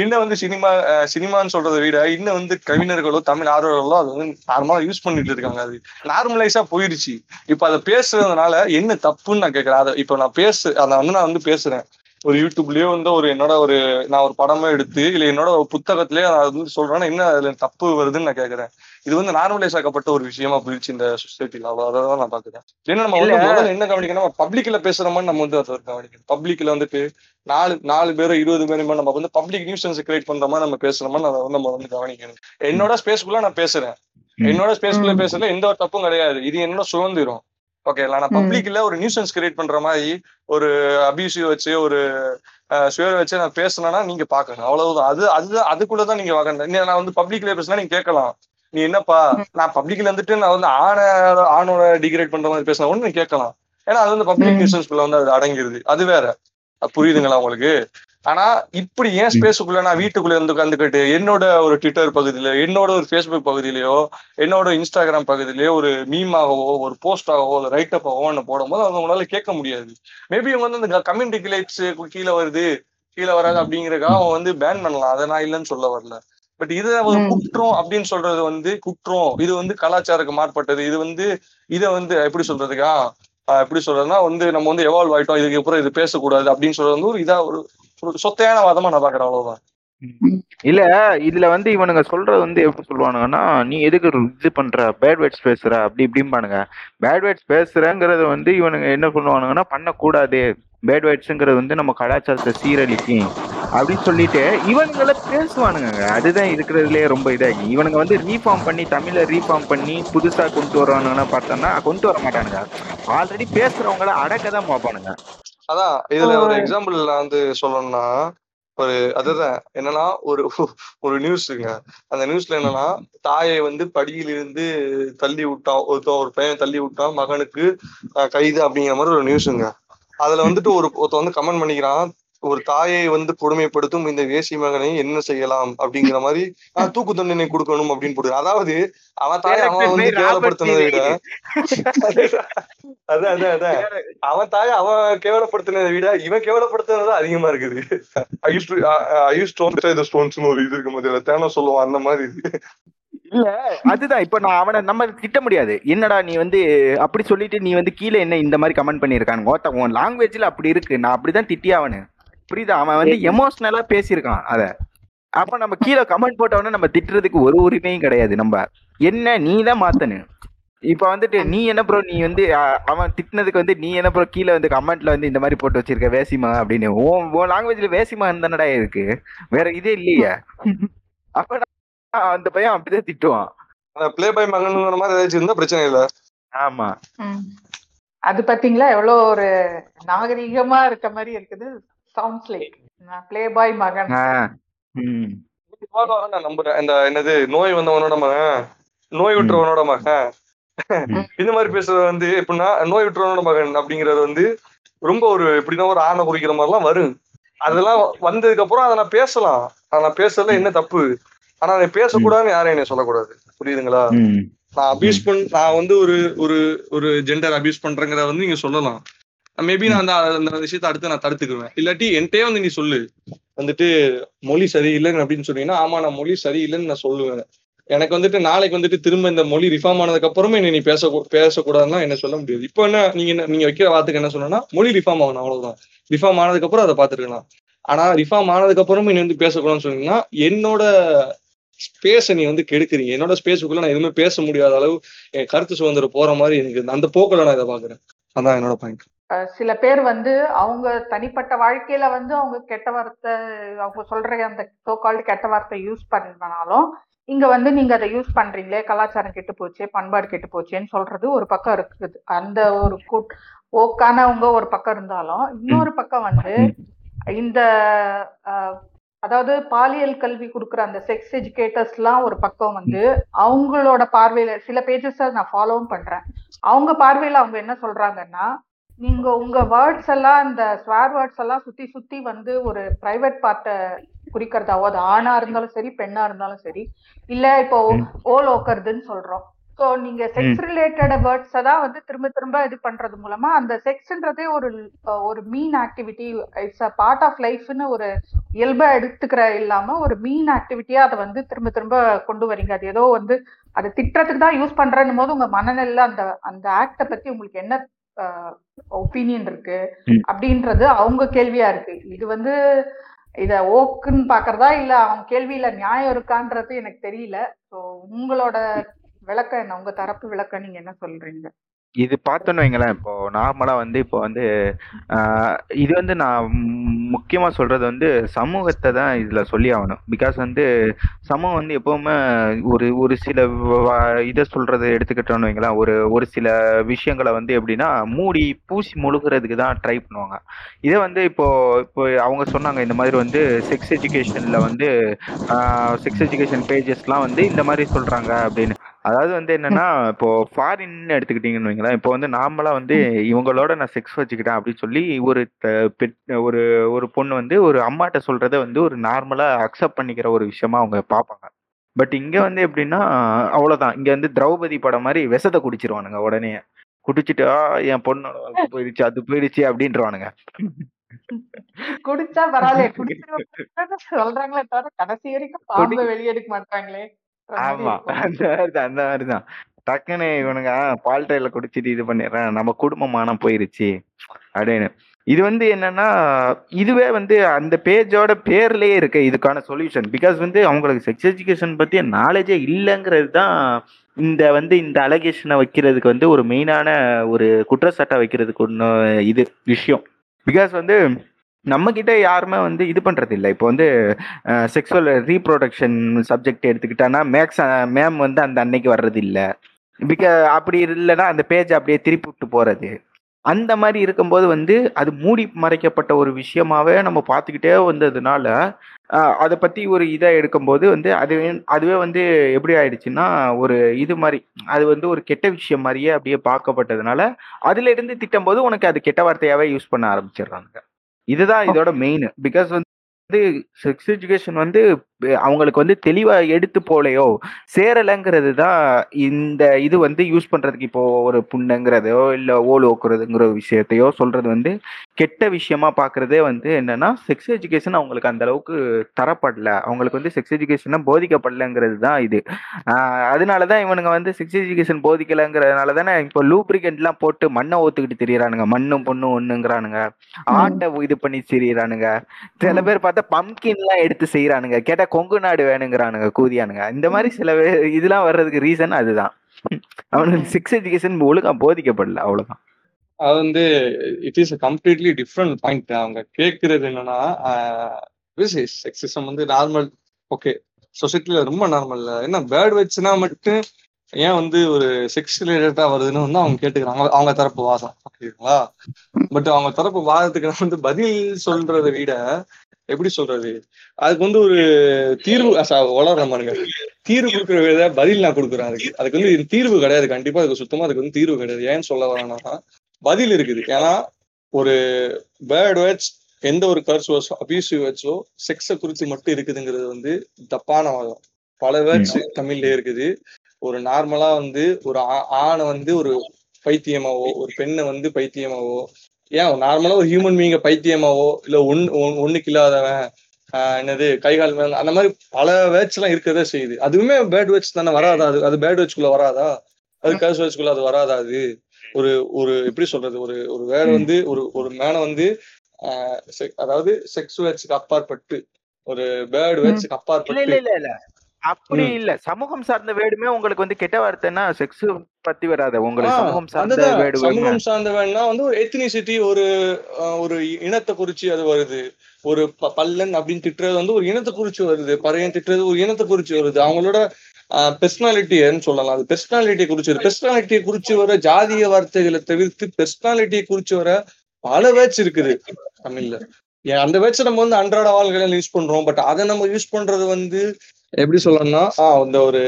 இன்னும் வந்து சினிமா சினிமான்னு சொல்றதை விட இன்னும் வந்து கவிஞர்களோ தமிழ் ஆர்வலர்களோ அது வந்து நார்மலா யூஸ் பண்ணிட்டு இருக்காங்க. அது நார்மலைஸா போயிருச்சு இப்ப அதை பேசுறதுனால என்ன தப்புன்னு நான் கேட்கறேன். அதை இப்ப நான் பேசு அதை வந்து நான் வந்து பேசுறேன். ஒரு யூடியூப்லயோ வந்து ஒரு என்னோட ஒரு நான் ஒரு படமே எடுத்து இல்ல என்னோட ஒரு புத்தகத்திலேயே நான் வந்து சொல்றேன்னா என்ன அதுல தப்பு வருதுன்னு நான் கேக்குறேன். இது வந்து நார்மலைஸ் ஆக்கப்பட்ட ஒரு விஷயமா போயிடுச்சு இந்த சொசைட்டில அவ்வளவு அதான் நான் பாக்குறேன். ஏன்னா நம்ம வந்து என்ன கவனிக்கணும்? பப்ளிக்ல பேசுற மாதிரி நம்ம வந்து அதை கவனிக்கணும். பப்ளிக்ல வந்துட்டு நாலு நாலு பேரும் இருபது பேருமே நம்ம வந்து பப்ளிக் நியூசன்ஸ் கிரியேட் பண்ற மாதிரி நம்ம பேசுற மாதிரி அதை வந்து நம்ம வந்து கவனிக்கணும். என்னோட ஸ்பேஸ்க்குள்ள நான் பேசுறேன். என்னோட ஸ்பேஸ்க்குள்ள. பேசுறதுல எந்த ஒரு தப்பும் கிடையாது. இது என்னோட சுதந்திரம். ஓகே நான். பப்ளிக்ல ஒரு நியூசன்ஸ் கிரியேட் பண்ற மாதிரி ஒரு அபியூசிவ் வச்சு ஒரு சுயர் வச்சு நான் பேசுனேன்னா நீங்க பாக்கணும். அவ்வளவுதான். அது அதுதான் அதுக்குள்ளதான் நீங்க நீ- நான் வந்து பப்ளிக்ல பேசினா நீங்க கேட்கலாம். நீ என்னப்பா நான் பப்ளிக்ல வந்துட்டு நான் வந்து ஆணை ஆணோட டிகிரேட் பண்ற மாதிரி பேசினா ஒண்ணு நீ கேட்கலாம். ஏன்னா அது வந்து பப்ளிக். நியூசன்ஸ்குள்ள வந்து அது அடங்கிருது. அது வேற. புரியுதுங்களா உங்களுக்கு? ஆனா இப்படி ஏன் ஸ்பேஸுக்குள்ள நான் வீட்டுக்குள்ள இருந்து உட்காந்துக்கிட்டு என்னோட ஒரு ட்விட்டர் பகுதியில என்னோட ஒரு ஃபேஸ்புக் பகுதியிலயோ என்னோட இன்ஸ்டாகிராம் பகுதியிலயோ ஒரு மீமாகவோ ஒரு போஸ்டாகவோ ஒரு ரைட்டப்பாவோ ஒன்று போடும்போது அவங்க உங்களால கேட்க முடியாது. மேபி இவங்க வந்து இந்த கம்யூனிட்டி கிளைட்ஸ் கீழே வருது கீழே வராது அப்படிங்கறதுக்காக அவன் வந்து பேன் பண்ணலாம். அதை நான் இல்லைன்னு சொல்ல வரல. பட் இது ஒரு. குற்றம் அப்படின்னு சொல்றது வந்து குற்றம். இது வந்து கலாச்சாரக்கு மாற்பட்டது. இது வந்து இதை வந்து எப்படி சொல்றதுக்கா? எப்படி சொல்றதுன்னா வந்து நம்ம வந்து எவால்வ் ஆயிட்டோம். இதுக்கு அப்புறம் இது பேசக்கூடாது அப்படின்னு சொல்றது வந்து ஒரு இதா ஒரு சொத்தையான வாதமா நான் பாக்குறேன் அவ்வளவுதான். இல்ல இதுல வந்து இவனுங்க சொல்றது வந்து எப்படி சொல்லுவானுங்கன்னா நீ எதுக்கு இது பண்ற? பேட் வேர்ட்ஸ் பேசுற அப்படி இப்படிம்பானுங்க. பேட் வேர்ட்ஸ் பேசுறங்கிறது வந்து இவனுங்க என்ன பண்ணுவானுங்கன்னா பண்ணக்கூடாது. பேட் வேர்ட்ஸுங்கிறது வந்து நம்ம கலாச்சாரத்தை சீரழிக்கும் அப்படின்னு சொல்லிட்டு இவனுங்கள பேசுவானுங்க அதுதான் இருக்கிறதுலயே ரொம்ப இதாகி இவனுங்க வந்து ரீஃபார்ம் பண்ணி தமிழை ரீஃபார்ம் பண்ணி புதுசா கொண்டு வருவானுங்கன்னா பார்த்தோம்னா கொண்டு வர மாட்டானுங்க. ஆல்ரெடி பேசுறவங்கள அடக்க தான் பார்ப்பானுங்க. அதான் இதுல ஒரு. எக்ஸாம்பிள் நான் வந்து சொல்லணும்னா ஒரு அதுதான் என்னன்னா ஒரு ஒரு நியூஸுங்க அந்த நியூஸ்ல என்னன்னா தாயை வந்து படியிலிருந்து தள்ளி விட்டான் ஒருத்தன் ஒரு பையன் தள்ளி விட்டான் மகனுக்கு கைது அப்படிங்கிற மாதிரி ஒரு நியூஸுங்க அதுல வந்துட்டு ஒரு ஒருத்தன் வந்து கமெண்ட் பண்ணிக்கிறான் ஒரு தாயை வந்து கொடுமைப்படுத்தும் இந்த வேசி மகனை என்ன செய்யலாம் அப்படிங்கிற மாதிரி தூக்கு தண்டனை கொடுக்கணும் அப்படின்னு போடுது. அதாவது அவன் தாயை அவன் வந்து கேவலப்படுத்தினதை விட அதான் அதான் அதான். அவன் தாயை அவன் கேவலப்படுத்தினதை விட இவன் கேவலப்படுத்தினது அதிகமா இருக்குது. இது இருக்கு மாதிரி தேன சொல்லுவான் அந்த மாதிரி. இல்ல அதுதான். இப்ப நான் அவனை நம்ம திட்ட முடியாது. என்னடா நீ வந்து அப்படி சொல்லிட்டு நீ வந்து கீழே என்ன இந்த மாதிரி கமெண்ட் பண்ணிருக்கானுங்க ஒருத்தன் உன் லாங்குவேஜ்ல அப்படி இருக்கு. நான் அப்படிதான் திட்டி அவனு புரியுதா? அவன் வந்து எமோஷனலா பேசியிருக்கான் அத. அப்ப நம்ம கீழே கமெண்ட் போட்டவன நம்ம திட்டுறதுக்கு ஒரு உரிமையும் கிடையாது. நம்ம என்ன நீ தான் மாத்தனு இப்ப வந்துட்டு நீ என்ன ப்ரோ நீ வந்து அவன் திட்டினதுக்கு வந்து நீ என்ன ப்ரோ கீழே வந்து கமெண்ட்ல வந்து இந்த மாதிரி போட்டு வச்சிருக்க வேசிமா அப்படின்னு. உன் உன் லாங்குவேஜ்ல வேசிமா தானடா இருக்கு. வேற இதே இல்லையே. அப்ப அந்த பையன் அப்படிதான் திட்டுவான். ப்ளே பை மகனுங்கிற மாதிரி ஏதாச்சும் இருந்தா பிரச்சனை இல்ல. ஆமா. அது பாத்தீங்களா? எவ்வளவு ஒரு நாகரீகமா இருக்க மாதிரி இருக்குது. சவுண்ட்ஸ் லைக் ப்ளே பாய் மகன். நான் நம்புறேன் இந்த என்னது நோய் வந்தவனோட மகன்? நோய் விட்டுறவனோட மகன். இந்த மாதிரி பேசுறது வந்து எப்படின்னா நோய் விட்டுறவனோட மகன் அப்படிங்கறது வந்து ரொம்ப ஒரு எப்படின்னா ஒரு ஆணை குறிக்கிற மாதிரிலாம் வரும். அதெல்லாம் வந்ததுக்கு அப்புறம் அதை நான் பேசலாம். அதை நான் பேசுறதுல என்ன தப்பு? ஆனா அதை பேசக்கூடாதுன்னு யாரும் என்னை சொல்லக்கூடாது. புரியுதுங்களா. நான் அபியூஸ் பண் நான் வந்து ஒரு ஒரு ஒரு ஜெண்டர் அபியூஸ் பண்றேங்கிறத வந்து நீங்க சொல்லலாம். மேபி நான் அந்த அந்த விஷயத்தை அடுத்து நான் தடுத்துக்குவேன் இல்லாட்டி என்கிட்டயே வந்து நீ சொல்லு. வந்துட்டு மொழி சரியில்லைன்னு அப்படின்னு சொன்னீங்கன்னா ஆமா நான் மொழி சரியில்லைன்னு நான் சொல்லுவேன். எனக்கு வந்துட்டு நாளைக்கு வந்துட்டு திரும்ப இந்த மொழி ரிஃபார்ம் ஆனதுக்கு அப்புறமே நீ பேச பேசக்கூடாதுன்னா என்ன சொல்ல முடியாது. இப்போ என்ன நீங்க என்ன நீங்க வைக்கிற வார்த்தைக்கு என்ன சொன்னா மொழி ரிஃபார்ம் ஆகணும் அவ்வளவுதான். ரிஃபார்ம் ஆனதுக்கு அப்புறம் அதை பார்த்துருக்கலாம் ஆனா ரிஃபார்ம் ஆனதுக்கு அப்புறமே நீ வந்து பேசக்கூடாதுன்னு சொன்னீங்கன்னா என்னோட ஸ்பேஸை நீ வந்து கெடுக்குறீங்க. என்னோட ஸ்பேஸுக்குள்ள நான் எதுவுமே பேச முடியாத அளவு என் கருத்து சுதந்திரம் போற மாதிரி எனக்கு அந்த போக்கில் நான் இதை பாக்குறேன் அதான் என்னோட பாயிண்ட் சில பேர் வந்து அவங்க தனிப்பட்ட வாழ்க்கையில வந்து அவங்க கெட்ட வார்த்தை அவங்க சொல்ற அந்த சோகால்டு கெட்ட வார்த்தை யூஸ் பண்ணனாலும் இங்க வந்து நீங்க அதை யூஸ் பண்றீங்களே கலாச்சாரம் கெட்டு போச்சு பண்பாடு கெட்டு போச்சேன்னு சொல்றது ஒரு பக்கம் இருக்குது. அந்த ஒரு கூட் ஓக்கானவங்க ஒரு பக்கம் இருந்தாலும் இன்னொரு பக்கம் வந்து இந்த அதாவது பாலியல் கல்வி கொடுக்குற அந்த செக்ஸ் எஜுகேட்டர்ஸ்லாம் ஒரு பக்கம் வந்து அவங்களோட பார்வையில சில பேஜஸ் நான் ஃபாலோவும் பண்றேன். அவங்க பார்வையில அவங்க என்ன சொல்றாங்கன்னா நீங்க உங்க வேர்ட்ஸ் எல்லாம் இந்த ஸ்வேர் வேர்ட்ஸ் எல்லாம் சுத்தி சுத்தி வந்து ஒரு பிரைவேட் பார்ட்டை குறிக்கிறதாவோ அது ஆணா இருந்தாலும் சரி பெண்ணா இருந்தாலும் சரி இல்ல இப்போ ஓல் ஓக்கறதுன்னு சொல்றோம். ஸோ நீங்க செக்ஸ் ரிலேட்டட் வேர்ட்ஸை தான் வந்து திரும்ப திரும்ப இது பண்றது மூலமா அந்த செக்ஸ்ன்றதே ஒரு ஒரு mean activity it's a part of லைஃப்னு ஒரு இயல்பா எடுத்துக்கிற இல்லாம ஒரு மீன் ஆக்டிவிட்டியா அதை வந்து திரும்ப திரும்ப கொண்டு வரீங்க. அது ஏதோ வந்து அது திட்டத்துக்கு தான் யூஸ் பண்றேன்னும் போது உங்க மனநிலையில அந்த அந்த ஆக்டை பத்தி உங்களுக்கு என்ன ஒப்பீனியன் இருக்கு. அப்படின்றது அவங்க கேள்வியா இருக்கு. இது வந்து இத ஓக்குன்னு பாக்குறதா இல்ல அவங்க கேள்வியில நியாயம் இருக்கான்றது எனக்கு தெரியல. ஸோ உங்களோட விளக்கம் என்ன? உங்க தரப்பு விளக்கம் நீங்க என்ன சொல்றீங்க? இது பார்த்தோன்னு வைங்களேன். இப்போ நார்மலா வந்து இப்போ வந்து ஆஹ், இது வந்து நான் முக்கியமா சொல்றது வந்து சமூகத்தை தான் இதுல சொல்லி ஆகணும். பிகாஸ் வந்து சமூகம் வந்து எப்பவுமே ஒரு ஒரு சில வ- இதை சொல்றது எடுத்துக்கிட்டோம்னு வைங்களேன். ஒரு ஒரு சில விஷயங்களை வந்து எப்படின்னா மூடி பூசி முழுகிறதுக்கு தான் ட்ரை பண்ணுவாங்க. இதே வந்து இப்போ இப்போ அவங்க சொன்னாங்க இந்த மாதிரி வந்து செக்ஸ் எஜுகேஷன்ல வந்து செக்ஸ் எஜுகேஷன் பேஜஸ்லாம் வந்து இந்த மாதிரி சொல்றாங்க அப்படின்னு. அதாவது வந்து என்னன்னா இப்போ ஃபாரின் எடுத்துக்கிட்டீங்கன்னு வைங்களேன் இப்போ வந்து நார்மலா வந்து இவங்களோட நான் செக்ஸ் வச்சுக்கிட்டேன் அப்படின்னு சொல்லி ஒரு ஒரு ஒரு பொண்ணு வந்து ஒரு அம்மாட்ட சொல்றத வந்து ஒரு நார்மலா அக்செப்ட் பண்ணிக்கிற ஒரு விஷயமா அவங்க பார்ப்பாங்க. பட் இங்க வந்து எப்படின்னா அவ்வளவுதான். இங்க வந்து திரௌபதி படம் மாதிரி விஷத்தை குடிச்சிருவானுங்க உடனே. குடிச்சிட்டு "ஆ, என் பொண்ணோட போயிடுச்சு அது போயிடுச்சு அப்படின்றவானுங்க. குடிச்சா பரவாயில்ல சொல்றாங்களே தவிர கடைசி வரைக்கும் பாம்பை வெளியே எடுக்க மாட்டாங்களே. ஆமா. அந்த மாதிரிதான் அந்த மாதிரிதான் டக்குன்னு இவனுங்க பால்டைல குடிச்சிட்டு இது பண்ணிடுறேன். நம்ம குடும்ப மானம் போயிருச்சு. அப்படின்னு. இது வந்து என்னன்னா இதுவே வந்து அந்த பேஜோட பேர்லயே இருக்கு இதுக்கான சொல்யூஷன் பிகாஸ் வந்து அவங்களுக்கு செக்ஸ் எஜுகேஷன் பத்திய நாலேஜே இல்லைங்கிறது தான் இந்த வந்து இந்த அலகேஷனை வைக்கிறதுக்கு வந்து ஒரு மெயினான ஒரு குற்றச்சாட்டை வைக்கிறதுக்கு ஒன்று இது விஷயம். பிகாஸ் வந்து நம்ம கிட்ட யாருமே வந்து இது பண்றது இல்லை இப்போ வந்து செக்ஸுவல் ரீப்ரொடக்ஷன் சப்ஜெக்ட் எடுத்துக்கிட்டானா மேக்ஸ் மேம் வந்து அந்த அன்னைக்கு வர்றது இல்லை பிகா அப்படி இல்லைன்னா அந்த பேஜ் அப்படியே திருப்பி விட்டு போறது. அந்த மாதிரி இருக்கும்போது வந்து அது மூடி மறைக்கப்பட்ட ஒரு விஷயமாவே நம்ம பார்த்துக்கிட்டே வந்ததுனால அதை பற்றி ஒரு இதாக எடுக்கும்போது வந்து அதுவே அதுவே வந்து எப்படி ஆயிடுச்சுன்னா ஒரு இது மாதிரி அது வந்து ஒரு கெட்ட விஷயம் மாதிரியே அப்படியே பார்க்கப்பட்டதுனால அதுலேருந்து திட்டம்போது திட்டம் போது உனக்கு அது கெட்ட வார்த்தையாகவே யூஸ் பண்ண ஆரம்பிச்சிடுறாங்க. இதுதான் இதோட மெயின் பிகாஸ் வந்து செக்ஸ் எஜுகேஷன் வந்து அவங்களுக்கு வந்து தெளிவா எடுத்து போலையோ சேரலைங்கிறது தான் இந்த இது வந்து யூஸ் பண்றதுக்கு இப்போ ஒரு புண்ணுங்கிறதையோ இல்ல ஓல் ஓக்குறதுங்கிற விஷயத்தையோ சொல்றது வந்து கெட்ட விஷயமா பாக்குறதே வந்து என்னன்னா செக்ஸ் எஜுகேஷன் அவங்களுக்கு அந்த அளவுக்கு தரப்படல. அவங்களுக்கு வந்து செக்ஸ் எஜுகேஷனா போதிக்கப்படலைங்கிறது தான் இது அதனாலதான் இவனுங்க வந்து செக்ஸ் எஜுகேஷன் போதிக்கலைங்கிறதுனால தானே இப்போ லூப்ரிகன்ட்லாம் போட்டு மண்ணை ஊத்துக்கிட்டு திரியறானுங்க. மண்ணும் பொண்ணும் ஒண்ணுங்கிறானுங்க. ஆட்டை இது பண்ணி திரியறானுங்க. சில பேர் பார்த்தா பம்கின் எல்லாம் எடுத்து செய்யறானுங்க கேட்டா கொங்கு நாடு வேணுங்கிறானுங்க கூதியானுங்க. இந்த மாதிரி சில இதெல்லாம் வர்றதுக்கு ரீசன் அதுதான். அவனுக்கு செக்ஸ் எஜுகேஷன் ஒழுங்கா போதிக்கப்படல அவ்வளவுதான். அது வந்து it is completely different point அவங்க கேட்கறது என்னன்னா செக்ஸிசம் வந்து நார்மல் ஓகே சொசைட்டில ரொம்ப நார்மல் என்ன பேர்ட் வச்சுனா மட்டும் ஏன் வந்து ஒரு செக்ஸ் ரிலேட்டடா வருதுன்னு வந்து அவங்க கேட்டுக்கிறாங்க. அவங்க தரப்பு வாதம் ஓகேங்களா பட் அவங்க தரப்பு வாதத்துக்கு நான் வந்து பதில் சொல்றதை விட எப்படி சொல்றது? அதுக்கு வந்து ஒரு தீர்வு வளர மானுங்க தீர்வு கொடுக்குற விட பதில் நான் கொடுக்குறேன். அதுக்கு அதுக்கு வந்து தீர்வு கிடையாது. கண்டிப்பா அதுக்கு சுத்தமா அதுக்கு வந்து தீர்வு கிடையாது. ஏன்னு சொல்ல வரேன்னா பதில் இருக்குது. ஏன்னா ஒரு பேர்ட் வேர்ட்ஸ் எந்த ஒரு கர்ஸ் வேர்ட்ஸோ அபியூசிவ் வேர்ட்ஸோ செக்ஸை குறித்து மட்டும் இருக்குதுங்கிறது வந்து தப்பான வாதம். பல வேர்ட்ஸ் தமிழ்ல இருக்குது. ஒரு நார்மலா வந்து ஒரு ஆ- ஆணை வந்து ஒரு பைத்தியமாவோ ஒரு பெண்ணை வந்து பைத்தியமாவோ ஏன் நார்மலா ஒரு ஹியூமன் பீங்க பைத்தியமாவோ இல்ல ஒன்னு ஒண்ணுக்கு இல்லாதவன் என்னது கை கால் மேல அந்த மாதிரி பல வேர்ட்ஸ் எல்லாம் இருக்கதா செய்யுது. அதுவுமே பேட் வேர்ட்ஸ் தானே வராதா அது? அது பேட் வேர்ட்ஸ்குள்ள வராதா? அது கர்ஸ் வேர்ட்ஸ்குள்ள அது வராதா அது? ஒரு ஒரு எப்படி சொல்றது ஒரு ஒரு வேர்டு வந்து ஒரு ஒரு மேனை வந்து அதாவது செக்ஸ் வேர்ட்ஸ்க்கு அப்பாற்பட்டு ஒரு பேர்டு வேர்ட்ஸ்க்கு அப்பாற்பட்டு இல்ல இல்ல இல்ல. அப்படி. இல்ல. சமூகம் சார்ந்த வேர்டுமே உங்களுக்கு வந்து கெட்ட வார்த்தைன்னா செக்ஸ் பத்தி வராது. உங்களுக்கு சமூகம் சார்ந்த வேணும்னா சமூகம் சார்ந்தவன்னா வந்து ஒரு எத்னிசிட்டி ஒரு ஒரு இனத்தை குறிச்சு அது வருது. ஒரு பல்லன் அப்படின்னு திட்டுறது வந்து ஒரு இனத்தை குறிச்சு வருது. பறையன் திட்டுறது ஒரு இனத்தை குறிச்சு வருது. அவங்களோட பெர்சனாலிட்டின்னு சொல்லலாம். அது பெர்சனாலிட்டியை குறிச்சு பெர்சனாலிட்டியை குறிச்சு வர ஜாதிய வார்த்தைகளை தவிர்த்து பெர்சனாலிட்டியை குறிச்சு வர பல வேர்ட்ஸ் இருக்குது. தமிழ்ல. அந்த வேர்ட்ஸ் நம்ம வந்து அன்றாட வாழ்க்கையில யூஸ் பண்றோம். பட் அதை நம்ம யூஸ் பண்றது வந்து எப்படி சொல்லணும்னா ஆஹ் இந்த ஒரு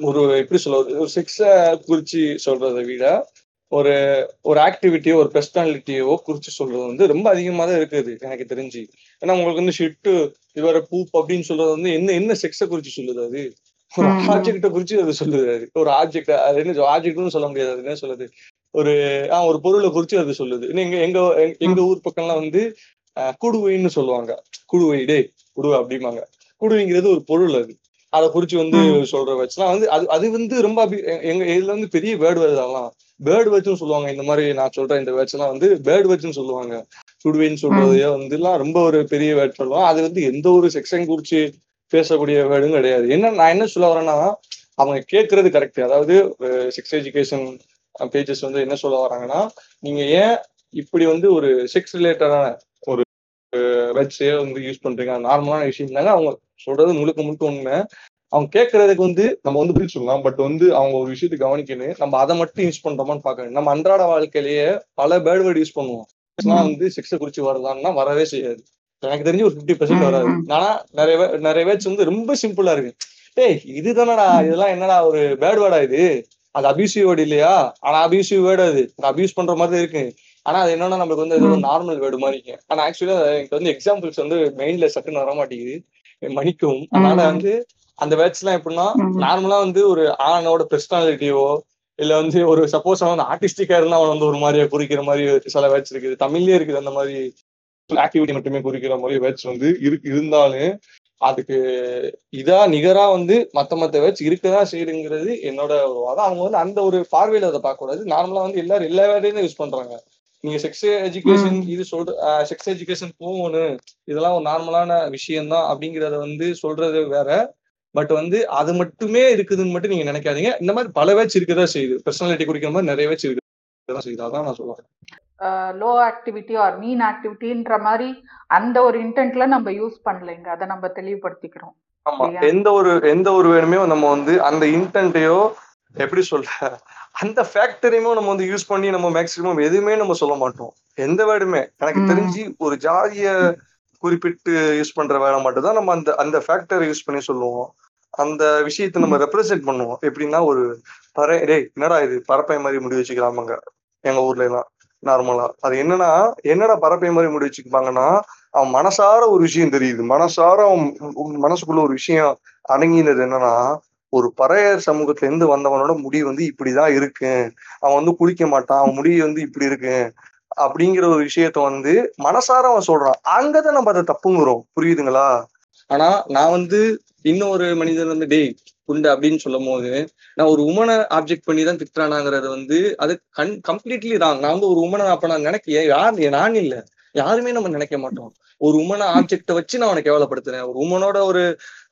ஒரு எப்படி சொல்றது ஒரு செக்ஸ குறிச்சு சொல்றதை விட ஒரு ஒரு ஆக்டிவிட்டியோ ஒரு பெர்சனாலிட்டியோ குறிச்சு சொல்றது வந்து ரொம்ப அதிகமா தான் இருக்குது எனக்கு தெரிஞ்சு. ஏன்னா உங்களுக்கு வந்து ஷிட்டு இவர பூப் அப்படின்னு சொல்றது வந்து என்ன என்ன செக்ஸ குறிச்சு சொல்லுது அது? ஒரு. ஆப்ஜெக்ட குறிச்சு அது சொல்லுது அது. ஒரு ஆப்ஜெக்ட் அது என்ன ஆப்ஜெக்ட்னு சொல்ல முடியாது அது என்ன சொல்லுது? ஒரு ஆஹ் ஒரு பொருளை குறிச்சு அது சொல்லுது. எங்க எங்க எங்க- ஊர் பக்கம்லாம் வந்து ஆஹ் குடுவைன்னு சொல்லுவாங்க. குடுவை டே குடுவை அப்படிம்பாங்க. குடுவைங்கிறது ஒரு பொருள் அது. அதை குறிச்சு வந்து. சொல்ற வச்சுலாம் வந்து அது அது வந்து ரொம்ப எங்க இதுல வந்து பெரிய வேர்டு அதெல்லாம். பேர்டு வேர்ட்ஸ்னு சொல்லுவாங்க. இந்த மாதிரி நான் சொல்ற இந்த வேர்ட்ஸ் எல்லாம் வந்து பேர்டு வேர்ட்ஸ்னு சொல்லுவாங்க. சுடுவேன்னு சொல்றதையோ வந்து எல்லாம் ரொம்ப ஒரு பெரிய வேர்ட் சொல்லுவாங்க. அது வந்து எந்த ஒரு செக்ஷன் குறிச்சு பேசக்கூடிய வேர்டும் கிடையாது. என்ன நான் என்ன சொல்ல வரேன்னா அவங்க கேட்கறது கரெக்ட் அதாவது செக்ஸ் எஜுகேஷன் பேஜஸ் வந்து என்ன சொல்ல வராங்கன்னா நீங்க ஏன் இப்படி வந்து ஒரு செக்ஸ் ரிலேட்டடான ஒரு வெப்ஸே வந்து யூஸ் பண்றீங்க? நார்மலான விஷயம் தாங்க அவங்க சொல்றது முழுக்க முழுக்க உண்மை. அவங்க கேட்கறதுக்கு வந்து நம்ம வந்து பதில் சொல்லலாம். பட் வந்து அவங்க ஒரு விஷயத்தை கவனிக்கணும். நம்ம அதை மட்டும் யூஸ் பண்றோமான்னு பார்க்கணும். நம்ம அன்றாட வாழ்க்கையிலேயே பல பேர்ட் வேர்டு யூஸ் பண்ணுவோம். வந்து செக்ஸை குறிச்சு வருதான்னா வரவே செய்யாது. எனக்கு தெரிஞ்சு ஒரு ஃபிஃப்டி பர்சன்ட் வராது. ஆனா நிறைய நிறைய வேர்ட்ஸ் வந்து ரொம்ப சிம்பிளா இருக்கு. டேய் இதுதானடா? இதெல்லாம் என்னடா ஒரு பேட் வேர்டா இது? அது அபியூசிவ் வேர்டு இல்லையா? ஆனா அபியூசிவ் வேர்டு அது. அபியூஸ் பண்ற மாதிரி இருக்கு. ஆனா அது என்னன்னா நம்மளுக்கு வந்து ஒரு நார்மல் வேர்டு மாதிரி இருக்கு. ஆனா ஆக்சுவலா எனக்கு வந்து எக்ஸாம்பிள்ஸ் வந்து மெயின்ல சட்டுன்னு வர மாட்டேங்குது மணிக்கும் அதனால. வந்து அந்த வேர்ட்ஸ் எல்லாம் எப்படின்னா. நார்மலா வந்து ஒரு ஆணோட பெர்சனாலிட்டியோ இல்ல வந்து ஒரு சப்போஸ் அவன் வந்து ஆர்டிஸ்டிக்கா இருந்தா அவன் வந்து ஒரு மாதிரியா குறிக்கிற மாதிரி சில வேர்ட்ஸ் இருக்குது தமிழ்லயே இருக்குது அந்த மாதிரி ஆக்டிவிட்டி மட்டுமே குறிக்கிற மாதிரி வேர்ட்ஸ் வந்து இருக்கு இருந்தாலும் அதுக்கு இதா நிகரா வந்து மத்த மத்த வேர்ட்ஸ் இருக்கதான் செய்யுங்கிறது என்னோட ஒரு வாதம் அவங்க வந்து அந்த ஒரு பார்வையில அதை பார்க்க கூடாது நார்மலா வந்து எல்லாரும் எல்லா வேர்டையும் யூஸ் பண்றாங்க நீங்க செக்ஸ் எஜுகேஷன் இது சொல்ற செக்ஸ் எஜுகேஷன் போகணும். இதெல்லாம் ஒரு நார்மலான விஷயம்தான் அப்படிங்கறத வந்து சொல்றது வேற. பட் வந்து அது மட்டுமே இருக்குதுன்னு மட்டும் நீங்க நினைக்காதீங்க. இந்த மாதிரி பல வேர்ட்ஸ் இருக்கதான் செய்யுது. பர்சனாலிட்டி குறிக்கிற மாதிரி நிறைய வேர்ட்ஸ் இருக்கதான் செய்யுது. அதான் நான் சொல்லுவேன் லோ ஆக்டிவிட்டி ஆர் மீன் ஆக்டிவிட்டின்ற மாதிரி அந்த ஒரு இன்டென்ட்ல நம்ம யூஸ் பண்ணலைங்க. அதை நம்ம தெளிவுபடுத்திக்கிறோம். ஆமா? எந்த ஒரு எந்த ஒரு வேணுமே நம்ம வந்து அந்த இன்டென்ட்டையோ எப்படி சொல்ற? அந்த ஃபேக்டரியுமே நம்ம வந்து யூஸ் பண்ணி நம்ம மேக்ஸிமம் எதுவுமே நம்ம சொல்ல மாட்டோம். எந்த வேர்டுமே. எனக்கு. தெரிஞ்சு ஒரு ஜாதிய குறிப்பிட்டு யூஸ் பண்ற வேலை மட்டும் தான் நம்ம அந்த அந்த ஃபேக்டரை யூஸ் பண்ணி சொல்லுவோம். அந்த விஷயத்தை நம்ம ரெப்ரசென்ட் பண்ணுவோம். எப்படின்னா ஒரு பறை டேய் என்னடா இது? பறப்பை மாதிரி முடி வச்சுக்கலாமாங்க எங்க ஊர்ல எல்லாம் நார்மலா அது என்னன்னா என்னடா பறப்பை மாதிரி முடி வச்சுக்குப்பாங்கன்னா அவன் மனசார ஒரு விஷயம் தெரியுது. மனசார அவன் மனசுக்குள்ள ஒரு விஷயம் அடங்கினது என்னன்னா ஒரு பறையர் சமூகத்துல இருந்து வந்தவனோட முடி வந்து இப்படிதான் இருக்கு. அவன் வந்து குளிக்க மாட்டான். அவன் முடி வந்து இப்படி இருக்கு. அப்படிங்கிற ஒரு விஷயத்த வந்து மனசார அவன் சொல்றான். அங்கதான் நம்ம அதை தப்புங்கிறோம். புரியுதுங்களா? ஆனா நான் வந்து இன்னொரு மனிதன் வந்து டேய் குண்டு அப்படின்னு சொல்லும் போது நான் ஒரு உமனை ஆப்ஜெக்ட் பண்ணி தான் திட்டுறானாங்கிறது வந்து அது கண் கம்ப்ளீட்லி ராங் நான் வந்து ஒரு உமனை அப்ப நான் நினைக்க யார் நான் இல்ல. யாருமே நம்ம நினைக்க மாட்டோம். ஒரு உமனை ஆப்ஜெக்ட வச்சு நான் அவனை கேவலப்படுத்துறேன். ஒரு உமனோட ஒரு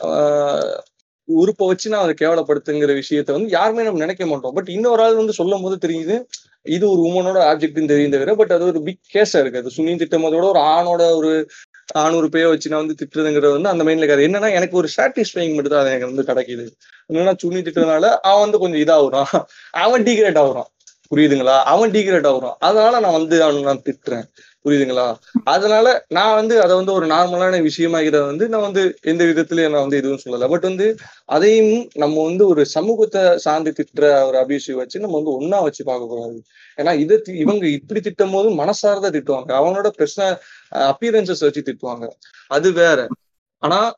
ஆஹ், உறுப்பை வச்சு நான் அதை கேவலப்படுத்துங்கிற விஷயத்த வந்து யாருமே நம்ம நினைக்க மாட்டோம். பட் இன்னொரு ஆள் வந்து சொல்லும் போது தெரியுது இது ஒரு உமனோட ஆப்ஜெக்ட்னு தெரியும் தவிர பட் அது ஒரு பிக் கேஸா இருக்கு. அது சுனி திட்டமதோட ஒரு ஆணோட ஒரு ஆணூறு பேய வச்சு நான் வந்து திட்டுறதுங்கிறது வந்து அந்த மைண்ட்ல இருக்காது. என்னன்னா எனக்கு ஒரு சாட்டிஸ்ஃபைங் மட்டும் தான் அது எனக்கு வந்து கிடைக்குது. என்னன்னா சுனி திட்டுறதுனால அவன் வந்து கொஞ்சம் இதாகுறான். அவன் டீக்ரேட் ஆகுறான். புரியுதுங்களா? அவன் டீக்ரேட் ஆகுறான். அதனால நான் வந்து அவனுக்கு நான் திட்டுறேன். புரியுதுங்களா? அதனால நான் வந்து அதை வந்து ஒரு நார்மலான விஷயமாகிறத வந்து நான் வந்து எந்த விதத்துலயும் நான் வந்து எதுவும் சொல்லல. பட் வந்து அதையும் நம்ம வந்து ஒரு சமூகத்தை சார்ந்து திட்டுற ஒரு அபியூசிவ் வச்சு நம்ம வந்து ஒன்னா வச்சு பார்க்க கூடாது. ஏன்னா இதை தி- இவங்க இப்படி திட்டும் போது மனசார்ந்த திட்டுவாங்க. அவனோட பிரச்சனை அப்பியரன்சஸ் வச்சு திட்டுவாங்க. அது வேற. ஆனா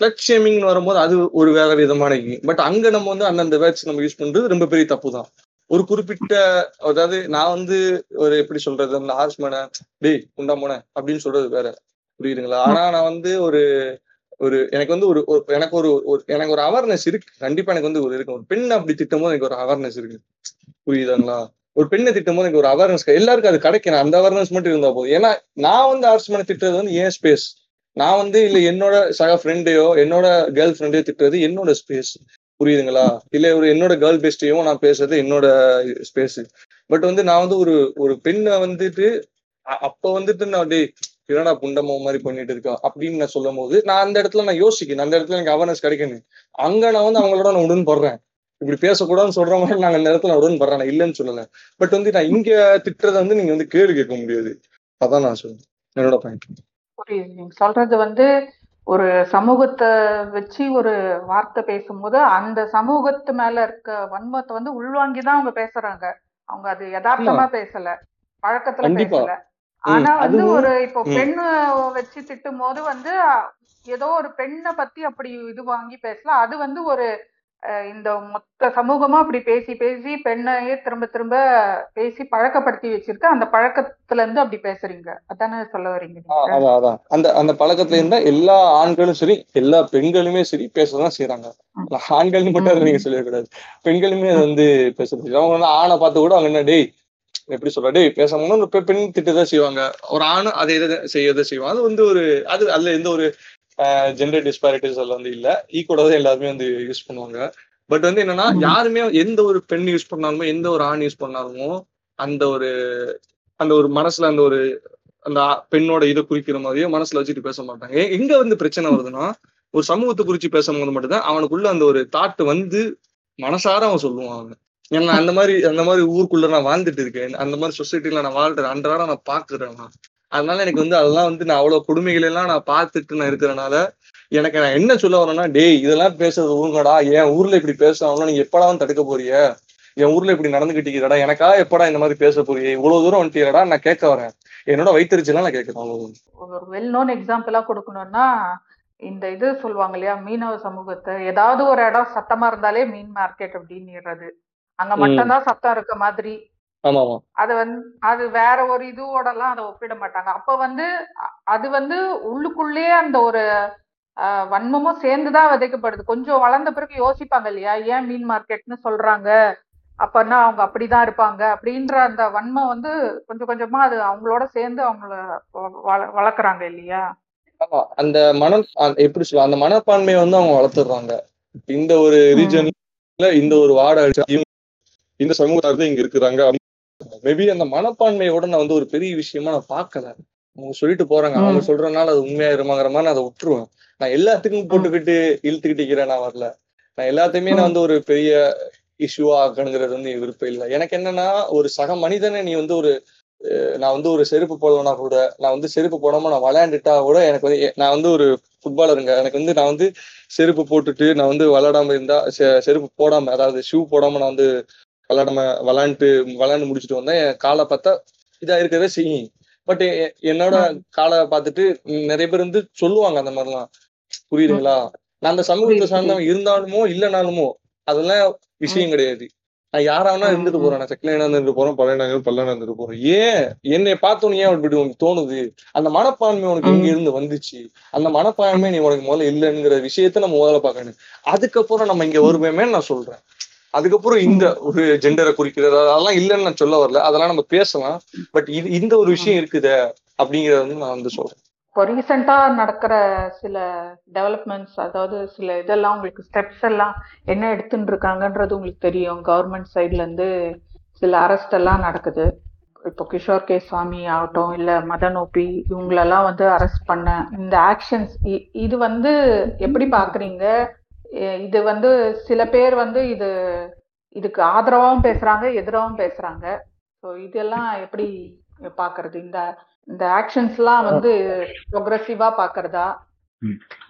ஸ்லக்ஷேமிங் வரும்போது அது ஒரு வேற விதமான பட் அங்க நம்ம வந்து அந்தந்த வேர்ட்ஸ் நம்ம யூஸ் பண்றது ரொம்ப பெரிய தப்பு தான் ஒரு குறிப்பிட்ட அதாவது நான் வந்து ஒரு எப்படி சொல்றது அந்த ஹார்ஸ்மேன டேய் உண்டா போன அப்படின்னு சொல்றது வேற. புரியுதுங்களா? ஆனா நான் வந்து ஒரு ஒரு எனக்கு வந்து ஒரு ஒரு- எனக்கு ஒரு ஒரு எனக்கு ஒரு அவேர்னஸ் இருக்கு. கண்டிப்பா எனக்கு வந்து ஒரு இருக்கு. ஒரு பெண் அப்படி திட்டும் போது எனக்கு ஒரு அவேர்னஸ் இருக்கு. புரியுதுங்களா? ஒரு பெண்ணை திட்டும் போது எனக்கு ஒரு அவேர்னஸ் எல்லாருக்கும் அது கிடைக்கணும் அந்த அவேர்னஸ் மட்டும் இருந்தா போதும். ஏன்னா நான் வந்து ஆர்ட்ஸ் மேன திட்டுறது வந்து ஏன் ஸ்பேஸ் நான் வந்து இல்ல என்னோட சக ஃப்ரெண்டையோ என்னோட கேர்ள் ஃப்ரெண்டையோ திட்டுறது என்னோட ஸ்பேஸ் புரியுதுங்களா? இல்ல ஒரு என்னோட கேர்ள் பெஸ்டையும் நான் பேசுறது என்னோட ஸ்பேஸ் பட் வந்து நான் வந்து ஒரு ஒரு பெண்ணை வந்துட்டு அப்ப வந்துட்டு நான் டே என்னடா புண்டமோ மாதிரி பண்ணிட்டு இருக்கோம் அப்படின்னு நான் சொல்லும் போது நான் அந்த இடத்துல நான் யோசிக்கணும் அந்த இடத்துல எனக்கு அவேர்னஸ் கிடைக்கணும் அங்க நான் வந்து அவங்களோட நான் உடன்படுறேன். இப்படி பேசக்கூடாதுன்னு சொல்ற மாதிரி நாங்க அந்த இடத்துல உடன் உடன்படுறேன். நான் இல்லைன்னு சொல்லல. பட் வந்து நான் இங்க திட்டுறதை வந்து நீங்க வந்து கேள்வி கேட்க முடியாது. அதான் நான் சொல்றேன். என்னோட பாயிண்ட் புரியுது. நீங்க சொல்றது வந்து ஒரு சமூகத்தை வச்சு ஒரு வார்த்தை பேசும்போது அந்த சமூகத்து மேல இருக்க வன்மத்தை வந்து உள்வாங்கி தான் அவங்க பேசுறாங்க. அவங்க அது யதார்த்தமா பேசல. பழக்கத்துல. பேசல. ஆனா வந்து ஒரு இப்போ. பெண்ணு வச்சு திட்டும் போது வந்து ஏதோ ஒரு பெண்ணை பத்தி அப்படி இது வாங்கி பேசலாம் அது வந்து ஒரு இந்த மொத்த சமூகமா அப்படி பேசி பேசி பெண்ணையே திரும்ப திரும்ப பேசி பழக்கப்படுத்தி வச்சிருக்கு. அந்த பழக்கத்துல இருந்து அப்படி பேசுறீங்க. அதானே சொல்ல வரீங்க அதான் அதான். அந்த அந்த பழக்கத்துல இருந்தா எல்லா ஆண்களும் சரி எல்லா பெண்களுமே சரி பேசதான் செய்யறாங்க. ஆண்கள்னு மட்டும் அதை நீங்க சொல்லக்கூடாது. பெண்களுமே அதை வந்து பேசுறது அவங்க வந்து ஆணை பார்த்து கூட அவங்க என்ன டேய் எப்படி சொல்ற? டேய் பேசாம ஒரு பெ- பெண் திட்டதான் செய்வாங்க. ஒரு ஆண் அதை இதை செய்யறதை செய்வாங்க. அது வந்து ஒரு அது அதுல எந்த ஒரு ஜெண்டர் டிஸ்பாரிட்டிஸ் அதுல வந்து இல்ல. ஈக்குவலா தான் எல்லாருமே வந்து யூஸ் பண்ணுவாங்க. பட் வந்து என்னன்னா. யாருமே எந்த ஒரு பெண் யூஸ் பண்ணாலுமோ எந்த ஒரு ஆண் யூஸ் பண்ணாலுமோ அந்த ஒரு அந்த ஒரு மனசுல அந்த ஒரு அந்த பெண்ணோட இதை குறிக்கிற மாதிரியே மனசுல வச்சுட்டு பேச மாட்டாங்க. எங்க வந்து பிரச்சனை வருதுன்னா ஒரு சமூகத்தை குறிச்சு பேசும்போது மட்டும்தான் அவனுக்குள்ள அந்த ஒரு தாட் வந்து மனசார அவன் சொல்லுவான் அவன். ஏன்னா அந்த மாதிரி அந்த மாதிரி ஊருக்குள்ள நான் வாழ்ந்துட்டு இருக்கேன். அந்த மாதிரி சொசைட்டில நான் வாழ்றேன். அன்றாட நான் பாக்குறேன் நான். அதனால எனக்கு வந்து அதெல்லாம் வந்து நான் அவ்வளவு கொடுமைகள் எல்லாம் நான் பார்த்துட்டு நான் இருக்கிறனால எனக்கு நான் என்ன சொல்ல வரேன்னா டேய் இதெல்லாம் பேசுறது ஊங்கடா என் ஊர்ல இப்படி பேசுறாங்களோ நீங்க எப்படா வந்து தடுக்க போறிய? என் ஊர்ல இப்படி நடந்துகிட்டு இருக்கிறடா எனக்கா எப்படா இந்த மாதிரி பேச போறியே? இவ்வளவு தூரம் வந்துட்டீரடா நான் கேட்க வரேன். என்னோட வைத்தறிச்சலாம் நான் கேட்கிறேன். ஒரு வெல் நோன் எக்ஸாம்பிளா கொடுக்கணும்னா இந்த இது சொல்லுவாங்க இல்லையா மீனவ சமூகத்தை. ஏதாவது ஒரு இடம் சத்தமா இருந்தாலே மீன் மார்க்கெட் அப்படின்னுறது. அங்க. மட்டும்தான் சத்தம் இருக்க மாதிரி அது வந்து அது வேற ஒரு இதுவோட எல்லாம் அதை ஒப்பிட மாட்டாங்க. அப்ப வந்து அது வந்து உள்ளுக்குள்ளேயே அந்த ஒரு வன்மமும் சேர்ந்துதான் விதைக்கப்படுது. கொஞ்சம் வளர்ந்த பிறகு யோசிப்பாங்க இல்லையா? ஏன் மீன் மார்க்கெட்னு சொல்றாங்க? அப்பன்னா அவங்க அப்படிதான் இருப்பாங்க. அப்படின்ற அந்த வன்மம் வந்து கொஞ்சம் கொஞ்சமா அது அவங்களோட சேர்ந்து அவங்கள வளர்க்குறாங்க இல்லையா? அந்த அந்த- எப்படி சொல்ல அந்த மனப்பான்மையை வந்து அவங்க வளர்த்துடுறாங்க இந்த ஒரு ரீஜன்ல இந்த ஒரு வார்டு இந்த சமூகத்தார் இங்க இருக்கிறாங்க. மேபி அந்த மனப்பான்மையோட நான் வந்து ஒரு பெரிய விஷயமா நான் பார்க்கல. அவங்க சொல்லிட்டு போறாங்க. அவங்க. சொல்றதுனால அது உண்மையா இருமாங்கிற மாதிரி நான் அதை விட்டுருவேன். நான் எல்லாத்துக்கும் போட்டுக்கிட்டு இழுத்துக்கிட்டு நான் வரல. நான் எல்லாத்தையுமே நான் வந்து ஒரு பெரிய இஷ்யூவா ஆக்கணுங்கிறது வந்து என் விருப்பம் இல்லை. எனக்கு என்னன்னா ஒரு சக மனிதனை நீ வந்து ஒரு நான் வந்து ஒரு செருப்பு போடலனா கூட நான் வந்து செருப்பு போடாம நான் விளையாண்டுட்டா கூட எனக்கு வந்து நான் வந்து ஒரு ஃபுட்பாலருங்க எனக்கு வந்து நான் வந்து செருப்பு போட்டுட்டு நான் வந்து விளையாடாம இருந்தா செருப்பு போடாம அதாவது ஷூ போடாம நான் வந்து விளையாடாம விளையாண்டு விளையாண்டு முடிச்சுட்டு வந்தேன். என் காலை பார்த்தா இதா இருக்கவே செய்யும் பட் என்னோட காலை பார்த்துட்டு நிறைய பேர் வந்து சொல்லுவாங்க அந்த மாதிரிலாம். புரியுதுங்களா? நான் அந்த சமூகத்தை சார்ந்தவன் இருந்தாலுமோ இல்லைனாலுமோ அதெல்லாம் விஷயம் கிடையாது. நான் யாராவனா ம், இருந்துட்டு. போறேன். நான் செக்கலைனா இருந்துட்டு போறேன் பழைய பல்லனா இருந்துட்டு போறேன். ஏன்? என்னை பார்த்தோன்னு ஏன் அப்படி உனக்கு தோணுது? அந்த மனப்பான்மை உனக்கு எங்க ம். இருந்து வந்துச்சு? அந்த மனப்பான்மை நீ உனக்கு முதல்ல இல்லைங்கிற விஷயத்த நம்ம முதல்ல பார்க்கணும். அதுக்கப்புறம் நம்ம இங்க வருவேமே நான் சொல்றேன். அதுக்கப்புறம் இந்த ஒரு ஜெண்டரை குறிக்கிறது அதெல்லாம் இல்லைன்னு நான் சொல்ல வரல. அதெல்லாம் நம்ம பேசலாம். பட் இது இந்த ஒரு விஷயம் இருக்குதே அப்படிங்கறத வந்து நான் வந்து சொல்றேன். இப்போ ரீசெண்டா நடக்கிற சில டெவலப்மெண்ட்ஸ் அதாவது சில இதெல்லாம் உங்களுக்கு ஸ்டெப்ஸ் எல்லாம் என்ன எடுத்துட்டு இருக்காங்கன்றது உங்களுக்கு தெரியும். கவர்மெண்ட் சைட்ல இருந்து சில அரெஸ்ட் எல்லாம் நடக்குது. இப்போ கிஷோர் கே சுவாமி ஆகட்டும் இல்ல மதன் ஓபி இவங்களெல்லாம் வந்து அரெஸ்ட் பண்ண இந்த ஆக்ஷன்ஸ் இது வந்து எப்படி பாக்குறீங்க? எ- இது வந்து சில பேர் வந்து இது இதுக்கு ஆதரவாகவும் பேசுறாங்க எதிராகவும் பேசுறாங்க. ஸோ இதெல்லாம் எப்படி பாக்குறது? இந்த இந்த ஆக்ஷன்ஸ்லாம் வந்து ப்ரொக்ரெசிவா பாக்குறதா?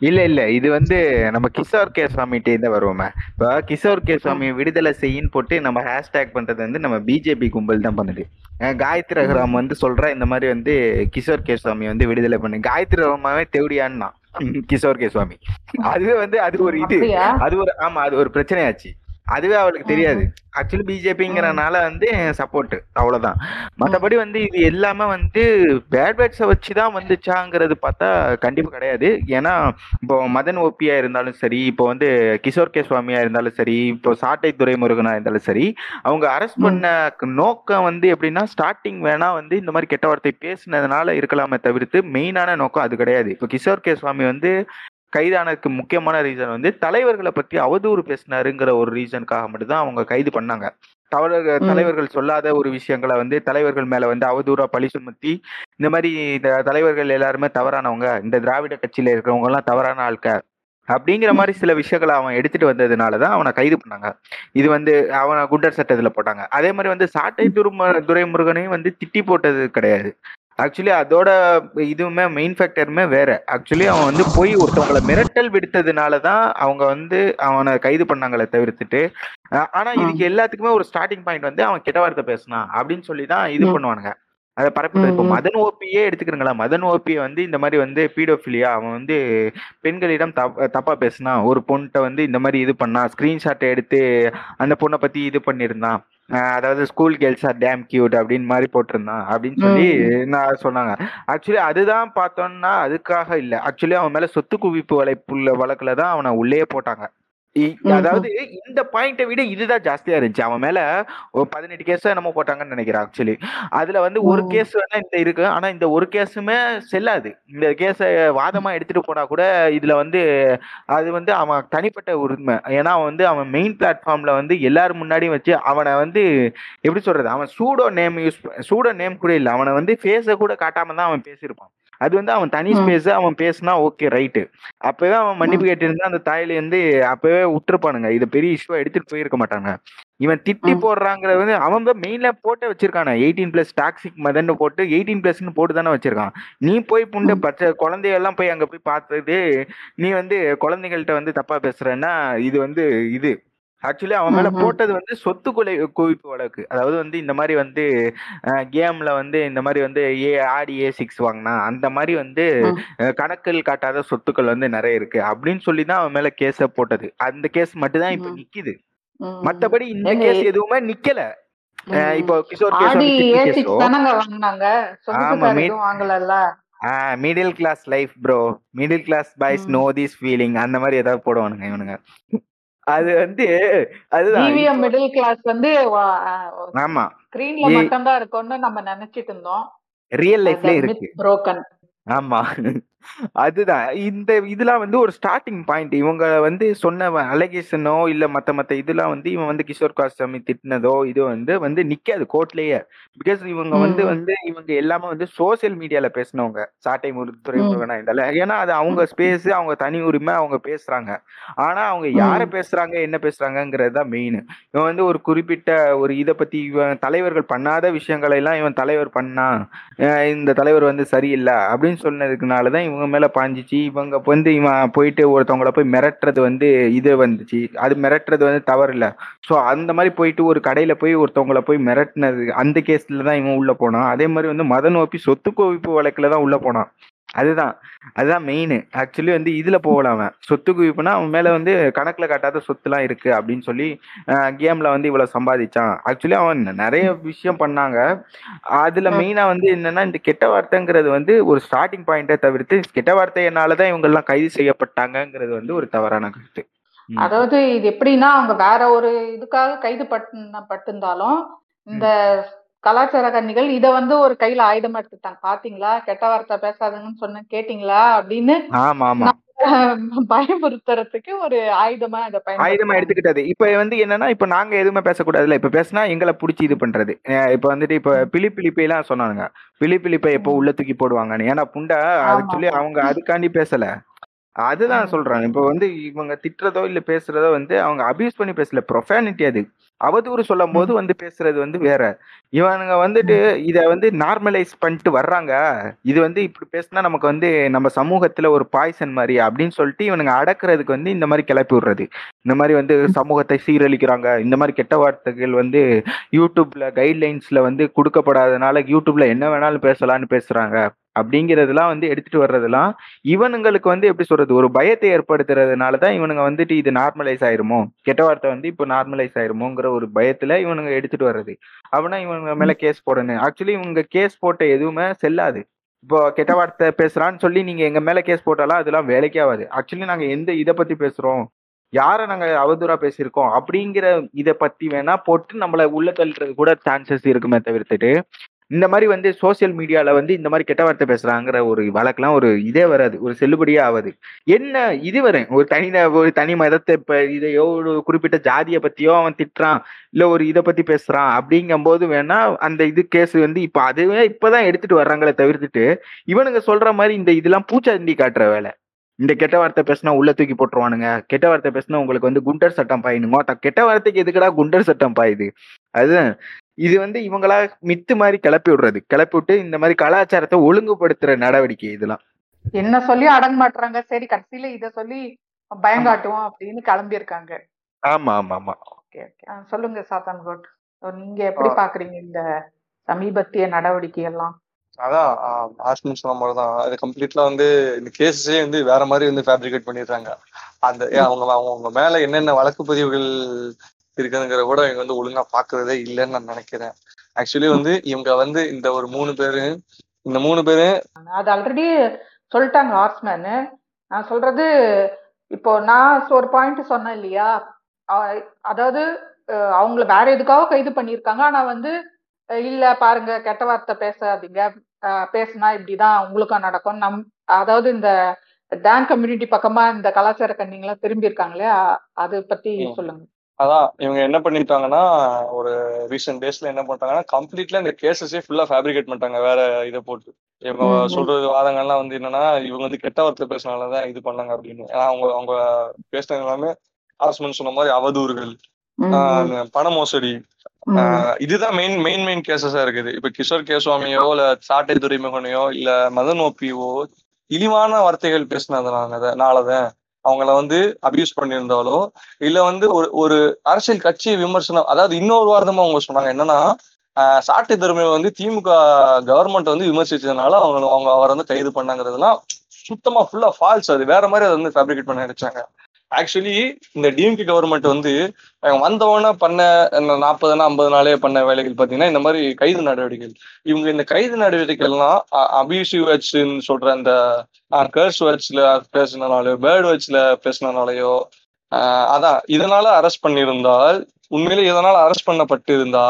இல்ல இல்ல. இது வந்து நம்ம கிஷோர் கே சுவாமிகிட்டே தான் வருவோமே. இப்போ கிஷோர் கே சுவாமி விடுதலை செய்யின்னு போட்டு நம்ம ஹேஷ்டேக் பண்றது வந்து நம்ம பிஜேபி கும்பல் தான் பண்ணுது. காயத்ரி ரகுராம் வந்து சொல்ற இந்த மாதிரி வந்து கிஷோர் கே சுவாமி வந்து விடுதலை பண்ணு. காயத்ரி ரகுமாவே தேவடியான்னா. கிஷோர் கே சுவாமி. அதுவே வந்து அது ஒரு இது. அது ஒரு ஆமா அது ஒரு பிரச்சனையாச்சு. அதுவே அவளுக்கு தெரியாது. ஆக்சுவலி பிஜேபிங்கிறனால வந்து சப்போர்ட் அவ்வளவுதான். மற்றபடி வந்து இது எல்லாமே வந்து பேட் வேர்ட்ஸை வச்சு தான் வந்துச்சாங்கிறது பார்த்தா கண்டிப்பா கிடையாது. ஏன்னா இப்போ மதன் ஓபியா இருந்தாலும் சரி இப்போ வந்து கிஷோர் கே சுவாமியா இருந்தாலும் சரி இப்போ சாட்டை துரைமுருகனா இருந்தாலும் சரி அவங்க அரெஸ்ட் பண்ண நோக்கம் வந்து எப்படின்னா ஸ்டார்டிங் வேணா வந்து இந்த மாதிரி கெட்ட வார்த்தை பேசுனதுனால இருக்கலாமே தவிர்த்து மெயினான நோக்கம் அது கிடையாது. இப்போ கிஷோர் கே சுவாமி வந்து கைதானதுக்கு முக்கியமான ரீசன் வந்து தலைவர்களை பத்தி அவதூறு பேசினாருங்கிற ஒரு ரீசனுக்காக மட்டும்தான் அவங்க கைது பண்ணாங்க. தவறு தலைவர்கள் சொல்லாத ஒரு விஷயங்களை வந்து தலைவர்கள் மேல வந்து அவதூறா பழி சுமத்தி இந்த மாதிரி இந்த தலைவர்கள் எல்லாருமே தவறானவங்க இந்த திராவிட கட்சியில இருக்கிறவங்க எல்லாம் தவறான ஆட்க அப்படிங்கிற மாதிரி சில விஷயங்களை அவன் எடுத்துட்டு வந்ததுனால தான் அவனை கைது பண்ணாங்க. இது வந்து அவனை குண்டர் சட்டத்துல போட்டாங்க. அதே மாதிரி வந்து சாட்டை துரும துரைமுருகனையும் வந்து திட்டி போட்டது கிடையாது. ஆக்சுவலி அதோட இதுவுமே மெயின் ஃபேக்டருமே வேற. ஆக்சுவலி அவன் வந்து போய் ஒருத்தவங்களை மிரட்டல் விடுத்ததுனால தான் அவங்க வந்து அவனை கைது பண்ணாங்களே தவிர்த்துட்டு ஆனா இதுக்கு எல்லாத்துக்குமே ஒரு ஸ்டார்டிங் பாயிண்ட் வந்து அவன் கெட்ட வார்த்தை பேசினான் அப்படின்னு சொல்லி தான் இது. பண்ணுவானுங்க. அதை பரப்பிட்டு இப்போ. மதன் ஓபியே எடுத்துக்கிறீங்களா? மதன் ஓபியை வந்து இந்த மாதிரி வந்து பீடோஃபிலியா அவன் வந்து பெண்களிடம் தப்- தப்பா பேசினான் ஒரு பொண்ணுகிட்ட வந்து இந்த மாதிரி இது பண்ணான் ஸ்கிரீன்ஷாட்டை எடுத்து அந்த பொண்ணை பத்தி இது பண்ணியிருந்தான். அதாவது school girls are damn cute அப்படின்னு மாதிரி போட்டிருந்தான் அப்படின்னு சொல்லி நான் சொன்னாங்க. ஆக்சுவலி அதுதான் பார்த்தோம்னா அதுக்காக இல்ல. ஆக்சுவலி அவன் மேல சொத்து குவிப்பு வலைப்புள்ள வழக்குல தான் அவனை உள்ளே போட்டாங்க. அதாவது இந்த பாயிண்ட்டை விட இதுதான் ஜாஸ்தியா இருந்துச்சு. அவன் மேல ஒரு பதினெட்டு கேஸ் என்னமோ போட்டாங்கன்னு நினைக்கிறேன் ஆக்சுவலி அதுல வந்து ஒரு. கேஸ் வேணா இந்த இருக்கு. ஆனா இந்த ஒரு கேஸுமே செல்லாது. இந்த கேஸை வாதமா எடுத்துட்டு போனா கூட இதுல வந்து அது வந்து அவன் தனிப்பட்ட உரிமை. ஏன்னா அவன் வந்து அவன் மெயின் பிளாட்ஃபார்ம்ல வந்து எல்லாரும் முன்னாடியும் வச்சு அவனை வந்து எப்படி சொல்றது? அவன் pseudo name use pseudo name கூட இல்லை. அவனை வந்து ஃபேஸை கூட காட்டாம தான் அவன் பேசியிருப்பான். அது வந்து அவன் தனி. ஸ்பேஸ் அவன் பேசினா ஓகே ரைட்டு அப்பவே அவன் மன்னிப்பு கேட்டிருந்தா அந்த தாயில இருந்து அப்பவே விட்டுருப்பானுங்க இது பெரிய இஷ்யூவா எடுத்துட்டு போயிருக்க மாட்டாங்க. இவன் திட்டி. போடுறாங்கிறது வந்து அவன் மெயின்ல போட்டு வச்சிருக்கானே. எயிட்டீன் பிளஸ் டாக்ஸிக் மதன்னு போட்டு எயிட்டீன் பிளஸ்னு போட்டு தானே வச்சிருக்கான். நீ போய் புண்டு. பச்சை குழந்தையெல்லாம் போய் அங்க போய் பார்த்தது நீ வந்து குழந்தைகள்கிட்ட வந்து தப்பா பேசுறேன்னா இது வந்து இது. ஆக்சுவலி அவன் மேல. போட்டது வந்து சொத்து கொலை குவிப்பு வழக்கு. அதாவது வந்து இந்த மாதிரி வந்து கேம்ல வந்து இந்த மாதிரி வந்து ஏ ஆடி ஏ சிக்ஸ் வாங்கினா அந்த மாதிரி வந்து கணக்கில் காட்டாத சொத்துக்கள் வந்து நிறைய இருக்கு. அப்படின்னு சொல்லி தான் அவன் மேல கேஸ போட்டது. அந்த கேஸ் மட்டும் தான் இப்ப. நிக்குது. மத்தபடி இந்த கேஸ் எதுவுமே நிக்கல. இப்போ Kishore case middle class life bro middle class boys. No this feeling அந்த மாதிரி ஏதாவது போடுவானுங்க இவனுங்க. அது வந்து அதுதான். மிடில் கிளாஸ் வந்து ஆமா. ஸ்கிரீன்ல ஏ மட்டும்தான் இருக்கும்னு நம்ம நினைச்சிட்டு இருந்தோம். ரியல் லைஃப்ல இருக்கு. புரோக்கன் ஆமா. அதுதான். இந்த இதெல்லாம் வந்து ஒரு ஸ்டார்டிங் பாயிண்ட் இவங்க வந்து சொன்ன அலகேஷனோ இல்ல மத்த மத்த இதெல்லாம் வந்து இவன் வந்து கிஷோர் காசாமி திட்டினதோ இது வந்து வந்து நிக்காது கோர்ட்லயே பிகாஸ் இவங்க வந்து. வந்து இவங்க எல்லாமே வந்து சோசியல் மீடியால பேசினவங்க. சாட்டை முரு துறை ம். முருகனா இருந்தாலும் ஏன்னா அது அவங்க ஸ்பேஸ் அவங்க தனி உரிமை அவங்க பேசுறாங்க. ஆனா அவங்க யார. பேசுறாங்க என்ன பேசுறாங்கங்கிறது தான் மெயின் இவன் வந்து ஒரு குறிப்பிட்ட ஒரு இதை பத்தி இவன் தலைவர்கள் பண்ணாத விஷயங்களை எல்லாம் இவன் தலைவர் பண்ணா இந்த தலைவர் வந்து சரியில்லை அப்படின்னு சொன்னதுக்குனால தான் இவங்க இவங்க மேல பாஞ்சிச்சு. இவங்க வந்து இவன் போயிட்டு ஒருத்தவங்கள போய் மிரட்டுறது வந்து இது வந்துச்சு. அது மிரட்டுறது வந்து தவறு இல்லை ஸோ அந்த மாதிரி போயிட்டு ஒரு கடையில போய் ஒருத்தவங்கள போய் மிரட்டினது அந்த கேஸ்ல தான் இவன் உள்ள போனான். அதே மாதிரி வந்து மதன் ஓப்பி சொத்து குவிப்பு வழக்குல தான் உள்ள போனான். அதுதான். அதுதான் மெயின் ஆக்சுவலி வந்து இதுல போகலாம் அவன். சொத்து குவிப்புனா அவன் மேல வந்து கணக்குல காட்டாத சொத்துலாம் இருக்கு அப்படின்னு சொல்லி கேம்ல வந்து இவ்வளவு சம்பாதிச்சான். ஆக்சுவலி அவன் நிறைய விஷயம் பண்ணாங்க. அதுல. மெயினா வந்து என்னன்னா இந்த கெட்ட வார்த்தைங்கிறது வந்து ஒரு ஸ்டார்டிங் பாயிண்டை தவிர்த்து கெட்ட வார்த்தையினாலதான் இவங்க எல்லாம் கைது செய்யப்பட்டாங்கங்கிறது வந்து ஒரு தவறான கருத்து. அதாவது இது எப்படின்னா அவங்க வேற ஒரு இதுக்காக கைது பட்டிருந்தாலும் இந்த கலாச்சார கன்னிகள் இத வந்து ஒரு கையில ஆயுதமா எடுத்துட்டாங்க பாத்தீங்களா? கெட்ட வார்த்தை பேசாதுங்கன்னு சொன்ன கேட்டீங்களா? அப்படின்னு ஆமா ஆமா. நம்ம பயமுறுத்துறதுக்கு ஒரு ஆயுதமா இதை ஆயுதமா எடுத்துக்கிட்டது. இப்ப வந்து என்னன்னா இப்ப நாங்க எதுவுமே பேசக்கூடாதுல்ல. இப்ப பேசினா எங்களை புடிச்சு இது பண்றது. இப்ப வந்துட்டு இப்ப ம். பிலி பிலிப்பை எல்லாம் சொன்னானுங்க. பிலி பிலிப்பை எப்போ. உள்ள தூக்கி போடுவாங்கன்னு. ஏன்னா புண்டை ஆக்சுவலி ஆமா அவங்க அதுக்காண்டி பேசல. அதுதான். சொல்றேன் இப்ப வந்து இவங்க திட்டுறதோ இல்ல பேசுறதோ வந்து அவங்க அபியூஸ் பண்ணி பேசல ப்ரொஃபானிட்டி அது அவதூறு சொல்லும் போது. வந்து பேசுறது வந்து வேற இவனுங்க வந்துட்டு. இத வந்து நார்மலைஸ் பண்ணிட்டு வர்றாங்க இது வந்து இப்படி பேசினா நமக்கு வந்து நம்ம சமூகத்துல ஒரு பாய்சன் மாதிரி அப்படின்னு சொல்லிட்டு இவனுங்க அடக்குறதுக்கு வந்து இந்த மாதிரி கிளப்பி விடுறது இந்த மாதிரி வந்து. சமூகத்தை சீரழிக்கிறாங்க இந்த மாதிரி கெட்ட வார்த்தைகள் வந்து யூடியூப்ல கைட்லைன்ஸ்ல வந்து கொடுக்கப்படாதனால யூடியூப்ல என்ன வேணாலும் பேசலாம்னு பேசுறாங்க அப்படிங்கிறதெல்லாம் வந்து எடுத்துட்டு வர்றதெல்லாம் இவனுங்களுக்கு வந்து எப்படி சொல்றது ஒரு பயத்தை ஏற்படுத்துறதுனால தான் இவனுங்க வந்துட்டு இது நார்மலைஸ் ஆயிருமோ? கெட்ட வார்த்தை வந்து இப்போ நார்மலைஸ் ஆயிருமோங்கிற ஒரு பயத்துல இவனுங்க எடுத்துட்டு வர்றது. அவனா இவனுங்க மேல கேஸ் போடணும். ஆக்சுவலி இவங்க கேஸ் போட்ட எதுவுமே செல்லாது. இப்போ கெட்ட வார்த்தை பேசுறான்னு சொல்லி நீங்க எங்க மேல கேஸ் போட்டாலும் அதெல்லாம் வேலைக்கே ஆகாது. ஆக்சுவலி நாங்க எந்த இதை பத்தி பேசுறோம்? யாரை நாங்க அவதூறா பேசியிருக்கோம்? அப்படிங்கிற இதை பத்தி வேணா போட்டு நம்மள உள்ள தள்ளுறது கூட சான்சஸ் இருக்குமே தவிர்த்துட்டு இந்த மாதிரி வந்து சோசியல் மீடியாவில் வந்து இந்த மாதிரி கெட்ட வார்த்தை பேசுகிறாங்கிற ஒரு வழக்கெல்லாம் ஒரு இதே வராது. ஒரு செல்லுபடியே ஆகாது என்ன இது வரும் ஒரு தனி ஒரு தனி மதத்தை இப்போ இதையோ ஒரு குறிப்பிட்ட ஜாதியை பற்றியோ அவன் திட்டுறான். இல்லை ஒரு இதை பற்றி பேசுகிறான் அப்படிங்கும்போது வேணா அந்த இது கேஸ் வந்து இப்போ அதுவே இப்போ தான் எடுத்துகிட்டு வர்றாங்களே தவிர்த்துட்டு இவனுங்க சொல்கிற மாதிரி இந்த இதெல்லாம் பூச்சாண்டி காட்டுற வேலை. இந்த கெட்ட வார்த்தை பேசினா உள்ள தூக்கி போட்டுருவானுங்க. கெட்ட வார்த்தை பேசினா உங்களுக்கு வந்து குண்டர் சட்டம் பாயினுங்க. கெட்ட வார்த்தைக்கு எதுக்குடா குண்டர் சட்டம் பாயுது? அது இது வந்து இவங்களா மித்து மாதிரி கிளப்பி விடுறது. கிளப்பி விட்டு இந்த மாதிரி கலாச்சாரத்தை ஒழுங்குபடுத்துற நடவடிக்கை இதெல்லாம். என்ன சொல்லி அடங்க மாட்டுறாங்க சரி கடைசியில இத சொல்லி பயங்காட்டுவோம் அப்படின்னு கிளம்பி இருக்காங்க ஆமா ஆமா ஆமா. Okay okay. சொல்லுங்க சாத்தான் கோட். நீங்க எப்படி பாக்குறீங்க இந்த சமீபத்திய நடவடிக்கை எல்லாம் அதான் ஆஷ்மின் சொன்ன மாதிரி தான் அது கம்ப்ளீட்லா வந்து இந்த கேஸஸே வந்து வேற மாதிரி வந்து ஃபேப்ரிகேட் பண்ணிடுறாங்க. அந்த அவங்க அவங்க மேல என்னென்ன வழக்கு பதிவுகள் இருக்குதுங்கிற கூட இவங்க வந்து ஒழுங்கா பாக்குறதே இல்லைன்னு நான் நினைக்கிறேன். ஆக்சுவலி வந்து இவங்க வந்து இந்த ஒரு மூணு பேரு இந்த மூணு பேரு அது ஆல்ரெடி சொல்லிட்டாங்க ஹார்ஸ்மேனு நான் சொல்றது இப்போ நான் ஒரு பாயிண்ட் சொன்னேன் இல்லையா? அதாவது அவங்கள வேற எதுக்காக கைது பண்ணியிருக்காங்க? ஆனா வந்து இல்ல பாருங்க கெட்ட வார்த்தை பேசாதீங்க பேசுனா இப்படிதான் உங்களுக்கும் நடக்கும். நம் அதாவது இந்த டான் கம்யூனிட்டி பக்கமா இந்த கலாச்சார கண்ணிங்கெல்லாம் திரும்பி இருக்காங்களே அது பத்தி. சொல்லுங்க. அதான் இவங்க என்ன பண்ணிட்டாங்கன்னா ஒரு ரீசெண்ட் டேஸ்ல என்ன பண்ணிட்டாங்கன்னா கம்ப்ளீட்ல இந்த கேசஸே ஃபுல்லா ஃபேப்ரிகேட் பண்ணிட்டாங்க வேற இதை போட்டு. இவங்க. சொல்றது வாதங்கள்லாம் வந்து என்னன்னா இவங்க வந்து கெட்ட வார்த்தை பேசினாலதான் இது பண்ணாங்க அப்படின்னு. ஏன்னா அவங்க அவங்க பேசுனது எல்லாமே ஹாஸ்மன் சொன்ன மாதிரி அவதூறுகள் பண மோசடி இதுதான் மெயின் மெயின் மெயின் கேசஸா இருக்குது. இப்ப கிஷோர் கேசுவாமியோ இல்ல சாட்டை துரைமுகனையோ இல்ல மதன் ஓபியோ இழிவான வார்த்தைகள் பேசினதுனாலதான் அவங்கள வந்து அபியூஸ் பண்ணியிருந்தாலோ இல்ல வந்து ஒரு ஒரு அரசியல் கட்சி விமர்சனம் அதாவது இன்னொரு வாரமா அவங்க சொன்னாங்க என்னன்னா ஆஹ் சாட்டை துரைமுகம் வந்து திமுக கவர்மெண்ட் வந்து விமர்சிச்சதுனால அவங்க அவங்க அவரை வந்து கைது பண்ணாங்கிறதுலாம் சுத்தமா ஃபுல்லா ஃபால்ஸ் அது. வேற மாதிரி அதை வந்து ஃபேப்ரிகேட் பண்ண நினைச்சாங்க. ஆக்சுவலி இந்த டிஎம்கே கவர்மெண்ட் வந்து வந்தவன பண்ண நாற்பதுனா ஐம்பது நாளே பண்ண வேலைகள் பார்த்தீங்கன்னா இந்த மாதிரி கைது நடவடிக்கைகள். இவங்க இந்த கைது நடவடிக்கைகள்லாம் அபியூசிவ் வேர்ட்ஸ்ன்னு சொல்ற அந்த கர்ஸ் வேர்ட்ஸ்ல பேசினாலையோ பேர்ட் வேர்ட்ஸ்ல பேசினாலையோ அதான் இதனால அரெஸ்ட் பண்ணியிருந்தால் உண்மையில இதனால அரெஸ்ட் பண்ணப்பட்டு இருந்தா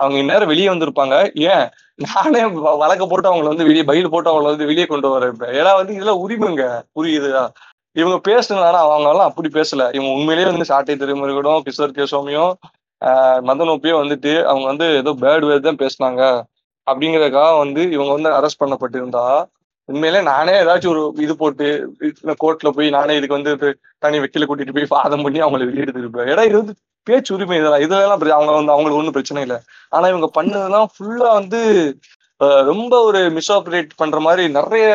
அவங்க இந்நேரம் வெளியே வந்திருப்பாங்க. ஏன்? நானே வழக்க போட்டு அவங்கள வந்து வெளியே பயில் போட்டு அவங்கள வந்து வெளியே கொண்டு வரேன். ஏன்னா வந்து இதெல்லாம் உரிமைங்க. புரியுதா? இவங்க பேசுனாலும் அவங்க எல்லாம் அப்படி பேசல. இவங்க உண்மையிலேயே வந்து சாட்டை திருமுருகனும் கிஷோர் கேசோமியும் ஆஹ் மதனோப்பியும் வந்துட்டு அவங்க வந்து ஏதோ பேர்டு வேர்ட் தான் பேசுனாங்க. அப்படிங்கறதுக்காக வந்து இவங்க வந்து அரெஸ்ட் பண்ணப்பட்டிருந்தா. உண்மையிலே நானே ஏதாச்சும் ஒரு இது போட்டு கோர்ட்ல போய் நானே இதுக்கு வந்து தனி வக்கீல கூட்டிட்டு போய் வாதம் பண்ணி அவங்களை வெளியெடுத்துருப்பேன் ஏன்னா இது வந்து பேச்சு உரிமை இதெல்லாம் இதெல்லாம் அவங்க வந்து அவங்களுக்கு ஒன்றும் பிரச்சனை இல்லை. ஆனா இவங்க பண்ணதெல்லாம் ஃபுல்லா வந்து ரொம்ப ஒரு மிஸ்ஆப்ரேட் பண்ற மாதிரி நிறைய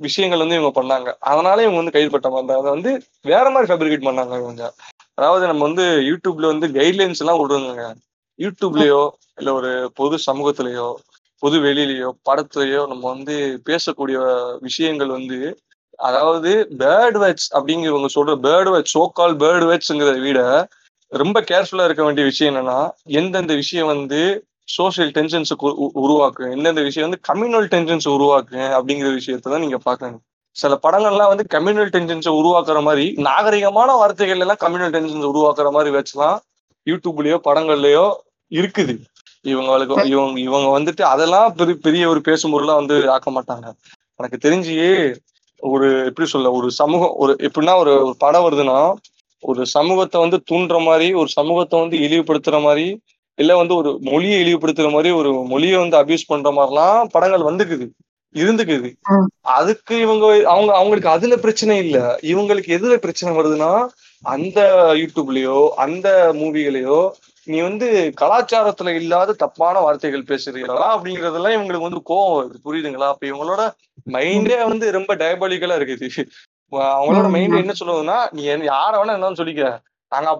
விஷயங்கள் வந்து இவங்க பண்ணாங்க. அதனால இவங்க வந்து கைது பட்ட மாதிரி அதை வந்து வேற மாதிரி ஃபேப்ரிகேட் பண்ணாங்க இவங்க. அதாவது நம்ம வந்து யூடியூப்ல வந்து கைட்லைன்ஸ் எல்லாம் விடுறாங்க யூடியூப்லயோ இல்ல ஒரு பொது சமூகத்திலயோ பொது வெளியிலயோ படத்துலயோ நம்ம வந்து பேசக்கூடிய விஷயங்கள் வந்து அதாவது பேர்ட் வாட்ச் அப்படிங்கிற இவங்க சொல்ற bird watch so called bird வாட்ச்ங்கிறத விட ரொம்ப கேர்ஃபுல்லா இருக்க வேண்டிய விஷயம் என்னன்னா எந்தெந்த விஷயம் வந்து சோசியல் டென்ஷன்ஸுக்கு உருவாக்கும் எந்தெந்த விஷயம் வந்து கம்யூனல் டென்ஷன்ஸ் உருவாக்கு அப்படிங்கிற விஷயத்தை தான் நீங்க பாக்கணும் சில படங்கள்லாம் வந்து கம்யூனல் டென்ஷன்ஸை உருவாக்குற மாதிரி நாகரிகமான வார்த்தைகள் எல்லாம் கம்யூனல் டென்ஷன்ஸ் உருவாக்குற மாதிரி வச்சுலாம் யூடியூப்லயோ படங்கள்லயோ இருக்குது. இவங்களுக்கு இவங்க இவங்க வந்துட்டு அதெல்லாம் பெரிய பெரிய ஒரு பேசும் பொருளா வந்து ஆக்க மாட்டாங்க. எனக்கு தெரிஞ்சு ஒரு எப்படி சொல்ல ஒரு சமூகம் ஒரு எப்படின்னா ஒரு படம் வருதுன்னா ஒரு சமூகத்தை வந்து தூண்டுற மாதிரி ஒரு சமூகத்தை வந்து இழிவுபடுத்துற மாதிரி இல்ல வந்து ஒரு மொழியை இழிவுபடுத்துற மாதிரி ஒரு மொழியை வந்து அபியூஸ் பண்ற மாதிரிலாம் படங்கள் வந்துக்குது இருந்துக்குது. அதுக்கு இவங்க அவங்க அவங்களுக்கு அதுல பிரச்சனை இல்ல. இவங்களுக்கு எதுல பிரச்சனை வருதுன்னா அந்த யூடியூப்லயோ அந்த மூவிகளையோ நீ வந்து கலாச்சாரத்துல இல்லாத தப்பான வார்த்தைகள் பேசுறீங்களா அப்படிங்கறதெல்லாம் இவங்களுக்கு வந்து கோவம் வருது. புரியுதுங்களா? அப்ப இவங்களோட மைண்டே வந்து ரொம்ப டயபாலிக்கலா இருக்குது. அவங்களோட மைண்ட் என்ன சொல்லுவதுன்னா நீ யார வேணா என்னன்னு சொல்லிக்க. நாங்க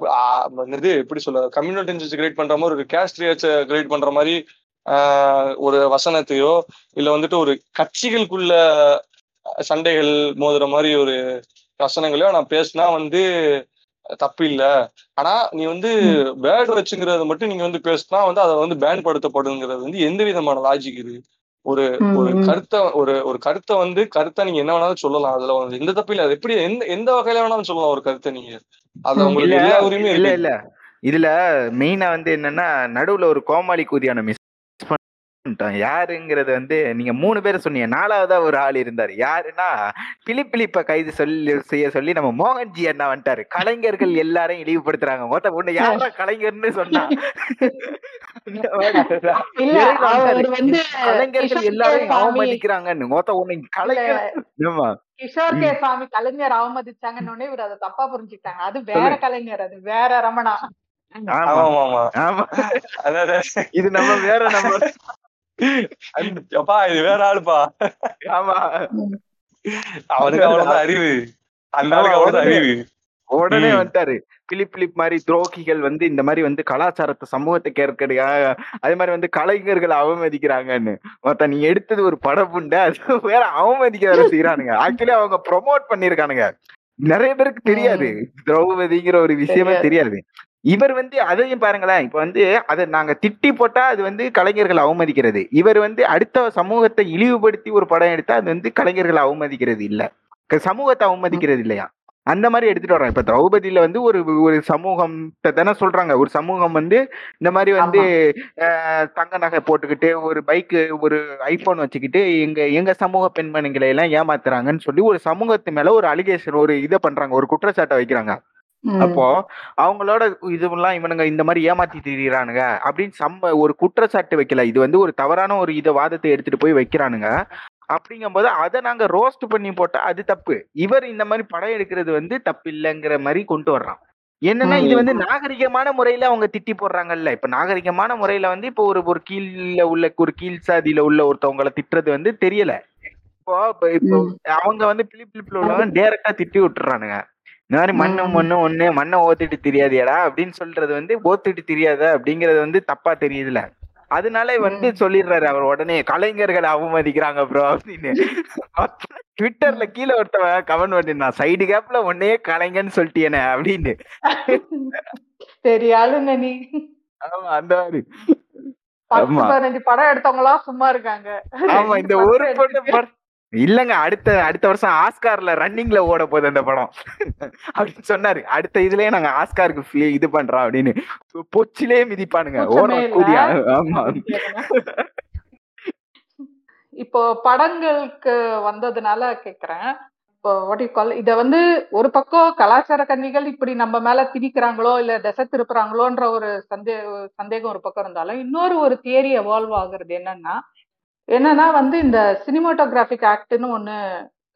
இது எப்படி சொல்ல கம்யூனல் டென்ஷன்ஸ் கிரியேட் பண்ற மாதிரி ஒரு கேஸ்ட் கிரியேட் பண்ற மாதிரி ஒரு வசனத்தையோ இல்ல வந்துட்டு ஒரு கட்சிகளுக்குள்ள சண்டைகள் மோதுற மாதிரி ஒரு வசனங்களையோ நான் பேசினா வந்து தப்பு இல்ல. ஆனா நீ வந்து பேர்ட் வச்சுங்கிறத மட்டும் நீங்க வந்து பேசினா வந்து அதை வந்து பேன் படுத்தப்படுங்கிறது வந்து எந்த விதமான லாஜிக் இது? ஒரு ஒரு. கருத்தை ஒரு ஒரு கருத்தை வந்து கருத்தை நீங்க என்ன வேணாலும் சொல்லலாம் அதுல வந்து எந்த தப்பு இல்ல அது எப்படி எந்த எந்த வகையில வேணாலும் சொல்லலாம் ஒரு கருத்தை நீங்க அதுல ம். உங்களுக்கு எல்லா உரிமையும் இல்ல இல்ல இதுல மெயினா வந்து என்னன்னா நடுவுல ஒரு கோமாளி கூதியான மிஸ் யாருங்கிறது வந்து நீங்க மூணு பேரை சொன்னீங்க. நாலாவதா ஒரு ஆள் இருந்தாரு. யாருன்னா பிலிப் பிலிப்பை கைது சொல்லி செய்ய சொல்லி நம்ம மோகன்ஜி அண்ணா வந்துட்டாரு. கலைஞர்கள் எல்லாரையும் இழிவுபடுத்துறாங்க. மொத்த ஒண்ணு யாரா கலைஞர்னு சொன்னா. கலைஞர்கள் எல்லாரையும் அவமதிக்கிறாங்கன்னு. மொத்த ஒண்ணு கலைஞர் கிஷோர். கே சாமி கலைஞர் அவமதிச்சாங்கன்னு உடனே இவர் அதை தப்பா புரிஞ்சுக்கிட்டாங்க. அது வேற கலைஞர் அது வேற ரமணா. இது நம்ம வேற நம்ம. அப்பா இது வேற ஆளுப்பா. ஆமா. அவனுக்கு அவ்வளவுதான் அறிவு. அந்த ஆளுக்கு உடனே- அறிவு. உடனே. வந்துட்டாரு. பிலிப் பிலிப் மாதிரி துரோகிகள் வந்து இந்த மாதிரி வந்து கலாச்சாரத்தை சமூகத்தை கேட்கறியா அதே மாதிரி வந்து கலைஞர்களை அவமதிக்கிறாங்கன்னு. மொத்த நீ எடுத்தது ஒரு படப்புண்ட அது வேற அவமதிக்க வேற செய்யறானுங்க ஆக்சுவலி அவங்க ப்ரொமோட் பண்ணிருக்கானுங்க நிறைய பேருக்கு தெரியாது. திரௌபதிங்கிற ஒரு விஷயமே தெரியாது. இவர் வந்து அதையும் பாருங்களேன். இப்ப வந்து அதை நாங்க திட்டி போட்டா அது வந்து கலைஞர்களை அவமதிக்கிறது. இவர் வந்து அடுத்த சமூகத்தை இழிவுபடுத்தி ஒரு படம் எடுத்தா அது வந்து கலைஞர்களை அவமதிக்கிறது இல்ல. சமூகத்தை அவமதிக்கிறது இல்லையா? அந்த மாதிரி எடுத்துட்டு வர்றாங்க. இப்ப திரௌபதியில வந்து ஒரு ஒரு சமூகம் தானே சொல்றாங்க. ஒரு சமூகம் வந்து இந்த மாதிரி வந்து தங்க நகை போட்டுக்கிட்டு ஒரு பைக்கு ஒரு ஐபோன் வச்சுக்கிட்டு எங்க எங்க சமூக பெண்மணிகளை எல்லாம் ஏமாத்துறாங்கன்னு சொல்லி ஒரு சமூகத்து மேல ஒரு அலிகேஷன் ஒரு இதை பண்றாங்க. ஒரு குற்றச்சாட்டை வைக்கிறாங்க. அப்போ அவங்களோட இதுவெல்லாம் இவனுங்க இந்த மாதிரி ஏமாத்தி திரியிறானுங்க அப்படின்னு சம்ம ஒரு குற்றச்சாட்டு வைக்கல. இது வந்து ஒரு தவறான ஒரு இத வாதத்தை எடுத்துட்டு போய் வைக்கிறானுங்க. அப்படிங்கும்போது அதை நாங்க ரோஸ்ட் பண்ணி போட்டா அது தப்பு. இவர் இந்த மாதிரி படம் எடுக்கிறது வந்து தப்பு இல்லைங்கிற மாதிரி கொண்டு வர்றான். என்னன்னா இது வந்து நாகரிகமான முறையில அவங்க திட்டி போடுறாங்கல்ல. இப்ப நாகரிகமான முறையில வந்து இப்போ ஒரு ஒரு கீழ்ல உள்ள ஒரு கீழ் சாதியில உள்ள ஒருத்தவங்கள திட்டுறது வந்து தெரியல. இப்போ இப்ப அவங்க வந்து பிலிப் பிலிப்ல உள்ளவங்க டைரக்டா திட்டி விட்டுறானுங்க. இந்த மாதிரி மண்ணு. மண்ணு ஒண்ணு மண்ணை ஓத்திட்டு தெரியாதியாடா அப்படின்னு சொல்றது வந்து ஓத்திட்டு தெரியாத அப்படிங்கறது வந்து தப்பா தெரியுதுல அதனால வந்து சொல்லிடுறாரு அவர் உடனே கலைஞர்களை அவமதிக்கிறாங்க ப்ரோ அப்படின்னு. ட்விட்டர்ல கீழே ஒருத்தவன் கமெண்ட் பண்ணிருந்தான் சைடு கேப்ல ஒன்னே கலைஞன்னு சொல்லிட்டியனே அப்படின்னு. பெரிய ஆளுங்க நீ. ஆமா அந்த மாதிரி. பத்து. பதினஞ்சு படம் எடுத்தவங்க எல்லாம் சும்மா இருக்காங்க. ஆமா இந்த ஒரு இல்லங்க அடுத்த அடுத்த வருஷம் ஆஸ்கார்ல ரன்னிங்ல ஓட போகுது அந்த படம். அப்படின்னு சொன்னாரு. அடுத்த இதுலயே நாங்க ஆஸ்காருக்கு இது பண்றோம் அப்படின்னு. பொச்சிலே மிதிப்பானுங்க. கூச்சமே ஓட இல்ல. கூடிய ஆமா. இப்போ படங்களுக்கு வந்ததுனால கேக்குறேன். இப்போ வாட் யூ கால் இத வந்து ஒரு பக்கம் கலாச்சார கன்னிகள் இப்படி நம்ம மேல திணிக்கிறாங்களோ இல்ல திசை திருப்புறாங்களோன்ற ஒரு சந்தே சந்தேகம் ஒரு பக்கம் இருந்தாலும் இன்னொரு ஒரு தியரி எவால்வ் ஆகுறது என்னன்னா என்னன்னா வந்து இந்த சினிமாட்டோகிராஃபிக் ஆக்ட்னு ஒன்று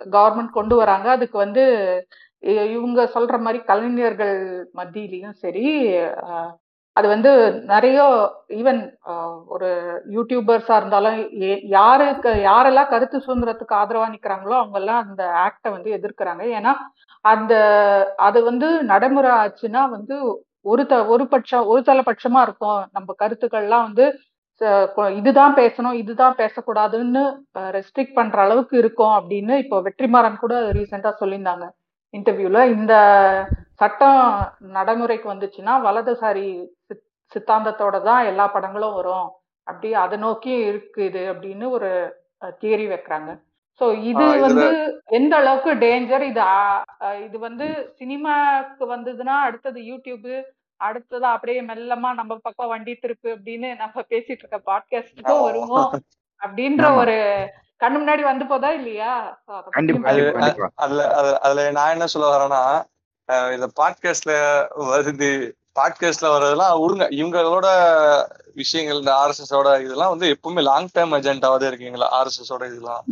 கவர்மெண்ட் கொண்டு வராங்க. அதுக்கு வந்து இவங்க சொல்ற மாதிரி கலைஞர்கள் மத்தியிலையும் சரி அது வந்து நிறைய ஈவன் ஒரு யூடியூபர்ஸா இருந்தாலும் ஏ- யாருக்கு யாரெல்லாம் கருத்து சுதந்திரத்துக்கு ஆதரவா நிக்கிறாங்களோ அவங்க எல்லாம் அந்த ஆக்டை வந்து எதிர்க்கிறாங்க. ஏன்னா அந்த அது வந்து நடைமுறை ஆச்சுன்னா வந்து ஒரு த ஒரு பட்சம் ஒரு தலைபட்சமா இருக்கும். நம்ம கருத்துக்கள்லாம் வந்து இதுதான் பேசணும் இதுதான் பேசக்கூடாதுன்னு ரெஸ்ட்ரிக்ட் பண்ற அளவுக்கு இருக்கும் அப்படின்னு இப்போ வெற்றிமாறன் கூட ரீசெண்டா சொல்லியிருந்தாங்க. இன்டர்வியூல இந்த சட்டம் நடைமுறைக்கு வந்துச்சுன்னா வலதுசாரி சித்- சித்தாந்தத்தோட தான் எல்லா படங்களும் வரும். அப்படி அதை நோக்கி இருக்குது அப்படின்னு ஒரு தியரி வைக்கிறாங்க. ஸோ இது வந்து எந்த அளவுக்கு டேஞ்சர் இது இது வந்து சினிமாக்கு வந்ததுன்னா அடுத்தது யூடியூப் அடுத்தது அப்படியே மெல்லமா நம்ம பக்கம் வண்டி திருப்பு அப்படின்னு நம்ம பேசிட்டு இருக்க பாட்காஸ்டுக்கும் வருவோம். அப்படின்ற. ஒரு கண்ணு முன்னாடி வந்து போதா இல்லையா? அதுல அதுல நான் என்ன சொல்ல வரேன்னா இந்த பாட்காஸ்ட்ல வருது பாட்காஸ்ட்ல வர்றதெல்லாம் விடுங்க இவங்களோட விஷயங்கள் இந்த ஆர்எஸ்எஸ் ஓட இதெல்லாம் வந்து எப்பவுமே லாங் டேர்ம் அஜெண்டாவே இருக்கீங்களா? ஆர்எஸ்எஸ் ஓட இதெல்லாம்.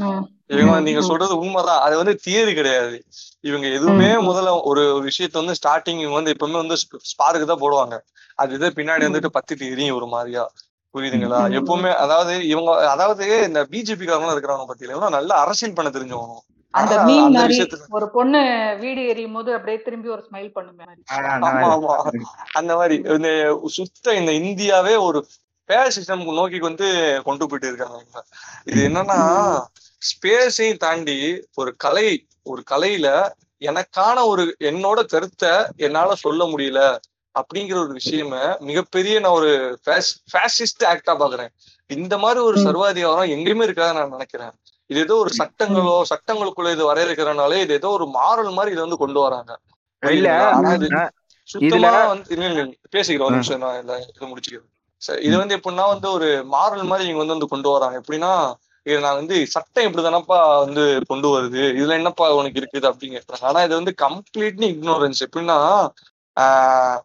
இவங்க நீங்க. சொல்றது உண்மைதான். அது வந்து தியரி கிடையாது. இவங்க எதுவுமே. முதல்ல ஒரு விஷயத்த வந்து ஸ்டார்டிங் இவங்க வந்து எப்பவுமே வந்து ஸ்பார்க்கு தான் போடுவாங்க. அது இது பின்னாடி. வந்துட்டு பத்திட்டு எரியும் ஒரு மாதிரியா. புரியுதுங்களா. எப்பவுமே அதாவது இவங்க அதாவது இந்த பிஜேபி காரங்களும் இருக்கிறவங்க பத்தியில நல்ல அரசியல் பண்ண தெரிஞ்சவங்க. அந்த மீன் மாதிரி ஒரு பொண்ணு வீடு எரியும் போது அப்படியே திரும்பி ஒரு ஸ்மைல் ஆமா அந்த மாதிரி. இந்த சுத்த இந்த இந்தியாவே ஒரு பேசிசம் நோக்கி வந்து கொண்டு போயிட்டு இருக்காங்க. இது என்னன்னா ஸ்பேஸையும் தாண்டி ஒரு கலை ஒரு கலையில எனக்கான ஒரு என்னோட கருத்தை என்னால சொல்ல முடியல அப்படிங்கிற ஒரு விஷயம மிகப்பெரிய நான் ஒரு ஃபேசிஸ்ட் ஆக்டா பாக்குறேன். இந்த மாதிரி ஒரு சர்வாதிகாரம் எங்கேயுமே இருக்காது நான் நினைக்கிறேன். இது ஏதோ ஒரு சட்டங்களோ சட்டங்களுக்குள்ள இது வரையறுக்கிறனாலே இது ஏதோ ஒரு மாரல் மாதிரி இதை வந்து கொண்டு வராங்க. இல்ல சுத்தமா வந்து பேசிக்கிறேன் ஒரு நிமிஷம் நான் இதை முடிச்சுக்கிறேன். இது வந்து எப்படின்னா வந்து ஒரு மாரல் மாதிரி இவங்க வந்து வந்து கொண்டு வராங்க. எப்படின்னா இது நான் வந்து சட்டம் இப்படிதானப்பா வந்து கொண்டு வருது? இதுல என்னப்பா உனக்கு இருக்குது அப்படின்னு கேட்கறாங்க ஆனா இது வந்து கம்ப்ளீட்லி இக்னோரன்ஸ் எப்படின்னா ஆஹ்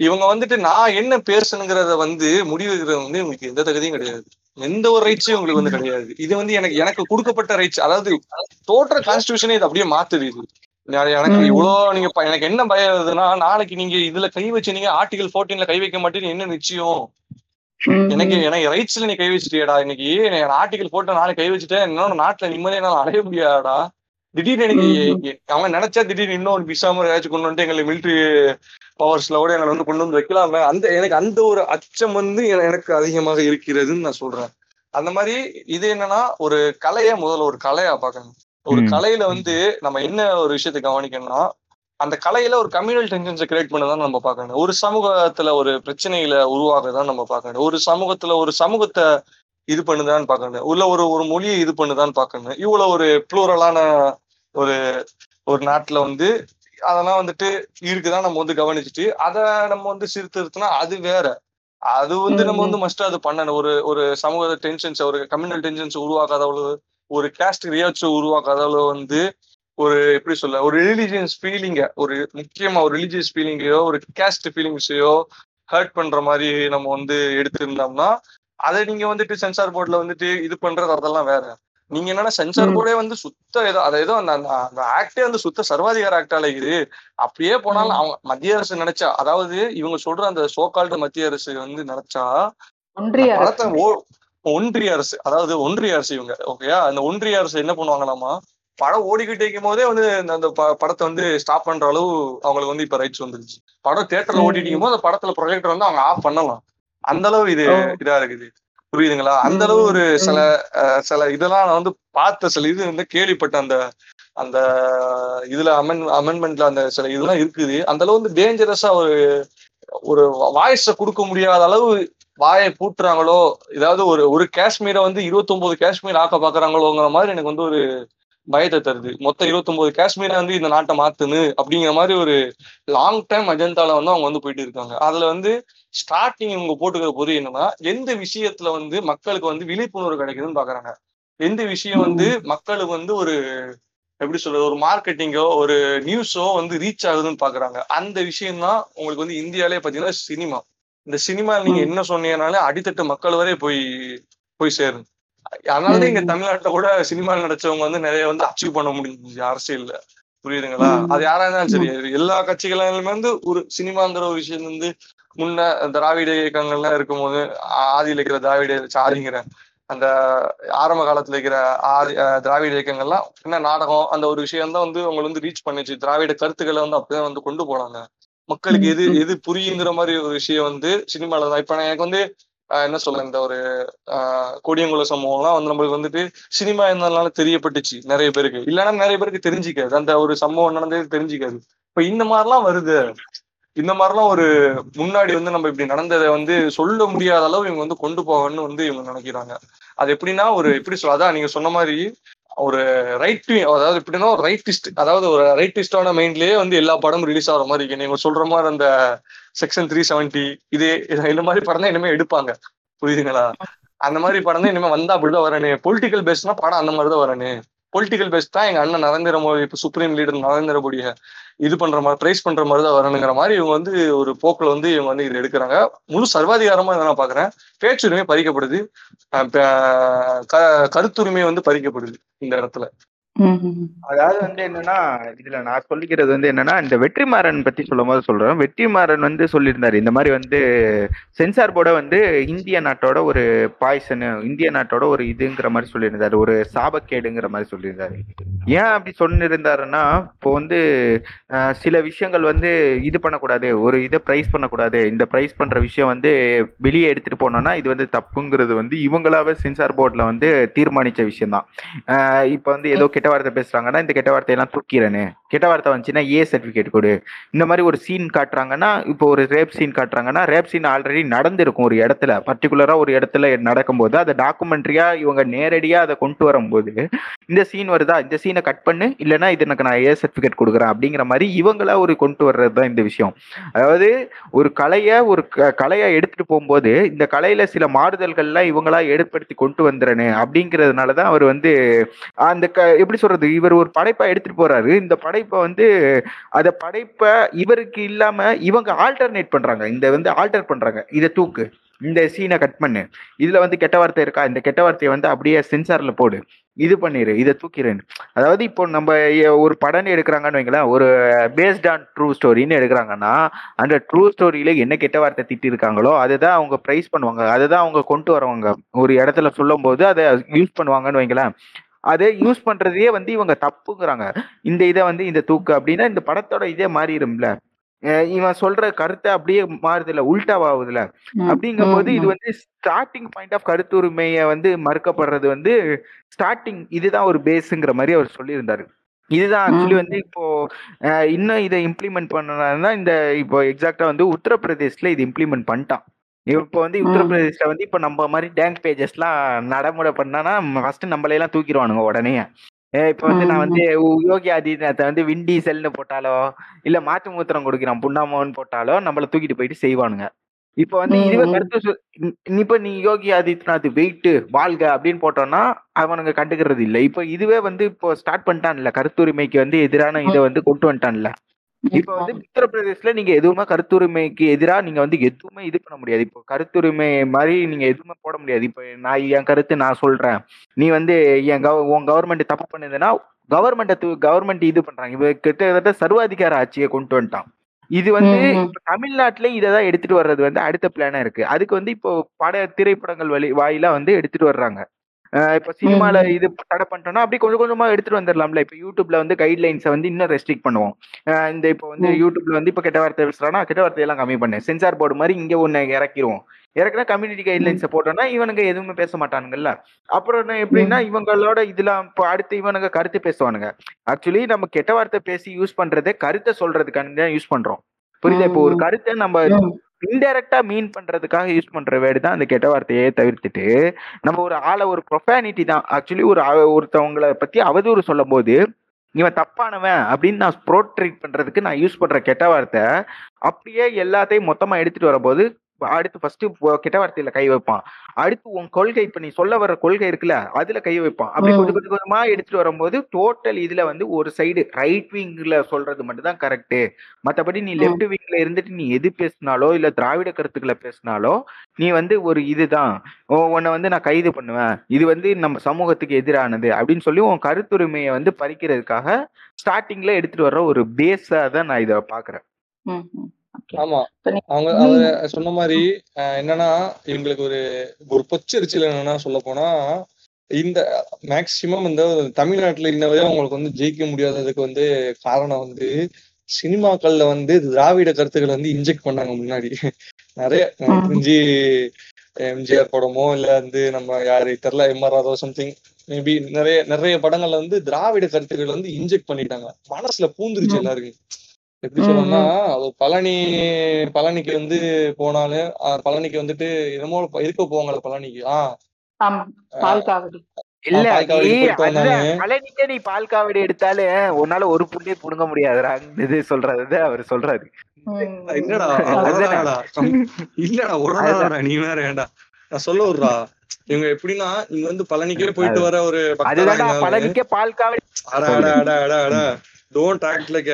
இவங்க வந்துட்டு நான் என்ன பேசணுங்கிறத வந்து முடிவெடுக்கிறது வந்து இவங்களுக்கு எந்த தகுதியும் கிடையாது. எந்த ஒரு ரைட்ஸும் இவங்களுக்கு வந்து கிடையாது. இது வந்து எனக்கு எனக்கு கொடுக்கப்பட்ட ரைட்ஸ் அதாவது தோற்ற கான்ஸ்டியூஷனே இது அப்படியே மாத்துது இது. எனக்கு ம். இவ்வளவு நீங்க எனக்கு என்ன பயம் வருதுன்னா நாளைக்கு நீங்க இதுல கை வச்சு நீங்க ஆர்டிகல் 14ல கை வைக்க மாட்டேன்னு என்ன நிச்சயம்? எனக்கு. எனக்கு ரைட்ஸ்ல நீ கை வச்சிட்டியடா. இன்னைக்கு ஆர்டிகல் போட்டு நாளைக்கு கை வச்சுட்டேன். என்னோட நாட்டுல நிம்மதியா என்னால அடைய முடியாதா திடீர்னு எனக்கு அவன் நினைச்சா திடீர்னு இன்னொரு பிசாம ஏதாச்சும் கொண்டு வந்து எங்களை மிலிட்டரி பவர்ஸ்ல கூட எங்களை வந்து கொண்டு வந்து வைக்கலாமே அந்த எனக்கு அந்த ஒரு அச்சம் வந்து எனக்கு அதிகமாக இருக்கிறதுன்னு நான் சொல்றேன். அந்த மாதிரி இது என்னன்னா ஒரு கலைய முதல்ல ஒரு கலையா பார்க்கணும். ஒரு. கலையில வந்து நம்ம என்ன ஒரு விஷயத்தை கவனிக்கணும்னா அந்த கலையில ஒரு கம்யூனல் டென்ஷன்ஸை கிரியேட் பண்ணதான் நம்ம பார்க்கணும். ஒரு சமூகத்துல ஒரு பிரச்சனையில உருவாகதான் நம்ம பார்க்கணும். ஒரு சமூகத்துல ஒரு சமூகத்தை இது பண்ணுதான்னு பார்க்கணும் உள்ள ஒரு ஒரு மொழியை இது பண்ணுதான்னு பார்க்கணும் இவ்வளவு ஒரு ப்ளூரலான ஒரு ஒரு நாட்டுல வந்து அதெல்லாம் வந்துட்டு இருக்குதான் நம்ம வந்து கவனிச்சுட்டு அதை நம்ம வந்து சிறுத்திருத்தினா அது வேற. அது வந்து நம்ம வந்து மஸ்ட் அது பண்ணணும். ஒரு ஒரு சமூக டென்ஷன்ஸ் ஒரு கம்யூனல் டென்ஷன்ஸ் உருவாக்காத அளவு ஒரு கேஸ்ட் ரியாட்ஸ் உருவாக்காத அளவு வந்து ஒரு எப்படி சொல்ல ஒரு ரிலீஜியஸ் ஃபீலிங்க ஒரு முக்கியமா ஒரு ரிலீஜியஸ் ஃபீலிங்கையோ ஒரு கேஸ்ட் ஃபீலிங்ஸையோ ஹர்ட் பண்ற மாதிரி நம்ம வந்து எடுத்திருந்தோம்னா அதை நீங்க வந்துட்டு சென்சார் போர்ட்ல வந்துட்டு இது பண்றது அதெல்லாம் வேற. நீங்க என்னன்னா சென்சார். போர்டே வந்து சுத்த ஏதோ அதை ஏதோ அந்த அந்த- ஆக்டே வந்து சுத்த சர்வாதிகார ஆக்டால இது. அப்படியே போனாலும் அவங்க மத்திய அரசு நினைச்சா அதாவது இவங்க சொல்ற அந்த சோகால்டு மத்திய அரசு வந்து நினைச்சா ஒன்றிய அரசு. படத்தை ஓ- ஒன்றிய அரசு அதாவது ஒன்றிய அரசு இவங்க ஓகேயா அந்த ஒன்றிய அரசு என்ன பண்ணுவாங்களாமா படம் ஓடிக்கிட்டு இருக்கும் போதே வந்து அந்த படத்தை வந்து ஸ்டாப் பண்ற அளவு அவங்களுக்கு வந்து இப்ப ரைட்ஸ் வந்துருச்சு. படம் தியேட்டர்ல ம். ஓடிட்டு இருக்கும்போது அந்த படத்துல ப்ரொஜெக்டர் வந்து அவங்க ஆஃப் பண்ணலாம். அந்த அளவு இது. இதா இருக்குது. புரியுதுங்களா? அந்த அளவு ஒரு சில சில இதெல்லாம் நான் வந்து பார்த்த சில இது வந்து கேள்விப்பட்ட அந்த அந்த இதுல அமெண்ட் அமெண்ட்மெண்ட்ல அந்த சில இதெல்லாம் இருக்குது. அந்த அளவு வந்து டேஞ்சரஸா ஒரு ஒரு வாய்ஸ கொடுக்க முடியாத அளவு வாயை பூட்டுறாங்களோ ஏதாவது ஒரு ஒரு காஷ்மீரை வந்து 29 காஷ்மீர் ஆக்க பாக்குறாங்களோங்கிற மாதிரி எனக்கு வந்து ஒரு பயத்தை தருது. மொத்தம் 29 காஷ்மீரை வந்து இந்த நாட்டை மாத்துன்னு அப்படிங்கிற மாதிரி ஒரு லாங் டைம் அஜெண்டால வந்து அவங்க வந்து போயிட்டு இருக்காங்க. அதுல வந்து ஸ்டார்டிங் இவங்க போட்டுக்கிற பொது என்னன்னா எந்த விஷயத்துல வந்து மக்களுக்கு வந்து விழிப்புணர்வு கிடைக்குதுன்னு பாக்குறாங்க. எந்த விஷயம் வந்து மக்களுக்கு வந்து ஒரு எப்படி சொல்றது ஒரு மார்க்கெட்டிங்கோ ஒரு நியூஸோ வந்து ரீச் ஆகுதுன்னு பாக்குறாங்க. அந்த விஷயம் தான் உங்களுக்கு வந்து இந்தியாலே பாத்தீங்கன்னா சினிமா இந்த சினிமா நீங்க. என்ன சொன்னீங்கனாலே அடித்தட்டு மக்கள் வரை போய் போய் சேரும். அதனாலதான் இங்க. தமிழ்நாட்டுல கூட சினிமாவில் நடிச்சவங்க வந்து நிறைய வந்து அச்சீவ் பண்ண முடிஞ்சு அரசியல்ல. புரியுதுங்களா. அது யாரா இருந்தாலும் சரி எல்லா கட்சிகளுமே வந்து ஒரு சினிமாங்கிற ஒரு விஷயம் வந்து முன்ன திராவிட இயக்கங்கள்லாம் இருக்கும்போது ஆதியில இருக்கிற திராவிட சாதிங்கிற அந்த ஆரம்ப காலத்துல இருக்கிற ஆதி திராவிட இயக்கங்கள்லாம் என்ன நாடகம் அந்த ஒரு விஷயம் தான் வந்து அவங்களை வந்து ரீச் பண்ணுச்சு. திராவிட கருத்துக்களை வந்து அப்படிதான் வந்து கொண்டு போனாங்க. மக்களுக்கு எது. எது புரியுங்கிற மாதிரி ஒரு விஷயம் வந்து சினிமால தான். இப்ப நான் எனக்கு வந்து என்ன சொல்ல இந்த ஒரு ஆஹ் கோடியங்குள சம்பவம்லாம் வந்து நம்மளுக்கு வந்துட்டு சினிமா இருந்ததுனால தெரியப்பட்டுச்சு நிறைய பேருக்கு. இல்லைன்னா நிறைய பேருக்கு தெரிஞ்சுக்காது. அந்த ஒரு சம்பவம் நடந்தது தெரிஞ்சுக்காது. இப்ப இந்த மாதிரிலாம் வருது. இந்த மாதிரிலாம் ஒரு முன்னாடி வந்து நம்ம இப்படி நடந்ததை வந்து சொல்ல முடியாத அளவு இவங்க வந்து கொண்டு போகணும்னு வந்து இவங்க நினைக்கிறாங்க. அது எப்படின்னா ஒரு எப்படி சொல்ல அதான் நீங்க சொன்ன மாதிரி ஒரு ரைட் அதாவது எப்படின்னா ஒரு ரைட்டிஸ்ட் அதாவது ஒரு ரைட்டிஸ்டான மைண்ட்லயே வந்து எல்லா படமும் ரிலீஸ் ஆகிற மாதிரி இருக்கு. நீங்க சொல்ற மாதிரி அந்த செக்ஷன் த்ரீ செவன்டி இது இந்த மாதிரி படம் தான் இனிமே எடுப்பாங்க. புரியுதுங்களா? அந்த மாதிரி படம் தான் இனிமே வந்தா அப்படிதான் வரணும் பொலிட்டிக்கல் பேஸ்னா படம் அந்த மாதிரி தான் வரணும் பொலிட்டிக்கல் பேஸ் தான் எங்க அண்ணன் நரேந்திர மோடி இப்ப சுப்ரீம் லீடர் நரேந்திர மோடியை இது பண்ற மாதிரி பிரைஸ் பண்ற மாதிரி தான் வரணுங்கிற மாதிரி இவங்க வந்து ஒரு போக்குல வந்து இவங்க வந்து இது எடுக்கிறாங்க. முழு சர்வாதிகாரமா இதை நான் பாக்குறேன் பேச்சுரிமை பறிக்கப்படுது. க- கருத்துரிமை வந்து பறிக்கப்படுது இந்த இடத்துல. அதாவது வந்து என்னன்னா இதுல நான் சொல்லிக்கிறது வந்து என்னன்னா இந்த வெற்றிமாறன் பத்தி சொல்லும் போது சொல்றேன். வெற்றிமாறன் வந்து சொல்லியிருந்தாரு. இந்த மாதிரி வந்து சென்சார் போர்டை வந்து இந்திய நாட்டோட ஒரு பாய்சனு இந்திய நாட்டோட ஒரு இதுங்கிற மாதிரி சொல்லியிருந்தாரு. ஒரு சாபக்கேடுங்கிற மாதிரி சொல்லியிருந்தாரு. ஏன் அப்படி சொன்னிருந்தாருன்னா இப்போ வந்து சில விஷயங்கள் வந்து இது பண்ணக்கூடாது. ஒரு இதை ப்ரைஸ் பண்ணக்கூடாது. இந்த ப்ரைஸ் பண்ற விஷயம் வந்து வெளியே எடுத்துட்டு போனோம்னா இது வந்து தப்புங்கிறது வந்து இவங்களாவே சென்சார் போர்டில் வந்து தீர்மானிச்ச விஷயம் தான் இப்போ வந்து ஏதோ கெட்ட வார்த்தை பேசுறாங்கன்னா இந்த கெட்ட வார்த்தையெல்லாம் தூக்கிறேன்னு கெட்ட வார்த்தை வந்துச்சுன்னா ஏ சர்டிஃபிகேட் கொடு. இந்த மாதிரி ஒரு சீன் காட்டுறாங்கன்னா இப்போ ஒரு ரேப் சீன் காட்டுறாங்கன்னா ரேப் சீன் ஆல்ரெடி நடந்திருக்கும் ஒரு இடத்துல. பர்டிகுலரா ஒரு இடத்துல நடக்கும்போது அதை டாக்குமெண்ட்ரியா இவங்க நேரடியா அதை கொண்டு வரும்போது இந்த சீன் வருதா? இந்த சீனை கட் பண்ணு. இல்லைன்னா இது எனக்கு நான் ஏ சர்டிஃபிகேட் கொடுக்குறேன் அப்படிங்கிற மாதிரி இவங்களா ஒரு கொண்டு வர்றது தான் இந்த விஷயம். அதாவது ஒரு கலையை ஒரு க- கலையை எடுத்துட்டு போகும்போது இந்த கலையில சில மாறுதல்கள்லாம் இவங்களா ஏற்படுத்தி கொண்டு வந்துறனு அப்படிங்கிறதுனால தான் அவர் வந்து அந்த க எப்படி சொல்றது? இவர் ஒரு படைப்பை எடுத்துட்டு போறாரு. இந்த படைப்பை வந்து அதை படைப்பை இவருக்கு இல்லாம இவங்க ஆல்டர்னேட் பண்றாங்க. இந்த வந்து ஆல்டர் பண்றாங்க. இதை தூக்கு. இந்த சீனை கட் பண்ணு. இதுல வந்து கெட்ட வார்த்தை இருக்கா? இந்த கெட்ட வார்த்தையை வந்து அப்படியே சென்சார்ல போடு. இது பண்ணிடு இதை தூக்கிறேன்னு அதாவது இப்போ நம்ம ஒரு படம் எடுக்கிறாங்கன்னு வைங்களேன். ஒரு பேஸ்ட் ஆன் ட்ரூ ஸ்டோரின்னு எடுக்கிறாங்கன்னா அந்த ட்ரூ ஸ்டோரியில என்ன கெட்ட வார்த்தை திட்டி இருக்காங்களோ அதுதான் அவங்க ப்ரைஸ் பண்ணுவாங்க. அதுதான் அவங்க கொண்டு வரவங்க. ஒரு இடத்துல சொல்லும் போது அதை யூஸ் பண்ணுவாங்கன்னு வைங்களேன். அதை யூஸ் பண்றதையே வந்து இவங்க தப்புங்கிறாங்க. இந்த இதை வந்து இந்த தூக்கு அப்படின்னா இந்த படத்தோட இதே மாறிடும்ல இவன் சொல்ற கருத்தை அப்படியே மாறுதுல உல்டாவாகுதுல அப்படிங்கும் போது இது. வந்து ஸ்டார்டிங் பாயிண்ட் ஆஃப் கருத்துரிமையை வந்து மறுக்கப்படுறது வந்து ஸ்டார்டிங் இதுதான் ஒரு பேஸுங்கிற மாதிரி அவர் சொல்லியிருந்தாரு. இதுதான் ஆக்சுவலி. வந்து இப்போ இன்னும் இதை இம்ப்ளிமெண்ட் பண்ணனா இந்த இப்போ எக்ஸாக்டா வந்து உத்தரப்பிரதேஷ்ல இது இம்ப்ளிமெண்ட் பண்ணிட்டான். இப்போ வந்து. உத்தரப்பிரதேஷ்ல வந்து இப்போ நம்ம மாதிரி டேங்க் பேஜஸ்லாம் நடைமுறை பண்ணானா ஃபர்ஸ்ட் நம்மளையெல்லாம் தூக்கிடுவானுங்க உடனே. ஏ, இப்போ வந்து நான் வந்து யோகி ஆதித்யநாத்தை வந்து விண்டி செல்னு போட்டாலோ இல்ல மாட்டு மூத்திரம் கொடுக்கிறான் புண்ணாமோன்னு போட்டாலோ நம்மள தூக்கிட்டு போயிட்டு செய்வானுங்க. இப்போ வந்து இதுவே. கருத்து இப்ப நீ யோகி ஆதித்யநாத் வெயிட் வாழ்க அப்படின்னு போட்டோம்னா அவனுங்க கண்டுக்கிறது இல்ல. இப்போ இதுவே வந்து இப்போ ஸ்டார்ட் பண்ணிட்டான்ல கருத்துரிமைக்கு வந்து எதிரான இதை வந்து கொண்டு வந்துட்டான்ல. இப்ப வந்து உத்தரப்பிரதேஷ்ல நீங்க எதுவுமே கருத்துரிமைக்கு எதிரா நீங்க வந்து எதுவுமே இது பண்ண முடியாது. இப்போ கருத்துரிமை மாதிரி நீங்க எதுவுமே போட முடியாது. இப்போ நான் என் கருத்து நான் சொல்றேன். நீ வந்து என் கவ உன் கவர்மெண்ட் தப்பு பண்ணுதுன்னா கவர்மெண்ட் கவர்மெண்ட் இது பண்றாங்க. இப்ப கிட்டத்தட்ட சர்வாதிகார ஆட்சியை கொண்டு வந்துட்டான். இது வந்து தமிழ்நாட்டுலயும் இதை தான் எடுத்துட்டு வர்றது வந்து அடுத்த பிளானா இருக்கு. அதுக்கு வந்து இப்போ பட திரைப்படங்கள் வழி வாயிலா வந்து எடுத்துட்டு வர்றாங்க. இப்ப சினிமால. இது தடை பண்ணிட்டோம்னா அப்படி கொஞ்சம் கொஞ்சமா எடுத்துட்டு வந்துடலாம்ல. இப்ப யூடியூப்ல வந்து கைட்லைன்ஸை வந்து இன்னும் ரெஸ்ட்ரிக்ட் பண்ணுவோம். இந்த இப்போ வந்து. யூடியூப்ல வந்து இப்ப கெட்ட வார்த்தை பேசுறானா கெட்ட வார்த்தையெல்லாம் கம்மி பண்ணு. சென்சார் போர்டு மாதிரி இங்க ஒண்ணு இறக்கிடுவோம் இறக்குனா கம்யூனிட்டி கைட்லைன்ஸை போட்டோம்னா இவனுங்க எதுவுமே பேச மாட்டானுங்கல்ல. அப்புறம் என்ன எப்படின்னா இவங்களோட இதெல்லாம் இப்போ அடுத்து இவனுங்க கருத்து பேசுவானுங்க. ஆக்சுவலி நம்ம கெட்ட வார்த்தை பேசி யூஸ் பண்றதே கருத்தை சொல்றதுக்கான தான் யூஸ் பண்றோம். புரியுதா? இப்போ ஒரு. கருத்தை நம்ம. இன்டெரக்டா மீன் பண்றதுக்காக யூஸ் பண்ற வேர்டு தான் அந்த கெட்ட வார்த்தையே தவிர்த்துட்டு நம்ம ஒரு ஆளை ஒரு ப்ரொஃபானிட்டி தான். ஆக்சுவலி ஒரு ஒருத்தவங்களை பத்தி அவதூறு சொல்லும் போது இவன் தப்பானவன் அப்படின்னு நான் ப்ரோட்ரீட் பண்றதுக்கு நான் யூஸ் பண்ற கெட்ட வார்த்தை அப்படியே எல்லாத்தையும் மொத்தமா எடுத்துட்டு வரும்போது அடுத்து ஃபர்ஸ்ட் கெட்ட வார்த்தையில கை வைப்பான் அடுத்து உன் கொள்கை இப்ப நீ சொல்ல வர கொள்கை இருக்குல்ல அதுல கை வைப்பான் அப்படி. கொஞ்சம் கொஞ்சம் கொஞ்சமா எடுத்துட்டு வரும்போது டோட்டல் இதுல வந்து ஒரு சைடு ரைட் விங்ல சொல்றது மட்டும் தான் கரெக்ட் மத்தபடி நீ ம். லெஃப்ட் விங்ல இருந்துட்டு நீ எது பேசினாலோ இல்ல திராவிட கருத்துக்களை பேசினாலோ நீ வந்து ஒரு இதுதான் உன்னை வந்து நான் கைது பண்ணுவேன் இது வந்து நம்ம சமூகத்துக்கு எதிரானது அப்படின்னு சொல்லி உன் கருத்துரிமையை வந்து பறிக்கிறதுக்காக ஸ்டார்டிங்ல எடுத்துட்டு வர்ற ஒரு பேஸா தான் நான் இதை பாக்குறேன். ஆமா. அவங்க அவர் சொன்ன மாதிரி என்னன்னா இவங்களுக்கு ஒரு ஒரு பொச்சரிச்சல் என்னன்னா சொல்ல போனா இந்த மேக்சிமம் இந்த தமிழ்நாட்டுல இன்ன வரை அவங்களுக்கு வந்து ஜெயிக்க முடியாததுக்கு வந்து காரணம் வந்து சினிமாக்கள்ல வந்து திராவிட கருத்துக்களை வந்து இன்ஜெக்ட் பண்ணாங்க முன்னாடி. நிறைய. தெரிஞ்சு எம்ஜிஆர் படமோ இல்ல வந்து நம்ம யாரு தெரியல எம்ஆர் ராதோ சம்திங் மேபி நிறைய நிறைய படங்கள்ல வந்து திராவிட கருத்துக்களை வந்து இன்ஜெக்ட் பண்ணிட்டாங்க. மனசுல பூந்துருச்சு. எல்லாருக்கும். எப்படி சொல்லணும்னா அது பழனி பழனிக்கு வந்து போனாலும் பழனிக்கு வந்துட்டு என்னமோ இருக்க போவாங்கல்ல பழனிக்கு. ஆஹ் இல்ல. பழனிக்கே நீ பால் காவடி எடுத்தாலே உன்னால ஒரு புள்ளியே புடுங்க முடியாதுடா. இது சொல்றது அவர் சொல்றாரு. இல்லடா உடனடா நீ வேற ஏன்டா நான் சொல்ல விடுறா. இவங்க எப்படின்னா இங்க வந்து பழனிக்கே போயிட்டு வர ஒரு பழனிக்கே பால் காவடி. அட அட அட அட டோன்ட் ஆக்ட் லைக்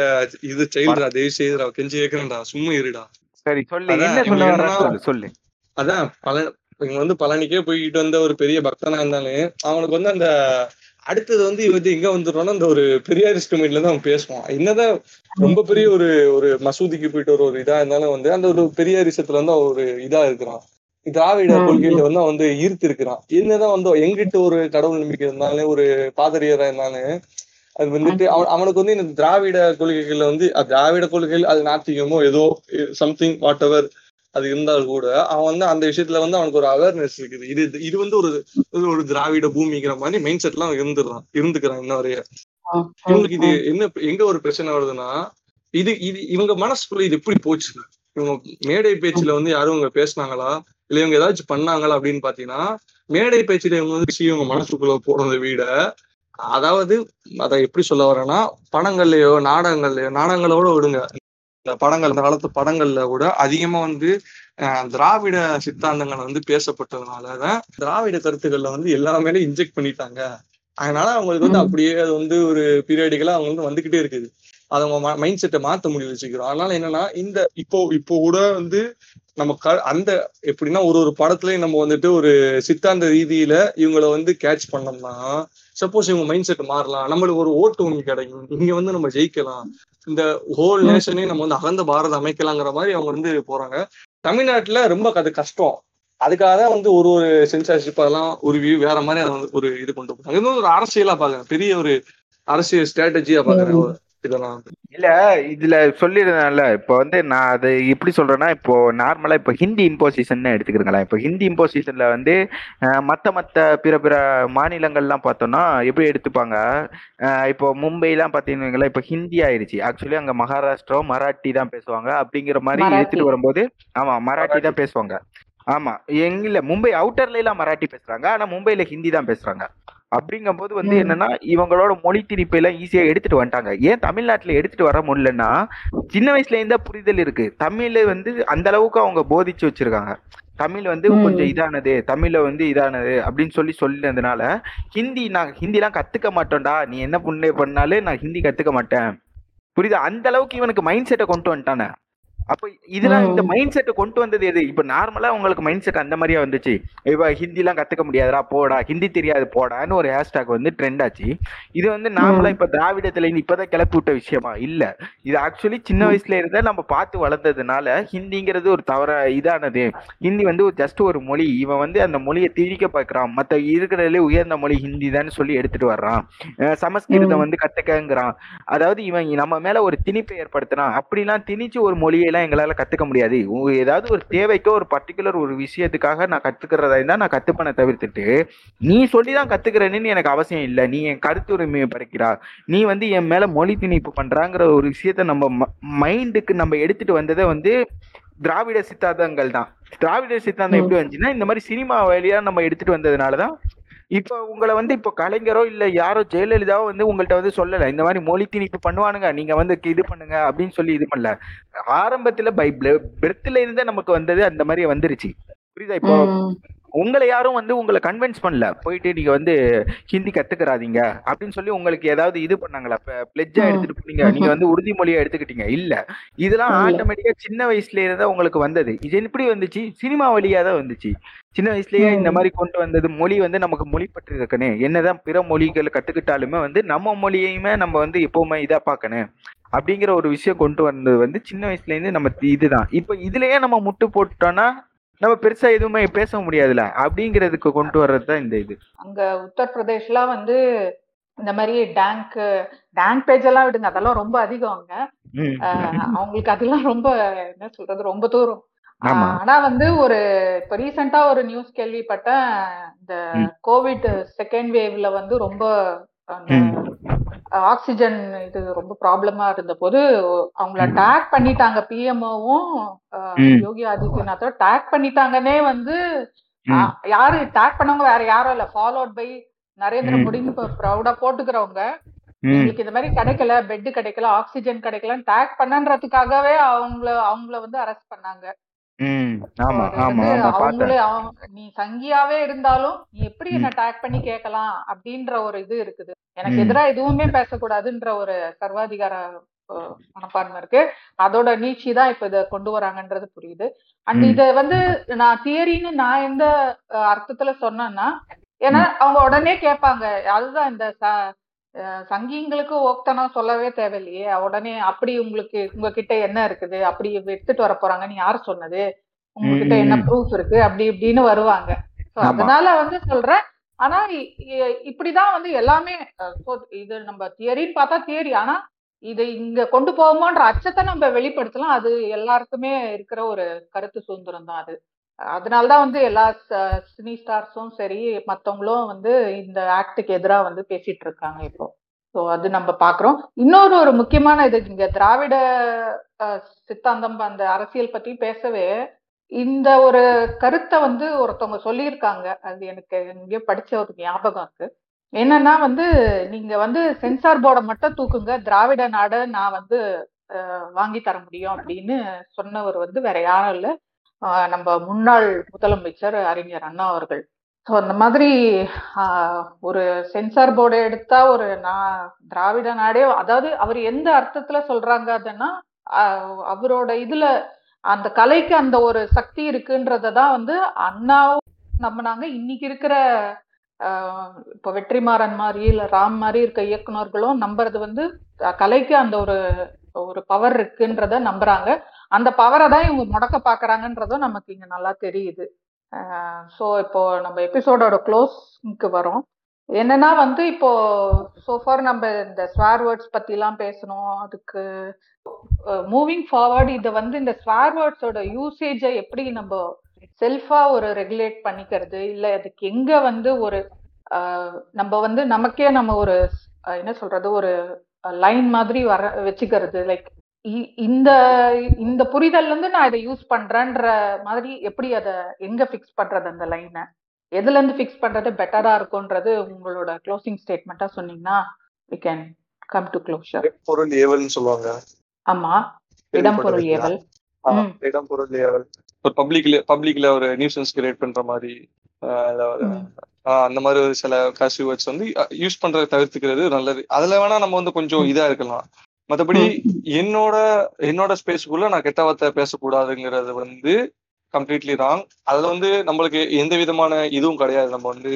இது சைல்ட்ரா தயவு செய்துடா கெஞ்சி கேக்குறேன்டா சும்மா இருடா. சரி சொல்லு. அதான், என்ன சொல்ல இவங்க அதான் பழ இவங்க வந்து பழனிக்கே போயிட்டு வந்த ஒரு பெரிய பக்தனா இருந்தாலும் அவனுக்கு வந்து அந்த அடுத்தது வந்து வந்து எங்க வந்துடுறான்னா அந்த ஒரு பெரியாரிஸ்ட் மைண்ட்ல தான் அவன் பேசுவான். என்னதான் ரொம்ப பெரிய ஒரு ஒரு மசூதிக்கு போயிட்டு ஒரு ஒரு இதா இருந்தாலும் வந்து அந்த ஒரு பெரியாரிசத்துல வந்து அவன் ஒரு இதா இருக்கிறான். திராவிட. கொள்கையில வந்து அவன் வந்து ஈர்த்து இருக்கிறான் என்னதான் வந்து எங்கிட்ட ஒரு கடவுள் நம்பிக்கை இருந்தாலும் ஒரு பாதிரியரா இருந்தாலும் அது வந்துட்டு அவன் அவனுக்கு வந்து இந்த திராவிட கொள்கைகள்ல வந்து திராவிட கொள்கைகள் அது நாத்திகமோ ஏதோ சம்திங் வாட் எவர் அது இருந்தால் கூட அவன் வந்து அந்த விஷயத்துல வந்து அவனுக்கு ஒரு அவேர்னஸ் இருக்குது. இது இது வந்து ஒரு ஒரு திராவிட பூமிங்கிற மாதிரி மைண்ட் செட்லாம் அவன் இருந்துடுறான் இருந்துக்கிறான் இன்ன வரைய இவங்களுக்கு இது என்ன எங்க ஒரு பிரச்சனை வருதுன்னா இது இது இவங்க மனசுக்குள்ள இது எப்படி போச்சு? இவங்க மேடை பேச்சுல வந்து யாரும் இவங்க பேசுனாங்களா? இல்ல இவங்க ஏதாச்சும் பண்ணாங்களா அப்படின்னு பாத்தீங்கன்னா மேடை பேச்சுல இவங்க வந்து இவங்க மனசுக்குள்ள போறதை விட அதாவது அதை எப்படி சொல்ல வரேன்னா படங்கள்லயோ நாடகங்கள்லயோ நாடகங்களோட விடுங்க. இந்த படங்கள் இந்த காலத்து படங்கள்ல கூட அதிகமா வந்து திராவிட சித்தாந்தங்கள் வந்து பேசப்பட்டதுனாலதான் திராவிட கருத்துக்கள்ல வந்து எல்லாமே இன்ஜெக்ட் பண்ணிட்டாங்க. அதனால அவங்களுக்கு வந்து. அப்படியே அது வந்து ஒரு பீரியடிக்கலா அவங்க வந்து வந்துகிட்டே இருக்குது. அதை அவங்க மைண்ட் செட்டை மாத்த முடிவு வச்சுக்கிறோம். அதனால என்னன்னா இந்த இப்போ இப்போ கூட வந்து நம்ம க அந்த எப்படின்னா ஒரு ஒரு படத்துலயும் நம்ம வந்துட்டு ஒரு சித்தாந்த ரீதியில இவங்கள வந்து கேட்ச் பண்ணோம்னா சப்போஸ் இவங்க மைண்ட் செட் மாறலாம். நம்மளுக்கு ஒரு ஓட்டு ஒண்ணு கிடைக்கும். இங்க வந்து நம்ம ஜெயிக்கலாம். இந்த ஹோல் நேஷனே நம்ம வந்து அகந்த பாரதம் அமைக்கலாங்கிற மாதிரி அவங்க வந்து போறாங்க. தமிழ்நாட்டுல ரொம்ப அது கஷ்டம். அதுக்காக தான் வந்து ஒரு ஒரு சென்சார்ஷிப் அதெல்லாம் ஒரு வியூ வேற மாதிரி அதை வந்து ஒரு இது கொண்டு போறாங்க. இது வந்து ஒரு அரசியலா பாக்குறேன் பெரிய ஒரு அரசியல் ஸ்ட்ராட்டஜியா பாக்குறேன் இதெல்லாம் இல்ல இதுல சொல்லிருந்தேன்ல இப்போ வந்து நான் அதை எப்படி சொல்றேன்னா இப்போ நார்மலா இப்போ ஹிந்தி இம்போசிஷன் எடுத்துக்கிறீங்களேன் இப்போ ஹிந்தி இம்போசிஷன்ல வந்து மத்த மத்த பிற பிற மாநிலங்கள்லாம் பார்த்தோம்னா எப்படி எடுத்துப்பாங்க? அஹ், இப்போ மும்பைலாம் பார்த்தீங்கன்னா இப்போ ஹிந்தி ஆயிருச்சு. ஆக்சுவலி அங்க மகாராஷ்டிரா மராட்டி தான் பேசுவாங்க. அப்படிங்கிற மாதிரி. எடுத்துட்டு வரும்போது ஆமா மராட்டி தான் பேசுவாங்க. ஆமா எங்க இல்ல மும்பை அவுட்டர்ல எல்லாம் மராட்டி பேசுறாங்க. ஆனா மும்பைல ஹிந்தி தான் பேசுறாங்க. அப்படிங்கும்போது வந்து ம். என்னன்னா இவங்களோட மொழி திணிப்பை எல்லாம் ஈஸியா எடுத்துட்டு வந்துட்டாங்க. ஏன் தமிழ்நாட்டுல எடுத்துட்டு வர முடியலன்னா சின்ன வயசுல இருந்தே புரிதல் இருக்கு. தமிழ் வந்து அந்த அளவுக்கு அவங்க போதிச்சு வச்சிருக்காங்க. தமிழ் வந்து. கொஞ்சம் இதானது தமிழ்ல வந்து இதானது அப்படின்னு சொல்லி சொல்லினதுனால ஹிந்தி நான் ஹிந்திலாம் கத்துக்க மாட்டோம்டா. நீ என்ன புண்ணே பண்ணாலும் நான் ஹிந்தி கத்துக்க மாட்டேன். புரியுதா? அந்த அளவுக்கு இவனுக்கு மைண்ட் செட்டை கொண்டு வந்துட்டானே. அப்ப இதெல்லாம் இந்த. மைண்ட் செட்டை கொண்டு வந்தது எது? இப்ப நார்மலா உங்களுக்கு மைண்ட் செட் அந்த மாதிரியா வந்துச்சு. இப்ப ஹிந்திலாம் கத்துக்க முடியாதுடா போடா. ஹிந்தி தெரியாது போடான்னு ஒரு ஹேஷ்டாக் வந்து ட்ரெண்ட் ஆச்சு. இது வந்து நார்மலா இப்ப திராவிடத்துல இருந்து இப்பதான் கிளப்பி விட்ட விஷயமா? இல்ல. இது ஆக்சுவலி சின்ன. வயசுல இருந்தே நம்ம பார்த்து வளர்ந்ததுனால ஹிந்திங்கிறது ஒரு தவற இதானது. ஹிந்தி வந்து ஜஸ்ட் ஒரு மொழி. இவன் வந்து அந்த மொழியை திணிக்க பார்க்கறான். மத்த இருக்கிறதுலே உயர்ந்த மொழி ஹிந்தி தான் சொல்லி எடுத்துட்டு வர்றான். சமஸ்கிருதம். வந்து கத்துக்கங்கிறான். அதாவது இவன் நம்ம மேல ஒரு திணிப்பை ஏற்படுத்துறான். அப்படிலாம் திணிச்சு ஒரு மொழியெல்லாம் எங்களால கத்துக்க முடியாது. ஏதாவது ஒரு தேவைக்கோ ஒரு பர்டிகுலர் ஒரு விஷயத்துக்காக நான் கத்துக்கிறதா இருந்தா நான் கத்துப்பனை தவிர்த்துட்டு நீ சொல்லிதான் கத்துக்கிறேன்னு எனக்கு அவசியம் இல்லை. நீ என் கருத்துரிமையை பறிக்கிறா. நீ வந்து என் மேல மொழி திணிப்பு பண்றாங்கிற ஒரு விஷயத்த நம்ம மைண்டுக்கு நம்ம எடுத்துட்டு வந்ததே வந்து திராவிட சித்தாந்தங்கள் தான். திராவிட சித்தாந்தம். எப்படி வந்துச்சுன்னா இந்த மாதிரி சினிமா வழியா நம்ம எடுத்துட்டு வந்ததுனாலதான் இப்ப உங்களை வந்து இப்போ கலைஞரோ இல்ல யாரோ ஜெயலலிதாவோ வந்து உங்கள்ட்ட வந்து சொல்லல. இந்த மாதிரி மொழி திணிப்பு பண்ணுவானுங்க. நீங்க வந்து இது பண்ணுங்க அப்படின்னு சொல்லி இது பண்ணல. ஆரம்பத்துல பை பிரெத்துல இருந்தே நமக்கு வந்தது அந்த மாதிரி வந்துருச்சு. புரியுதா இப்போ? உங்களை யாரும் வந்து உங்களை கன்வின்ஸ் பண்ணல. போயிட்டு நீங்க வந்து ஹிந்தி கத்துக்கிறாதீங்க. அப்படின்னு சொல்லி உங்களுக்கு ஏதாவது இது பண்ணாங்களா? பிளெஜ்ஜா ம். எடுத்துட்டு போனீங்க. நீங்க வந்து உறுதிமொழியா எடுத்துக்கிட்டீங்க. இல்ல. இதெல்லாம். ஆட்டோமேட்டிக்கா சின்ன வயசுல இருந்தா உங்களுக்கு வந்தது. இது எப்படி வந்துச்சு? சினிமா வழியா தான் வந்துச்சு. சின்ன வயசுலயே இந்த. மாதிரி கொண்டு வந்தது. மொழி வந்து நமக்கு மொழி பற்றி இருக்கணும் என்னதான் பிற மொழிகள் கத்துக்கிட்டாலுமே வந்து நம்ம மொழியையுமே நம்ம வந்து எப்பவுமே இதா பார்க்கணும். அப்படிங்கிற ஒரு விஷயம் கொண்டு வந்தது வந்து சின்ன வயசுல இருந்து நம்ம இதுதான் இப்ப இதுலயே நம்ம முட்டு போட்டுட்டோம்னா நம்ம பெருசா எதுவுமே பேச முடியாதுல அப்படிங்கிறதுக்கு கொண்டு வர்றது தான் இந்த இது. அங்க உத்தரப்பிரதேஷ்லாம் வந்து இந்த மாதிரி டேங்க் டேங்க் பேஜ் எல்லாம் விடுங்க. அதெல்லாம் ரொம்ப அதிகம் அங்க. அவங்களுக்கு அதெல்லாம் ரொம்ப என்ன சொல்றது ரொம்ப தூரம். ஆனா வந்து ஒரு இப்ப ரீசெண்டா ஒரு நியூஸ் கேள்விப்பட்டேன். இந்த. கோவிட் செகண்ட் வேவ்ல வந்து ரொம்ப. ஆக்சிஜன் இது ரொம்ப ப்ராப்ளமா இருந்த போது அவங்கள. டேக் பண்ணிட்டாங்க பிஎம்ஓவும். யோகி ஆதித்யநாத்தும் டேக் பண்ணிட்டாங்கன்னே வந்து யாரு டேக் பண்ணவங்க வேற யாரும் இல்ல ஃபாலோட் பை நரேந்திர. மோடின்னு இப்ப ப்ரௌடா போட்டுக்கிறவங்க ம். எங்களுக்கு இந்த மாதிரி கிடைக்கல பெட் கிடைக்கல ஆக்சிஜன் கிடைக்கலன்னு டேக் பண்ணன்றதுக்காகவே அவங்கள அவங்கள வந்து அரெஸ்ட் பண்ணாங்க ம். ஆமா ஆமா ஆமா அவங்களே நீ சங்கியாவே இருந்தாலும் நீ எப்படி ம். என்ன டேக் பண்ணி கேட்கலாம் அப்படின்ற ஒரு இது இருக்குது எனக்கு ம். எதிரா எதுவுமே பேசக்கூடாதுன்ற ஒரு சர்வாதிகார அஹ், மனப்பான்மை இருக்கு அதோட நீட்சி தான் இப்ப இதை கொண்டு வராங்கன்றது புரியுது அண்ட் ம். இத வந்து நான் தியரின்னு நான் எந்த அஹ், அர்த்தத்துல சொன்னேன்னா ஏன்னா அவங்க உடனே கேட்பாங்க அதுதான் இந்த சங்கிங்களுக்கு ஓக்தனம் சொல்லவே தேவையில்லையே. உடனே அப்படி உங்களுக்கு உங்ககிட்ட என்ன இருக்குது? அப்படி எடுத்துட்டு வர போறாங்கன்னு யார் சொன்னது? உங்ககிட்ட என்ன. ப்ரூஃப் இருக்கு? அப்படி இப்படின்னு வருவாங்க. அதனால வந்து சொல்றேன். ஆனா இப்படிதான் வந்து எல்லாமே இது நம்ம தியரின்னு பார்த்தா தியரி ஆனா இதை இங்க கொண்டு போவோமோன்ற அச்சத்தை நம்ம வெளிப்படுத்தலாம். அது எல்லாருக்குமே இருக்கிற ஒரு கருத்து சுதந்திரம் தான் அது. அதனாலதான் வந்து எல்லா சினி ஸ்டார்ஸும் சரி மத்தவங்களும் வந்து இந்த ஆக்டுக்கு எதிராக வந்து பேசிட்டு இருக்காங்க இப்போ. ஸோ அது நம்ம பாக்குறோம். இன்னொரு ஒரு முக்கியமான இது இங்க திராவிட சித்தாந்தம் அந்த அரசியல் பத்தி பேசவே இந்த ஒரு கருத்தை வந்து ஒருத்தவங்க சொல்லியிருக்காங்க. அது எனக்கு எங்கேயோ படிச்ச ஒரு ஞாபகம் இருக்கு. என்னன்னா வந்து நீங்க வந்து சென்சார் போர்டை மட்டும் தூக்குங்க திராவிட நாடை நான் வந்து வாங்கி தர முடியும் அப்படின்னு சொன்னவர் வந்து வேற யாரும் இல்லை. நம்ம முன்னாள் முதலமைச்சர் அறிஞர் அண்ணா அவர்கள். ஸோ அந்த மாதிரி ஒரு சென்சார் போர்டு எடுத்தா ஒரு நான் திராவிட நாடே அதாவது அவர் எந்த அர்த்தத்துல சொல்றாங்க அதுன்னா அவரோட இதுல அந்த கலைக்கு அந்த ஒரு சக்தி இருக்குன்றத தான் வந்து அண்ணாவும் நம்பினாங்க. இன்னைக்கு இருக்கிற இப்போ வெற்றிமாறன் மாதிரி இல்ல ராம் மாதிரி இருக்க இயக்குனர்களும் நம்புறது வந்து கலைக்கு அந்த ஒரு ஒரு பவர் இருக்குன்றத நம்புறாங்க. அந்த பவரை தான் இவங்க முடக்க பாக்குறாங்கன்றதும் நமக்கு இங்க நல்லா தெரியுது. ஸோ இப்போ நம்ம எபிசோடோட க்ளோஸ்க்கு வரோம். என்னன்னா வந்து இப்போ சோஃபார் நம்ம இந்த ஸ்வேர் வேர்ட்ஸ் பத்திலாம் பேசணும் அதுக்கு மூவிங் ஃபார்வர்ட் இதை வந்து இந்த ஸ்வேர் வேர்ட்ஸோட யூசேஜை எப்படி நம்ம செல்ஃபா ஒரு ரெகுலேட் பண்ணிக்கிறது? இல்லை அதுக்கு எங்க வந்து ஒரு நம்ம வந்து நமக்கே நம்ம ஒரு என்ன சொல்றது? ஒரு லைன் மாதிரி வர வச்சுக்கிறது. லைக் இந்த இந்த புரிதல்ல இருந்து நான் இதை யூஸ் பண்றேன்ற மாதிரி எப்படி அதை எங்க ஃபிக்ஸ் பண்றது அந்த லைனை எதுல இருந்து ஃபிக்ஸ் பண்றது பெட்டரா இருக்கும்ன்றது உங்களோட க்ளோசிங் ஸ்டேட்மெண்ட்டா சொன்னீங்கன்னா we can come to closure பொருள் ஏவல்னு சொல்லுவாங்க. ஆமா. இடம் பொருள் ஏவல். இடம் பொருள் ஏவல். ஒரு பப்ளிக்ல பப்ளிக்ல ஒரு நியூசன்ஸ் கிரியேட் பண்ற மாதிரி அந்த மாதிரி ஒரு சில கசிவ் வேர்ட்ஸ் வந்து யூஸ் பண்றதை தவிர்த்துக்கிறது நல்லது. அதுல வேணா நம்ம வந்து கொஞ்சம் இதா இருக்கலாம். மத்தபடி என்னோட என்னோட ஸ்பேஸ்க்குள்ள நான் கெட்ட வார்த்தை பேசக்கூடாதுங்கிறது வந்து கம்ப்ளீட்லி ராங் அதுல வந்து நம்மளுக்கு எந்த விதமான இதுவும் கிடையாது. நம்ம வந்து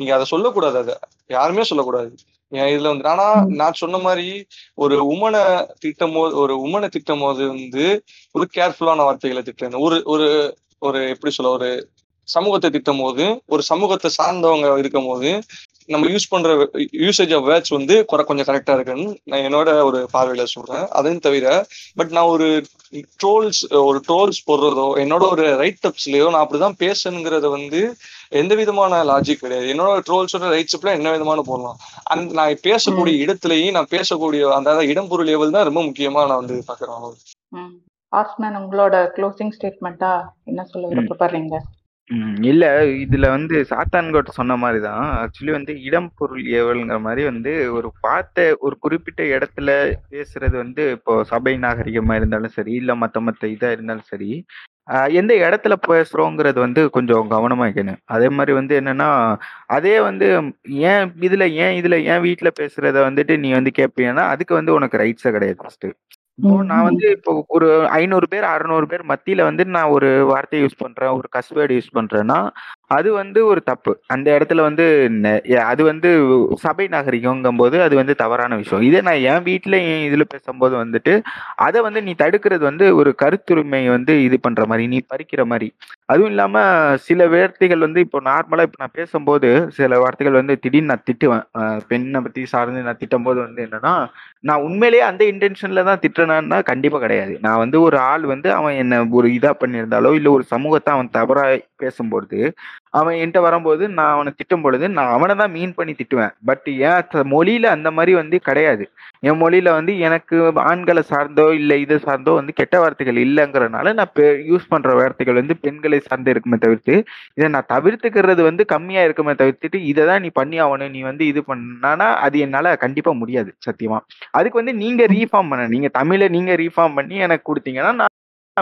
நீங்க அதை சொல்லக்கூடாது அதை யாருமே சொல்லக்கூடாது. இதுல வந்து ஆனா நான் சொன்ன மாதிரி ஒரு உமனை திட்டம் போது ஒரு உமனை திட்டம் போது வந்து ஒரு கேர்ஃபுல்லான வார்த்தைகளை திட்டம் ஒரு ஒரு ஒரு எப்படி சொல்ல ஒரு சமூகத்தை திட்டும் போது ஒரு சமூகத்தை சார்ந்தவங்க இருக்கும் போது நம்ம யூஸ் பண்ற யூசேஜ் ஆஃப் வேர்ட்ஸ் வந்து குறை கொஞ்சம் கரெக்டா இருக்குன்னு நான் என்னோட ஒரு பார்வையில சொல்றேன். அதையும் தவிர பட் நான் ஒரு ட்ரோல்ஸ் ஒரு ட்ரோல்ஸ் போடுறதோ என்னோட ஒரு ரைட் அப்ஸ்லயோ நான் அப்படிதான் பேசணுங்கிறது வந்து எந்த விதமான லாஜிக் கிடையாது. என்னோட ட்ரோல்ஸோட ரைட்ஸ் அப்ல என்ன விதமான போடலாம். அந்த நான் பேசக்கூடிய இடத்துலயும் நான் பேசக்கூடிய அந்த இடம் பொருள் லெவல் தான் ரொம்ப முக்கியமா நான் வந்து பாக்குறேன் ஆஸ்மேன் உங்களோட க்ளோசிங் ஸ்டேட்மெண்ட்டா என்ன சொல்ல விருப்பப்படுறீங்க? ம், இல்ல இதுல வந்து சாத்தான்கோட் சொன்ன மாதிரி தான் ஆக்சுவலி வந்து இடம் பொருள் ஏவல்ங்கிற மாதிரி வந்து ஒரு பார்த்த ஒரு குறிப்பிட்ட இடத்துல பேசுறது வந்து இப்போ சபை நாகரிகமா இருந்தாலும் சரி இல்ல மத்த மத்த இதா இருந்தாலும் சரி எந்த இடத்துல பேசுறோங்கிறது வந்து கொஞ்சம் கவனமா இருக்கணும். அதே மாதிரி வந்து என்னன்னா அதே வந்து ஏன் இதுல ஏன் இதுல ஏன் வீட்ல பேசுறத வந்துட்டு நீ வந்து கேட்பீங்கன்னா அதுக்கு வந்து உனக்கு ரைட்ஸே கிடையாது ஃபர்ஸ்ட் இப்போ நான் வந்து இப்போ ஒரு ஐநூறு பேர் அறுநூறு பேர் மத்தியில வந்து நான் ஒரு வார்த்தையை யூஸ் பண்றேன். ஒரு கஸ்வேர்டு யூஸ் பண்றேன்னா அது வந்து ஒரு தப்பு. அந்த இடத்துல வந்து அது வந்து சபை நாகரிகங்கும் போது அது வந்து தவறான விஷயம். இதே நான் என் வீட்டில் என் இதில் பேசும்போது வந்துட்டு அதை வந்து நீ தடுக்கிறது வந்து ஒரு கருத்துரிமை வந்து இது பண்ணுற மாதிரி நீ பறிக்கிற மாதிரி. அதுவும் இல்லாமல் சில வார்த்தைகள் வந்து இப்போ நார்மலாக இப்போ நான் பேசும்போது சில வார்த்தைகள் வந்து திடீர்னு நான் திட்டுவேன். பெண்ணை பற்றி சார்ந்து நான் திட்டும் போது வந்து என்னன்னா நான் உண்மையிலேயே அந்த இன்டென்ஷனில் தான் திட்டுறேன்னா கண்டிப்பாக கிடையாது. நான் வந்து ஒரு ஆள் வந்து அவன் என்னை ஒரு இதாக பண்ணியிருந்தாலோ இல்லை ஒரு சமூகத்தை அவன் தவறாக பேசும்பொழுது அவன் என்கிட்ட வரும்போது நான் அவனை திட்டும் பொழுது நான் அவனை தான் மீன் பண்ணி திட்டுவேன். பட் என் மொழியில அந்த மாதிரி வந்து கிடையாது. என் மொழியில வந்து எனக்கு ஆண்களை சார்ந்தோ இல்லை இதை சார்ந்தோ வந்து கெட்ட வார்த்தைகள் இல்லைங்கிறனால நான் யூஸ் பண்ற வார்த்தைகள் வந்து பெண்களை சார்ந்து இருக்குமே தவிர்த்து இதை நான் தவிர்த்துக்கிறது வந்து கம்மியா இருக்குமே தவிர்த்துட்டு இதை தான் நீ பண்ணி ஆகணும் நீ வந்து இது பண்ணானா அது என்னால கண்டிப்பா முடியாது சத்தியமா. அதுக்கு வந்து நீங்க ரீஃபார்ம் பண்ண நீங்க தமிழை நீங்க ரீஃபார்ம் பண்ணி எனக்கு கொடுத்தீங்கன்னா நான்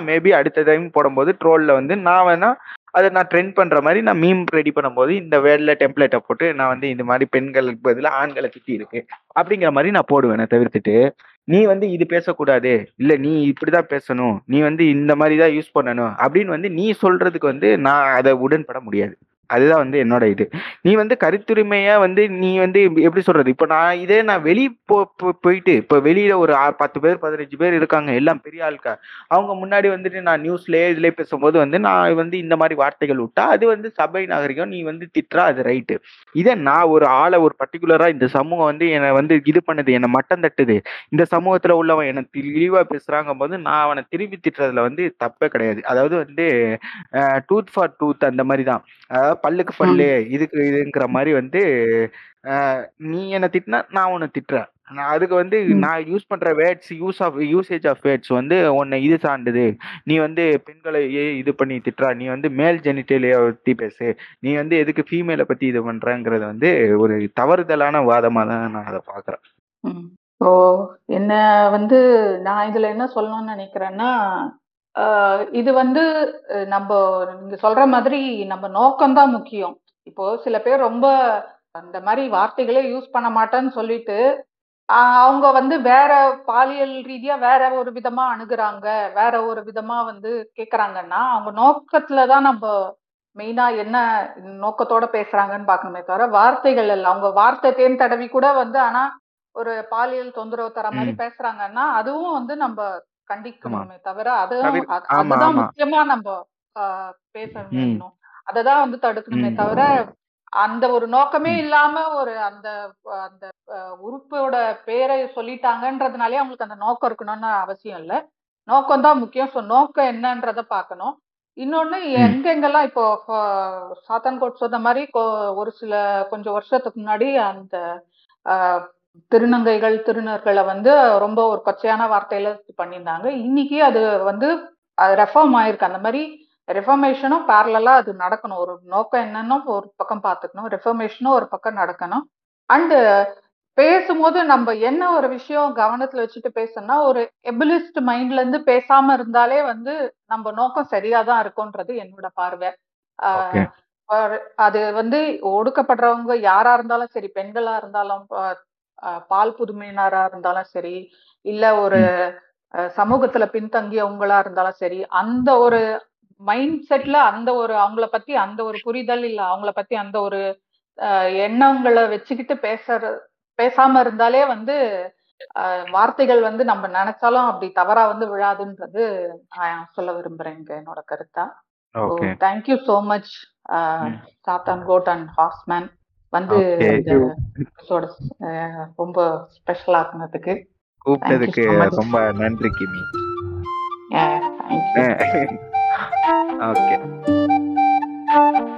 மேபி அடுத்த டைம் போடும்போது ட்ரோல்ல வந்து நான் வேணா அதை நான் ட்ரெண்ட் பண்ற மாதிரி நான் மீம் ரெடி பண்ணும்போது இந்த வேர்ட்ல டெம்ப்ளேட்டை போட்டு நான் வந்து இந்த மாதிரி பெண்களுக்கு பதிலாக ஆண்களை திட்டி இருக்கு. அப்படிங்கிற மாதிரி நான் போடுவேன் தவிர்த்துட்டு. நீ வந்து இது பேசக்கூடாது. இல்ல நீ இப்படிதான் பேசணும். நீ வந்து இந்த மாதிரி தான் யூஸ் பண்ணணும் அப்படின்னு வந்து நீ சொல்றதுக்கு வந்து நான் அதை உடன்பட முடியாது. அதுதான் வந்து என்னோட இது. நீ வந்து கருத்துரிமையா வந்து நீ வந்து எப்படி- சொல்றது? இப்போ நான் இதே நான் வெளியே போ போயிட்டு இப்போ வெளியில ஒரு பத்து பேர் பதினஞ்சு பேர் இருக்காங்க எல்லாம் பெரிய ஆளுக்கா அவங்க முன்னாடி வந்துட்டு நான் நியூஸ்ல இதுல பேசும்போது வந்து நான் வந்து இந்த மாதிரி வார்த்தைகள் விட்டா அது வந்து சபை நாகரிகம் நீ வந்து திட்டுறா அது ரைட்டு இதே நான் ஒரு ஆளை ஒரு பர்டிகுலரா இந்த சமூகம் வந்து என்னை வந்து இது பண்ணுது என்னை மட்டம் தட்டுது. இந்த சமூகத்துல உள்ளவன் என்னை தெளிவா பேசுறாங்க போது நான் அவனை திருப்பி திட்டுறதுல வந்து தப்பே கிடையாது. அதாவது வந்து டூத் ஃபார் டூத் அந்த மாதிரி தான். அதாவது பல்லுக்கு பல்லு இதுக்கு இதுங்கிற மாதிரி வந்து நீ என்ன திட்டினா நான் உன்னை திட்டுறேன். நான் அதுக்கு வந்து. நான் யூஸ் பண்ற words use of usage of words வந்து உன்னை இது சார்ந்தது. நீ வந்து பெண்களை இது பண்ணி திட்டுறா. நீ வந்து மேல் ஜெனிட்டேலியா பத்தி பேசு. நீ வந்து எதுக்கு ஃபீமேலை பத்தி இது பண்றங்கிறது வந்து ஒரு தவறுதலான வாதமா தான் நான் அதை பாக்குறேன். ம். ஓ என்ன வந்து நான் இதுல என்ன சொல்லணும்னு நினைக்கிறேன்னா இது வந்து நம்ம நீங்க சொல்ற மாதிரி நம்ம நோக்கம்தான் முக்கியம் இப்போ சில பேர் ரொம்ப அந்த மாதிரி வார்த்தைகளே யூஸ் பண்ண மாட்டேன்னு சொல்லிட்டு அவங்க வந்து வேற பாலியல் ரீதியா வேற ஒரு விதமா அணுகுறாங்க வேற ஒரு விதமா வந்து கேக்குறாங்கன்னா அவங்க நோக்கத்துல தான் நம்ம மெயினா என்ன நோக்கத்தோட பேசுறாங்கன்னு பார்க்கணுமே தவிர வார்த்தைகள் இல்லை அவங்க வார்த்தை தேன் தடவி கூட வந்து ஆனா ஒரு பாலியல் தொந்தரவு தர மாதிரி. பேசுறாங்கன்னா அதுவும் வந்து நம்ம கண்டிக்கணுமே தவிர அதுதான். முக்கியமா நம்ம ஆஹ், பேசணும் ம். இன்னும் அததான் வந்து தடுக்கணுமே. தவிர அந்த ஒரு நோக்கமே. இல்லாம ஒரு அந்த அந்த உறுப்போட பேரை சொல்லிட்டாங்கன்றதுனாலே அவங்களுக்கு அந்த நோக்கம் இருக்கணும்னு அவசியம் இல்லை நோக்கம் தான் முக்கியம் ஸோ நோக்கம் என்னன்றத பார்க்கணும் இன்னொன்னு. எங்கெங்கெல்லாம் இப்போ சாத்தான்கோட் சொன்ன மாதிரி ஒரு சில கொஞ்சம் வருஷத்துக்கு முன்னாடி அந்த திருநங்கைகள் திருநர்களை வந்து ரொம்ப ஒரு கொச்சையான வார்த்தையில பண்ணியிருந்தாங்க. இன்னைக்கு அது வந்து ரெஃபார்ம் ஆயிருக்கு. அந்த மாதிரி ரெஃபர்மேஷனும் பேரலா அது நடக்கணும். ஒரு நோக்கம் என்னன்னு ஒரு பக்கம் பார்த்துக்கணும். ரெஃபர்மேஷனும் ஒரு பக்கம் நடக்கணும். அண்டு பேசும்போது நம்ம என்ன ஒரு விஷயம் கவனத்துல வச்சுட்டு பேசணும்னா ஒரு எபிலிஸ்ட் மைண்ட்ல இருந்து பேசாம இருந்தாலே வந்து நம்ம நோக்கம் சரியா தான் இருக்கும்ன்றது என்னோட பார்வை. அது வந்து ஒடுக்கப்படுறவங்க யாரா இருந்தாலும் சரி பெண்களா இருந்தாலும் பால் புதுமையினரா இருந்தாலும் சரி இல்ல ஒரு சமூகத்துல பின்தங்கியவங்களா இருந்தாலும் சரி அந்த ஒரு மைண்ட் செட்ல அந்த ஒரு அவங்கள பத்தி அந்த ஒரு புரிதல் இல்ல அவங்கள பத்தி அந்த ஒரு எண்ணங்களை வச்சுக்கிட்டு பேசுற பேசாம இருந்தாலே வந்து வார்த்தைகள் வந்து நம்ம நினைச்சாலும் அப்படி தவறா வந்து விழாதுன்றது நான் சொல்ல விரும்புறேங்க என்னோட கருத்தா. Thank you so much. சாத்தான் கோட் அண்ட் ஹார்ஸ்மேன் வந்து ரொம்ப ஸ்பெஷல் ஆக்குனதுக்கு கூப்பிட்டதுக்கு. ரொம்ப நன்றி கிமி. ஓகே